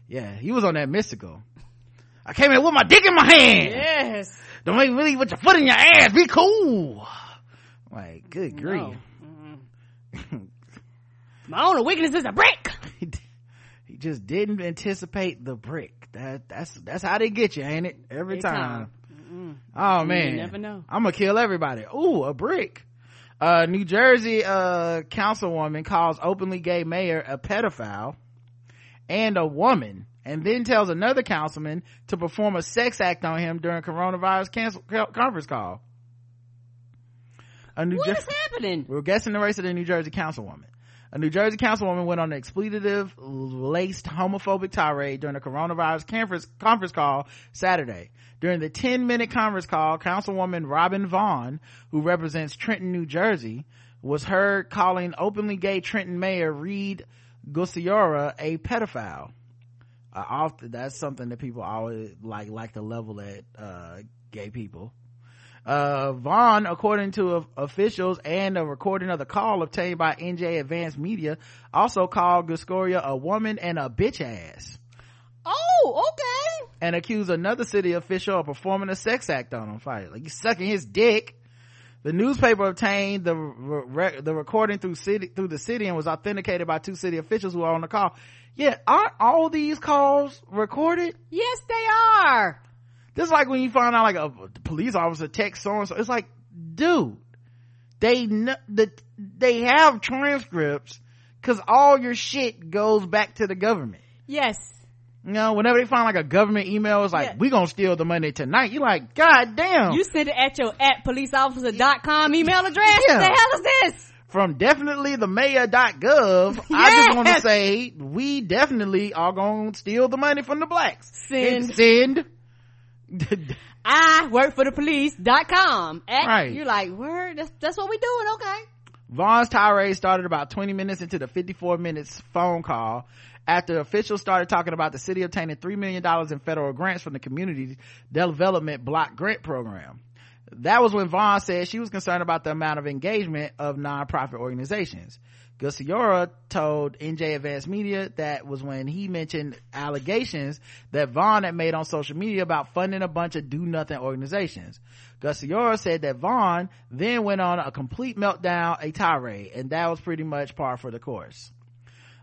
yeah, he was on that mystical. I came in with my dick in my hand. Yes. Don't make really with your foot in your ass. Be cool. Like, good grief. No. My only weakness is a brick. he just didn't anticipate the brick. That that's that's how they get you, ain't it? Every Every time. time. Oh You man, never know. I'm gonna kill everybody. Ooh, a brick. Uh, New Jersey uh councilwoman calls openly gay mayor a pedophile and a woman, and then tells another councilman to perform a sex act on him during coronavirus cancel, conference call. A New What Jer- is happening? we're guessing the race of the New Jersey councilwoman. A New Jersey councilwoman went on an expletive laced homophobic tirade during a coronavirus conference, conference call Saturday. During the 10 minute conference call, councilwoman Robin Vaughn, who represents Trenton, New Jersey, was heard calling openly gay Trenton mayor Reed Gusiora a pedophile. Uh, often, that's something that people always like, like to level at, uh, gay people uh vaughn according to of- officials and a recording of the call obtained by nj advanced media also called Gusiora a woman and a bitch ass. Oh, okay. and accused another city official of performing a sex act on him. Fire. Like he's sucking his dick. The newspaper obtained the re- the recording through city through the city and was authenticated by two city officials who are on the call. Yeah aren't all these calls recorded? Yes, they are. This is like when you find out like a police officer text so and so. It's like, dude, they kn- the they have transcripts because all your shit goes back to the government. Yes. You know, whenever they find like a government email, it's like, Yeah. we gonna steal the money tonight. You're like, god damn. You sent it at your at policeofficer.com email address. Yeah. The hell is this? From definitely the mayor.gov, I just want to say, we definitely are gonna steal the money from the blacks. Send. And send. I work for the police.com. At, Right. You're like, word, that's, that's what we doing, okay. Vaughn's tirade started about 20 minutes into the 54 minutes phone call after officials started talking about the city obtaining $3 million in federal grants from the community development block grant program. That was when Vaughn said she was concerned about the amount of engagement of nonprofit organizations. Gusiora told NJ Advanced Media that was when he mentioned allegations that Vaughn had made on social media about funding a bunch of do-nothing organizations. Gusiora said that Vaughn then went on a complete meltdown, a tirade, and that was pretty much par for the course.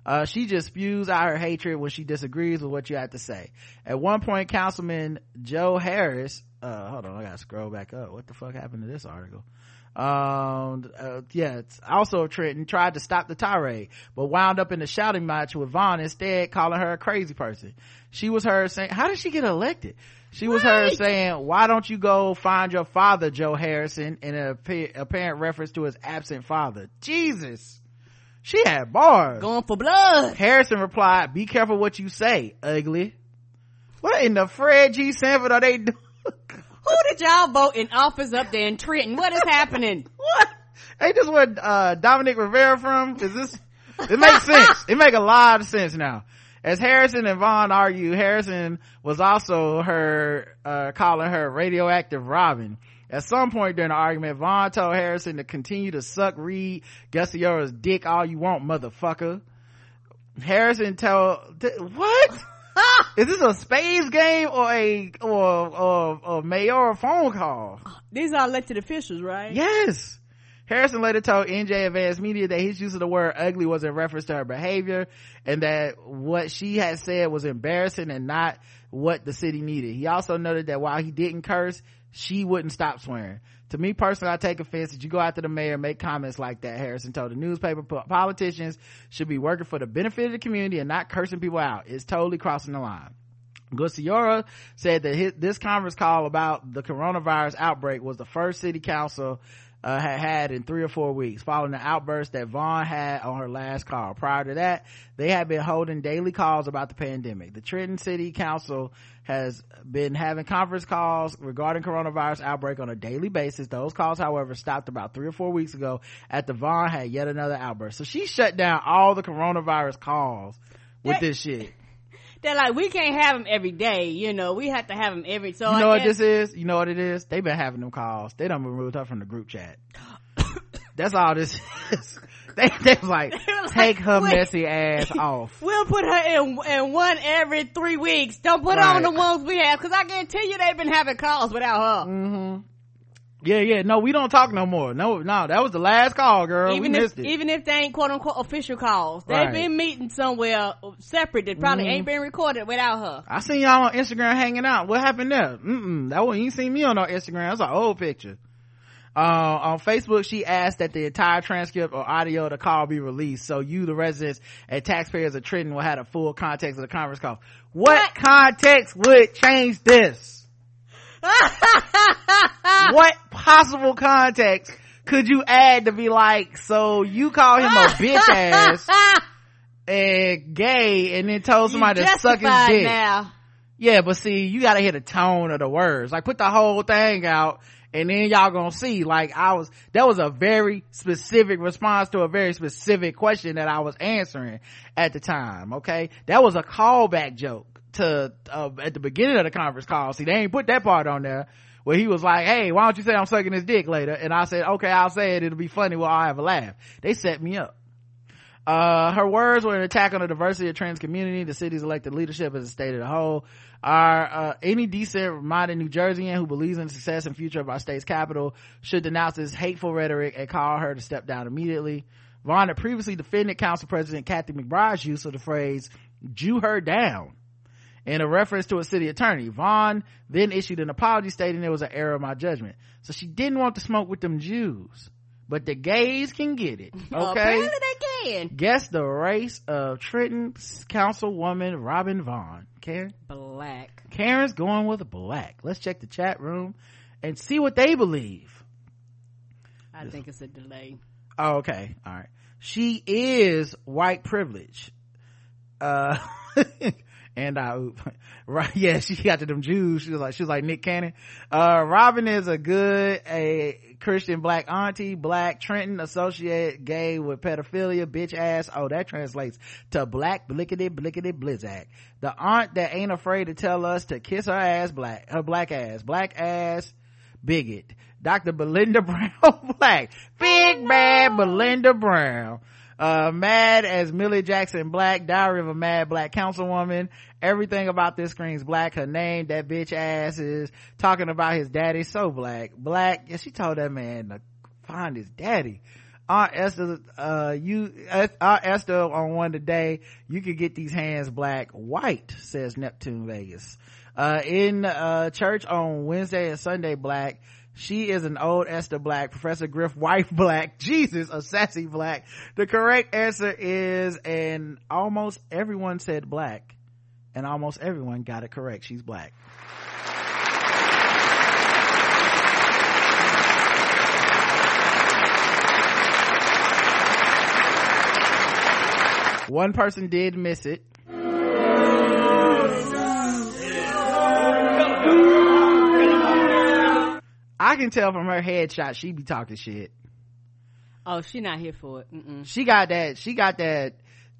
Uh, she just spews out her hatred when she disagrees with what you have to say. At one point, Councilman Joe Harris, uh, hold on, I gotta scroll back up. What the fuck happened to this article? Um, uh, yeah, it's also Trenton tried to stop the tirade, but wound up in a shouting match with Vaughn instead, calling her a crazy person. She was heard saying, how did she get elected? She was heard saying, why don't you go find your father, Joe Harrison, in a appa- apparent reference to his absent father. Jesus. She had bars. Going for blood. Harrison replied, be careful what you say, ugly. What in the Fred G. Sanford are they doing? Who did y'all vote in office up there in Trenton? What is happening? what? Ain't this where, uh, Dominic Rivera from? Is this, it makes sense. It make a lot of sense now. As Harrison and Vaughn argue, Harrison was also her, uh, calling her radioactive Robin. At some point during the argument, Vaughn told Harrison to continue to suck Reed Gusiora's dick all you want, motherfucker. Harrison told, what? Is this a space game or a, or, or, or mayoral phone call? These are elected officials, right? Yes. Harrison later told NJ Advanced Media that his use of the word ugly was in reference to her behavior and that what she had said was embarrassing and not what the city needed. He also noted that while he didn't curse, she wouldn't stop swearing. To me personally, I take offense that you go after the mayor and make comments like that. Harrison told the newspaper politicians should be working for the benefit of the community and not cursing people out. It's totally crossing the line. Gusiora said that his, this conference call about the coronavirus outbreak was the first city council uh, had had in three or four weeks following the outburst that Vaughn had on her last call. Prior to that, they had been holding daily calls about the pandemic. The Trenton City Council has been having conference calls regarding coronavirus outbreak on a daily basis. Those calls, however, stopped about three or four weeks ago after Vaughn had yet another outburst. So she shut down all the coronavirus calls with this shit. They're like, we can't have them every day, you know, we have to have them every, so you I know what guess- this is? You know what it is? They've been having them calls. They done removed her from the group chat. That's all this is. They, they was like, take her wait. messy ass off. We'll put her in, in one every three weeks. Don't put her Right. on the ones we have, cause I guarantee you they've been having calls without her. Mm-hmm. Yeah, yeah. No, we don't talk no more. No, no, that was the last call, girl. even we if missed it. even if they ain't quote unquote official calls, they've Right. been meeting somewhere separate that probably Mhm. ain't been recorded without her. I seen y'all on Instagram hanging out. What happened there? Mm-mm. That one, you ain't seen me on no Instagram. That's an old picture. Uh, on Facebook, she asked that the entire transcript or audio of the call be released so you, the residents and taxpayers of Trenton will have the full context of the conference call. What, context would change this? what possible context could you add to be like, so you call him a bitch ass and gay and then told somebody to suck his dick? now. Yeah, but see, you gotta hear the tone of the words. Like put the whole thing out and then y'all gonna see. Like I was, that was a very specific response to a very specific question that I was answering at the time. Okay. That was a callback joke to, uh, at the beginning of the conference call. See, they ain't put that part on there where he was like, Hey, why don't you say I'm sucking his dick later? And I said, okay, I'll say it. It'll be funny. Well, I'll have a laugh. They set me up. Uh, her words were an attack on the diversity of trans community, the city's elected leadership as a state of the whole. Are, uh, any decent minded New Jerseyan who believes in the success and future of our state's capital should denounce this hateful rhetoric and call her to step down immediately. Vaughn had previously defended Council President Kathy McBride's use of the phrase, Jew her down in a reference to a city attorney. Vaughn then issued an apology stating there was an error in my judgment. So she didn't want to smoke with them Jews. But the gays can get it. Okay. Apparently they can. Guess the race of Trenton Councilwoman Robin Vaughn. karen Black. karen's going with black let's check the chat room and see what they believe I think it's a delay. Oh, okay. All right. She is white privilege. Uh, and I, right. Yeah, she got to them Jews. She was like, she was like Nick Cannon. Uh, Robin is a good, a Christian black auntie, black Trenton associate gay with pedophilia, bitch ass. Oh, that translates to black blickety blickety blizzak. The aunt that ain't afraid to tell us to kiss her ass black, her black ass, black ass bigot. Dr. Belinda Brown Black. Big bad Belinda Brown. Uh, mad as Millie Jackson Black, Diary of a Mad Black Councilwoman. Everything about this screams black. Her name, that bitch ass is talking about his daddy, so black. Black, yeah, she told that man to find his daddy. Aunt Esther, uh, you, Aunt Esther on one today, you could get these hands black. White, says Neptune Vegas. Uh, in, uh, church on Wednesday and Sunday black, she is an old Esther Black, Professor Griff wife black, Jesus, a sassy black. The correct answer is, and almost everyone said black, and almost everyone got it correct. She's black. One person did miss it. I can tell from her headshot she be talking shit. Oh, she not here for it. Mm-mm. She got that. She got that.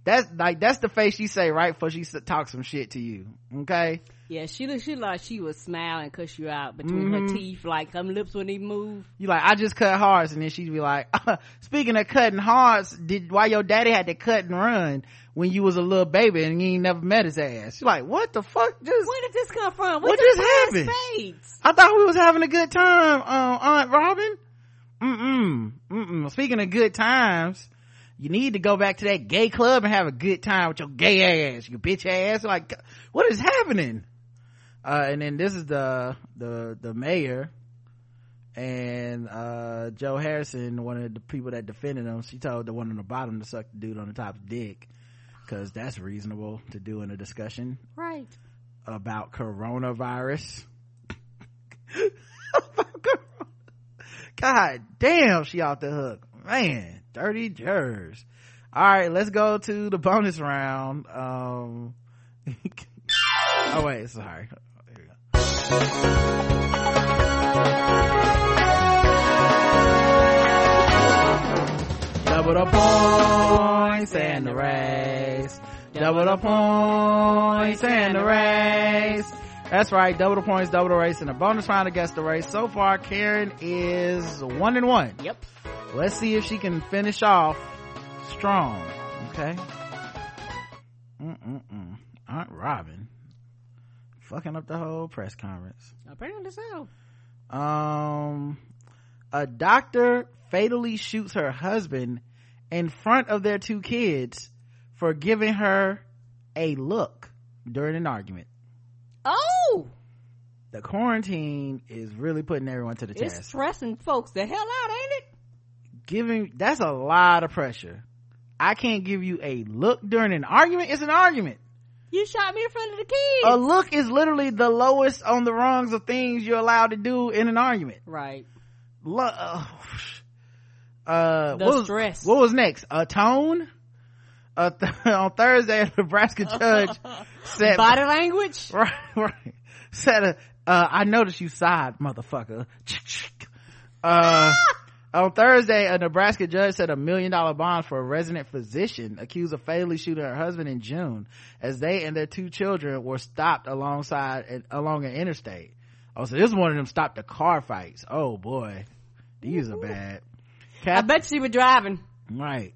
That's like that's the face she say right before she talk some shit to you. Okay. Yeah, she look she like she would smile and cuss you out between Mhm. her teeth, like her lips wouldn't even move. You like I just cut hearts, and then she'd be like, "Speaking of cutting hearts, did why your daddy had to cut and run when you was a little baby and you ain't never met his ass?" You're like, "What the fuck? Just Where did this come from? What What just happened? Spades? I thought we was having a good time, um, Aunt Robin. Mm-mm. Mm-mm. Speaking of good times, you need to go back to that gay club and have a good time with your gay ass, your bitch ass. Like, what is happening? Uh, and then this is the, the, the mayor and, uh, Joe Harrison, one of the people that defended him, she told the one on the bottom to suck the dude on the top's dick. Cause that's reasonable to do in a discussion Right. about coronavirus. God damn, she off the hook. Man, dirty jers. All right, let's go to the bonus round. Um, oh wait, sorry. Double the points and the race. Double the points and the race. That's right. Double the points, double the race, and a bonus round against the race. So far, Karen is one and one. Yep. Let's see if she can finish off strong. Okay. Mm-mm-mm. Aunt Robin. Fucking up the whole press conference. Apparently so. Um, a doctor fatally shoots her husband in front of their two kids for giving her a look during an argument. Oh, The quarantine is really putting everyone to the it's test. It's stressing folks the hell out, ain't it? Giving, that's a lot of pressure. I can't give you a look during an argument. It's an argument. You shot me in front of the kids. A look is literally the lowest on the rungs of things you're allowed to do in an argument. right. Lo- uh, uh, The what was, stress. What was next? A tone? Uh, th- on Thursday, a Nebraska judge said, Body language. right, right, said, uh, uh, I noticed you sighed, motherfucker. Uh, on Thursday, a Nebraska judge set a million dollar bond for a resident physician accused of fatally shooting her husband in June as they and their two children were stopped alongside, along an interstate. Oh, so this is one of them stop the car fights. Oh boy. These are bad. I bet she was driving. Right.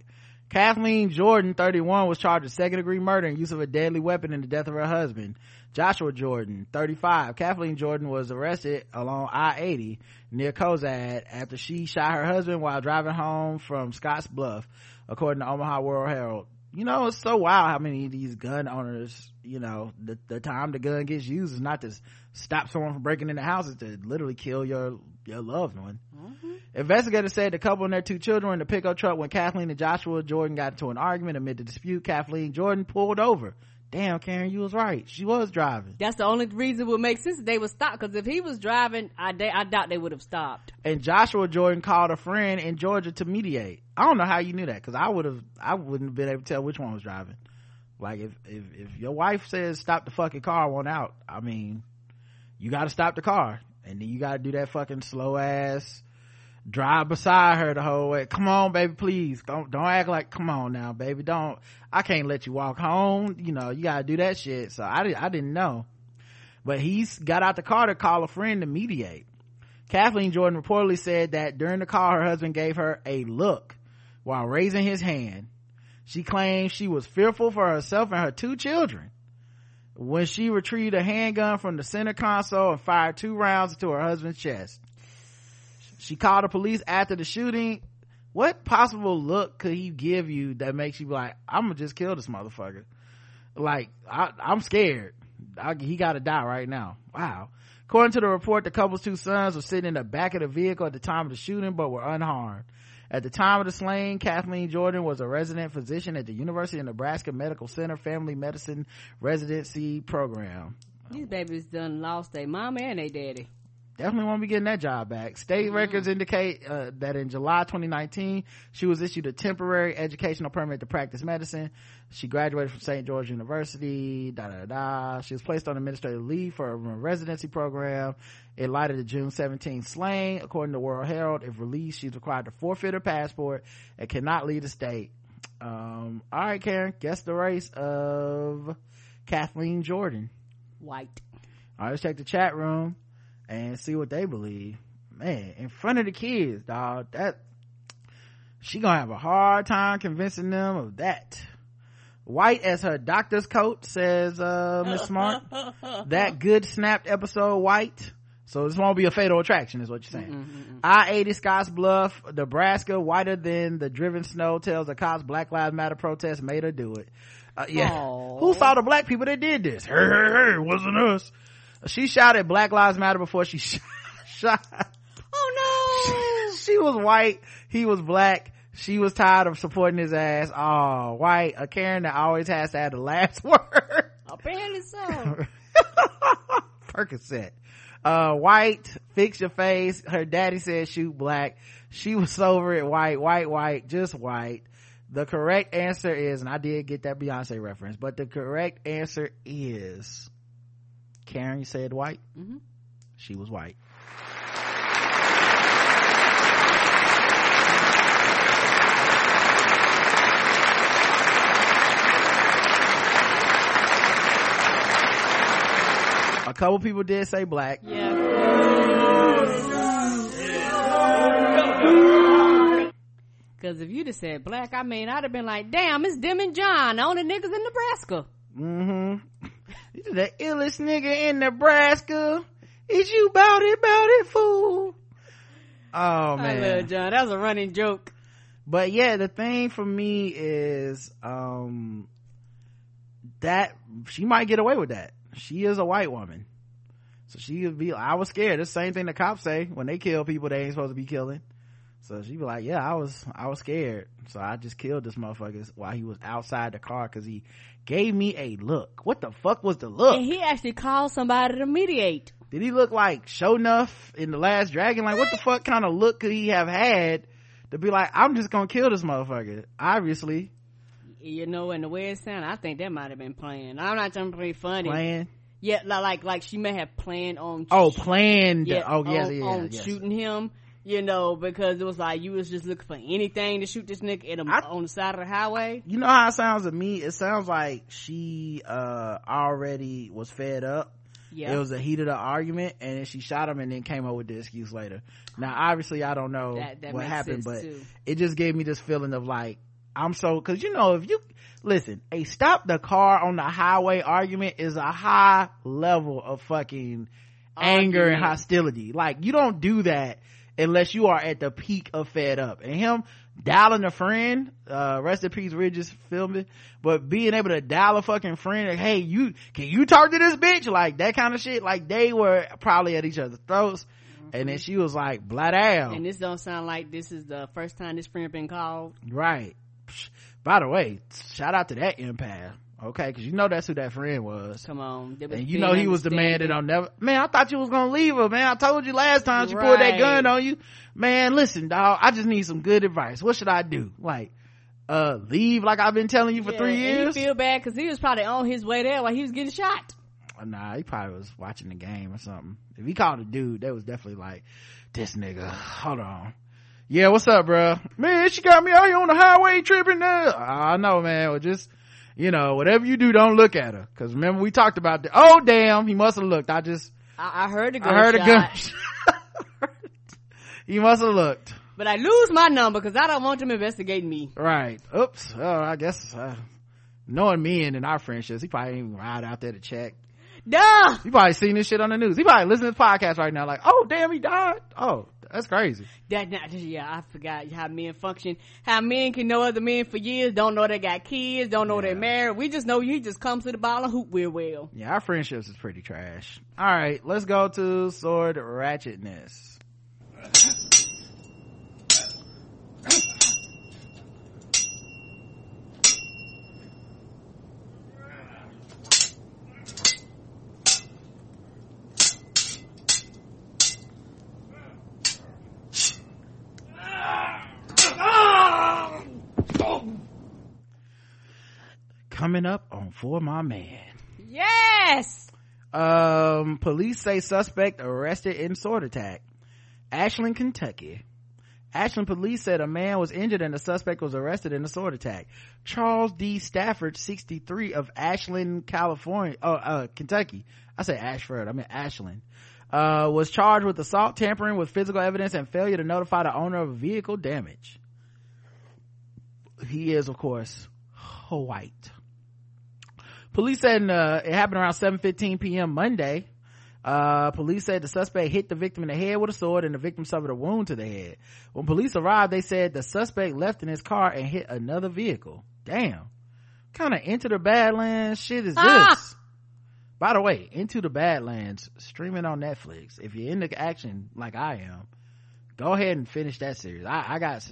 Kathleen Jordan, 31, was charged with second degree murder and use of a deadly weapon in the death of her husband. Joshua Jordan, 35. Kathleen Jordan was arrested along I-80 near Cozad after she shot her husband while driving home from Scotts Bluff, according to Omaha World Herald. You know, it's so wild how many of these gun owners, you know, the, the time the gun gets used is not to stop someone from breaking into houses, to literally kill your, your loved one. Mm-hmm. Investigators said the couple and their two children were in the pickup truck when Kathleen and Joshua Jordan got into an argument amid the dispute. Kathleen Jordan pulled over damn karen you was right she was driving That's the only reason would make sense they would stop. Because if he was driving, I, they, I doubt they would have stopped. and joshua jordan called a friend in georgia to mediate i don't know how you knew that because i would have i wouldn't have been able to tell which one was driving like if if, if your wife says stop the fucking car want out i mean you gotta stop the car and then you gotta do that fucking slow ass drive beside her the whole way. Come on baby please. Don't don't act like come on now baby don't. I can't let you walk home. You know you gotta do that shit. So i, I didn't know. But he's got out the car to call a friend to mediate. Kathleen jordan reportedly said that during the call her husband gave her a look while raising his hand. She claimed she was fearful for herself and her two children. When she retrieved a handgun from the center console and fired two rounds into her husband's chest she called the police after the shooting. What possible look could he give you that makes you like i'm gonna just kill this motherfucker like I, i'm scared. I, he gotta die right now. Wow. According to the report the couple's two sons were sitting in the back of the vehicle at the time of the shooting but were unharmed. At the time of the slaying, Kathleen Jordan was a resident physician at the University of Nebraska Medical Center Family Medicine Residency Program. These babies done lost their mama and their daddy. Definitely won't be getting that job back. State records indicate uh, that in July 2019, she was issued a temporary educational permit to practice medicine. She graduated from St. George University. Da da da. She was placed on administrative leave for a residency program in light of the June 17 slaying. According to World Herald, if released, she's required to forfeit her passport and cannot leave the state. Um, all right, Karen, guess the race of Kathleen Jordan. White. All right, let's check the chat room and see what they believe. Man, in front of the kids, dog, that she gonna have a hard time convincing them of that. White as her doctor's coat, says uh Miss Smart. that good snapped episode white. So this won't be a fatal attraction, is what you're saying. I eighty Scotts Bluff, Nebraska, whiter than the driven snow tells the cops Black Lives Matter protest made her do it. Uh, yeah. Aw. Who saw the black people that did this? Hey, hey, hey, it wasn't us. She shouted Black Lives Matter before she shot. shot. Oh no! she was white. He was black. She was tired of supporting his ass. Oh, white. A Karen that always has to have the last word. Apparently so. Percocet. Uh, white, fix your face. Her daddy said shoot black. She was over it. White, white, white, just white. The correct answer is, and I did get that Beyonce reference, but the correct answer is Karen said white. Mhm. She was white. A couple people did say black. Yeah. Cause if you'd have said black, I mean, I'd have been like, damn, it's Dim and John, the only niggas in Nebraska. Mm-hmm. The illest nigga in Nebraska. Is you bout it, bout it, fool? Oh man. I love John. That was a running joke. But yeah, the thing for me is, um, that she might get away with that. She is a white woman. So she would be, I was scared. The same thing the cops say when they kill people they ain't supposed to be killing. So she'd be like, yeah, I was, I was scared. So I just killed this motherfucker while he was outside the car cause he gave me a look. What the fuck was the look? And he actually called somebody to mediate. Did he look like Sho'nuff in the last dragon? Like what the fuck kind of look could he have had to be like, I'm just gonna kill this motherfucker? Obviously. You know, in the way it sounded, I think that might have been planned. I'm not trying to be funny. Playing? Yeah, li- like like she may have planned on. Oh, planned. Yeah, oh, yes, on, yeah, on shooting him. You know, because it was like you was just looking for anything to shoot this nigga at a, on the side of the highway. You know how it sounds to me? It sounds like she, uh, already was fed up. Yeah. It was a heat of the argument and then she shot him and then came up with the excuse later. Now, obviously I don't know That- that what happened, but too. it just gave me this feeling of like, I'm so, cause you know, if you, listen, a stop the car on the highway argument is a high level of fucking anger and hostility. Like, you don't do that unless you are at the peak of fed up. And him dialing a friend, uh, rest in peace, we're filming, but being able to dial a fucking friend, like, hey, you, can you talk to this bitch? Like, that kind of shit. Like, they were probably at each other's throats. And then she was like, blah down. And this don't sound like this is the first time this friend been called. Right. By the way, shout out to that empath. Okay, because you know that's who that friend was. Come on, And you know he was the man that don't never. Man, I thought you was gonna leave her. Man, I told you last time she pulled that gun on you. Man, listen, dog. I just need some good advice. What should I do? Like, uh, leave like I've been telling you for Yeah, three years. feel bad because he was probably on his way there while he was getting shot. Oh, nah, he probably was watching the game or something. If he called a dude, that was definitely like, this nigga. Hold on. Yeah, what's up, bro? Man, she got me out here on the highway tripping now. I know, man. Well, just, you know, whatever you do, don't look at her. Cause remember we talked about that. Oh, damn. He must have looked. I just, I, I heard the I heard a gun. he must have looked. but I lose my number because I don't want them investigating me. Right. Oops. Oh, I guess, uh, knowing me and in our friendships, he probably even ride out there to check. Duh. You probably seen this shit on the news. He probably listening to this podcast right now like, oh, damn, he died. Oh, that's crazy. That, that yeah, I forgot how men function. How men can know other men for years, don't know they got kids, don't know they're married. We just know you just comes to the ball and hoop real well. Yeah, our friendships is pretty trash. All right, let's go to sword ratchetness. Coming up on For My Man. Yes. Um, police say suspect arrested in sword attack. Ashland, Kentucky. Ashland police said a man was injured and the suspect was arrested in a sword attack. Charles D. Stafford, 63 of Ashland, California, oh, uh, Kentucky. I say Ashford, I mean Ashland. Uh, was charged with assault, tampering with physical evidence, and failure to notify the owner of vehicle damage. He is, of course, white. Police said uh, it happened around 7.15 p.m. Monday. Uh, police said the suspect hit the victim in the head with a sword and the victim suffered a wound to the head. When police arrived, they said the suspect left in his car and hit another vehicle. Damn. kind of into the badlands shit is Ah! this? By the way, Into the Badlands streaming on Netflix. If you're into action like I am, go ahead and finish that series. I, I got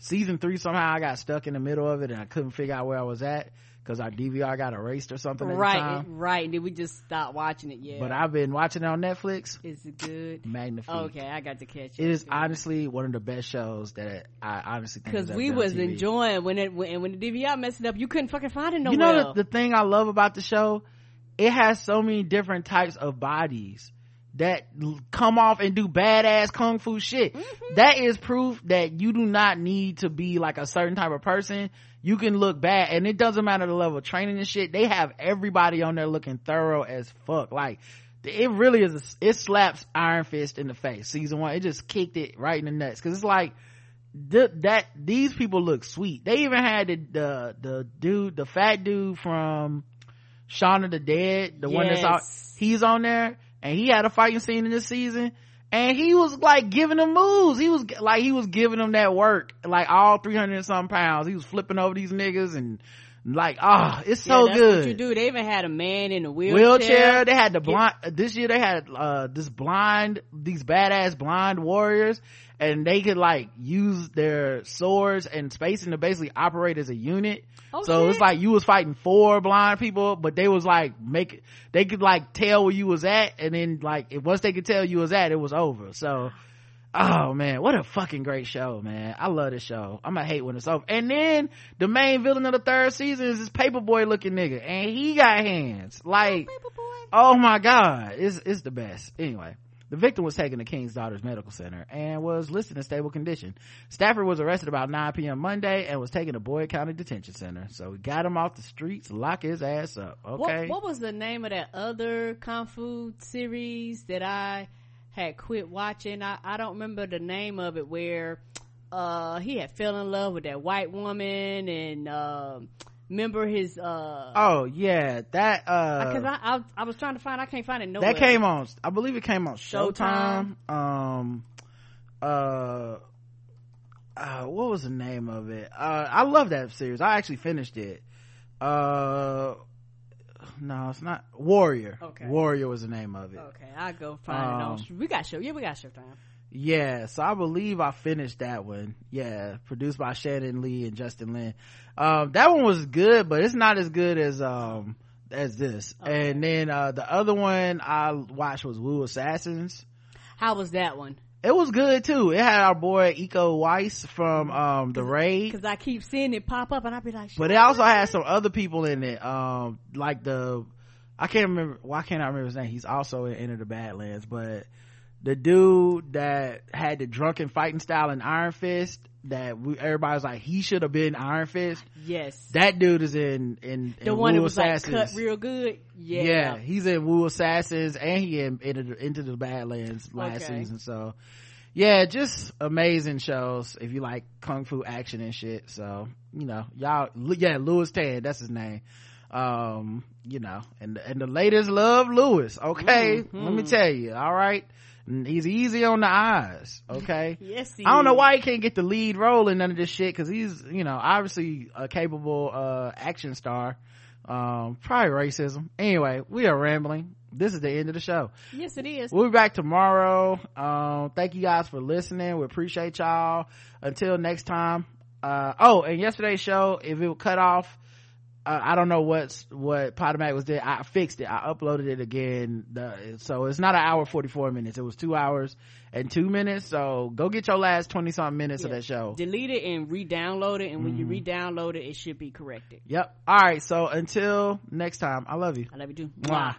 season three somehow I got stuck in the middle of it and I couldn't figure out where I was at because our DVR got erased or something Right, right. Did we just stop watching it? Yeah. But I've been watching it on Netflix. Is it good? Magnifique. Okay, I got to catch it. It is honestly one of the best shows that I honestly think Because we was TV. enjoying when it when, when the DVR messed it up, you couldn't fucking find it nowhere. you know the, the thing I love about the show? It has so many different types of bodies that come off and do badass kung fu shit. Mm-hmm. That is proof that you do not need to be like a certain type of person. You can look bad and it doesn't matter the level of training and shit. They have everybody on there looking thorough as fuck. Like, it really is, a, it slaps Iron Fist in the face. Season one, it just kicked it right in the nuts. Cause it's like, th- that, these people look sweet. They even had the, the, the dude, the fat dude from Shaun of the Dead, the one that's out, he's on there and he had a fighting scene in this season and he was like giving them moves. He was like, he was giving them that work, like all 300 and some pounds. He was flipping over these niggas and like, ah, it's so yeah, good What you do? They even had a man in a wheelchair. wheelchair. They had the blind. This year they had uh this blind, these badass blind warriors, and they could like use their swords and spacing to basically operate as a unit. Oh, so it's like you was fighting four blind people, but they was like make they could like tell where you was at, and then like once they could tell you was at, it was over. So. Oh man, what a fucking great show, man. I love this show. I'm gonna hate when it's over. And then the main villain of the third season is this paperboy looking nigga. And he got hands. Like, oh, oh my god. It's, it's the best. Anyway. The victim was taken to King's Daughters Medical Center and was listed in stable condition. Stafford was arrested about 9 p.m. Monday and was taken to Boyd County Detention Center. So we got him off the streets, lock his ass up. Okay. What, what was the name of that other kung fu series that I had quit watching? I, I don't remember the name of it. Where uh he had fell in love with that white woman and um remember his uh oh yeah, that uh because I, I I was trying to find I can't find it nowhere. that came on i believe it came on Showtime. showtime um uh uh what was the name of it uh i love that series i actually finished it uh no it's not warrior Okay. warrior was the name of it Okay, I go find it Um, on. We got show. Yeah, we got Showtime. Yeah, so I believe I finished that one. Yeah, produced by Shannon Lee and Justin Lin. Um, that one was good, but it's not as good as um as this. And then uh the other one I watched was Wu Assassins. How was that one? It was good too. It had our boy Iko Uwais from um the raid. Cause I keep seeing it pop up and I'd be like, But it also had some other people in it. Um like the I can't remember why can't I remember his name? He's also in Into the Badlands, but the dude that had the drunken fighting style in Iron Fist that we, everybody was like he should have been Iron Fist. yes. That dude is in in, The in one Wu that was like cut real good. Yeah. yeah, he's in Wu Assassins and he in into, into the Badlands last Okay. season. So yeah, just amazing shows if you like kung fu action and shit. So you know, y'all, yeah, Lewis Tan, that's his name. Um, you know, and and the latest love Lewis. Okay, Mhm. let me tell you. All right, he's easy on the eyes. Okay, Yes, he I don't know why he can't get the lead role in none of this shit because he's you know obviously a capable uh action star. Um, probably racism. Anyway, we are rambling. This is the end of the show. Yes, it is. We'll be back tomorrow. Um, thank you guys for listening. We appreciate y'all. Until next time. Uh, oh, and yesterday's show, if it cut off, uh, I don't know what's, what Podomatic was there. I fixed it. I uploaded it again. The, so it's not an hour 44 minutes. It was two hours and two minutes. So go get your last 20 something minutes of that show. Delete it and re-download it, and when you Mhm. re-download it, it should be corrected. Yep. All right. So until next time, I love you. I love you too. Mwah.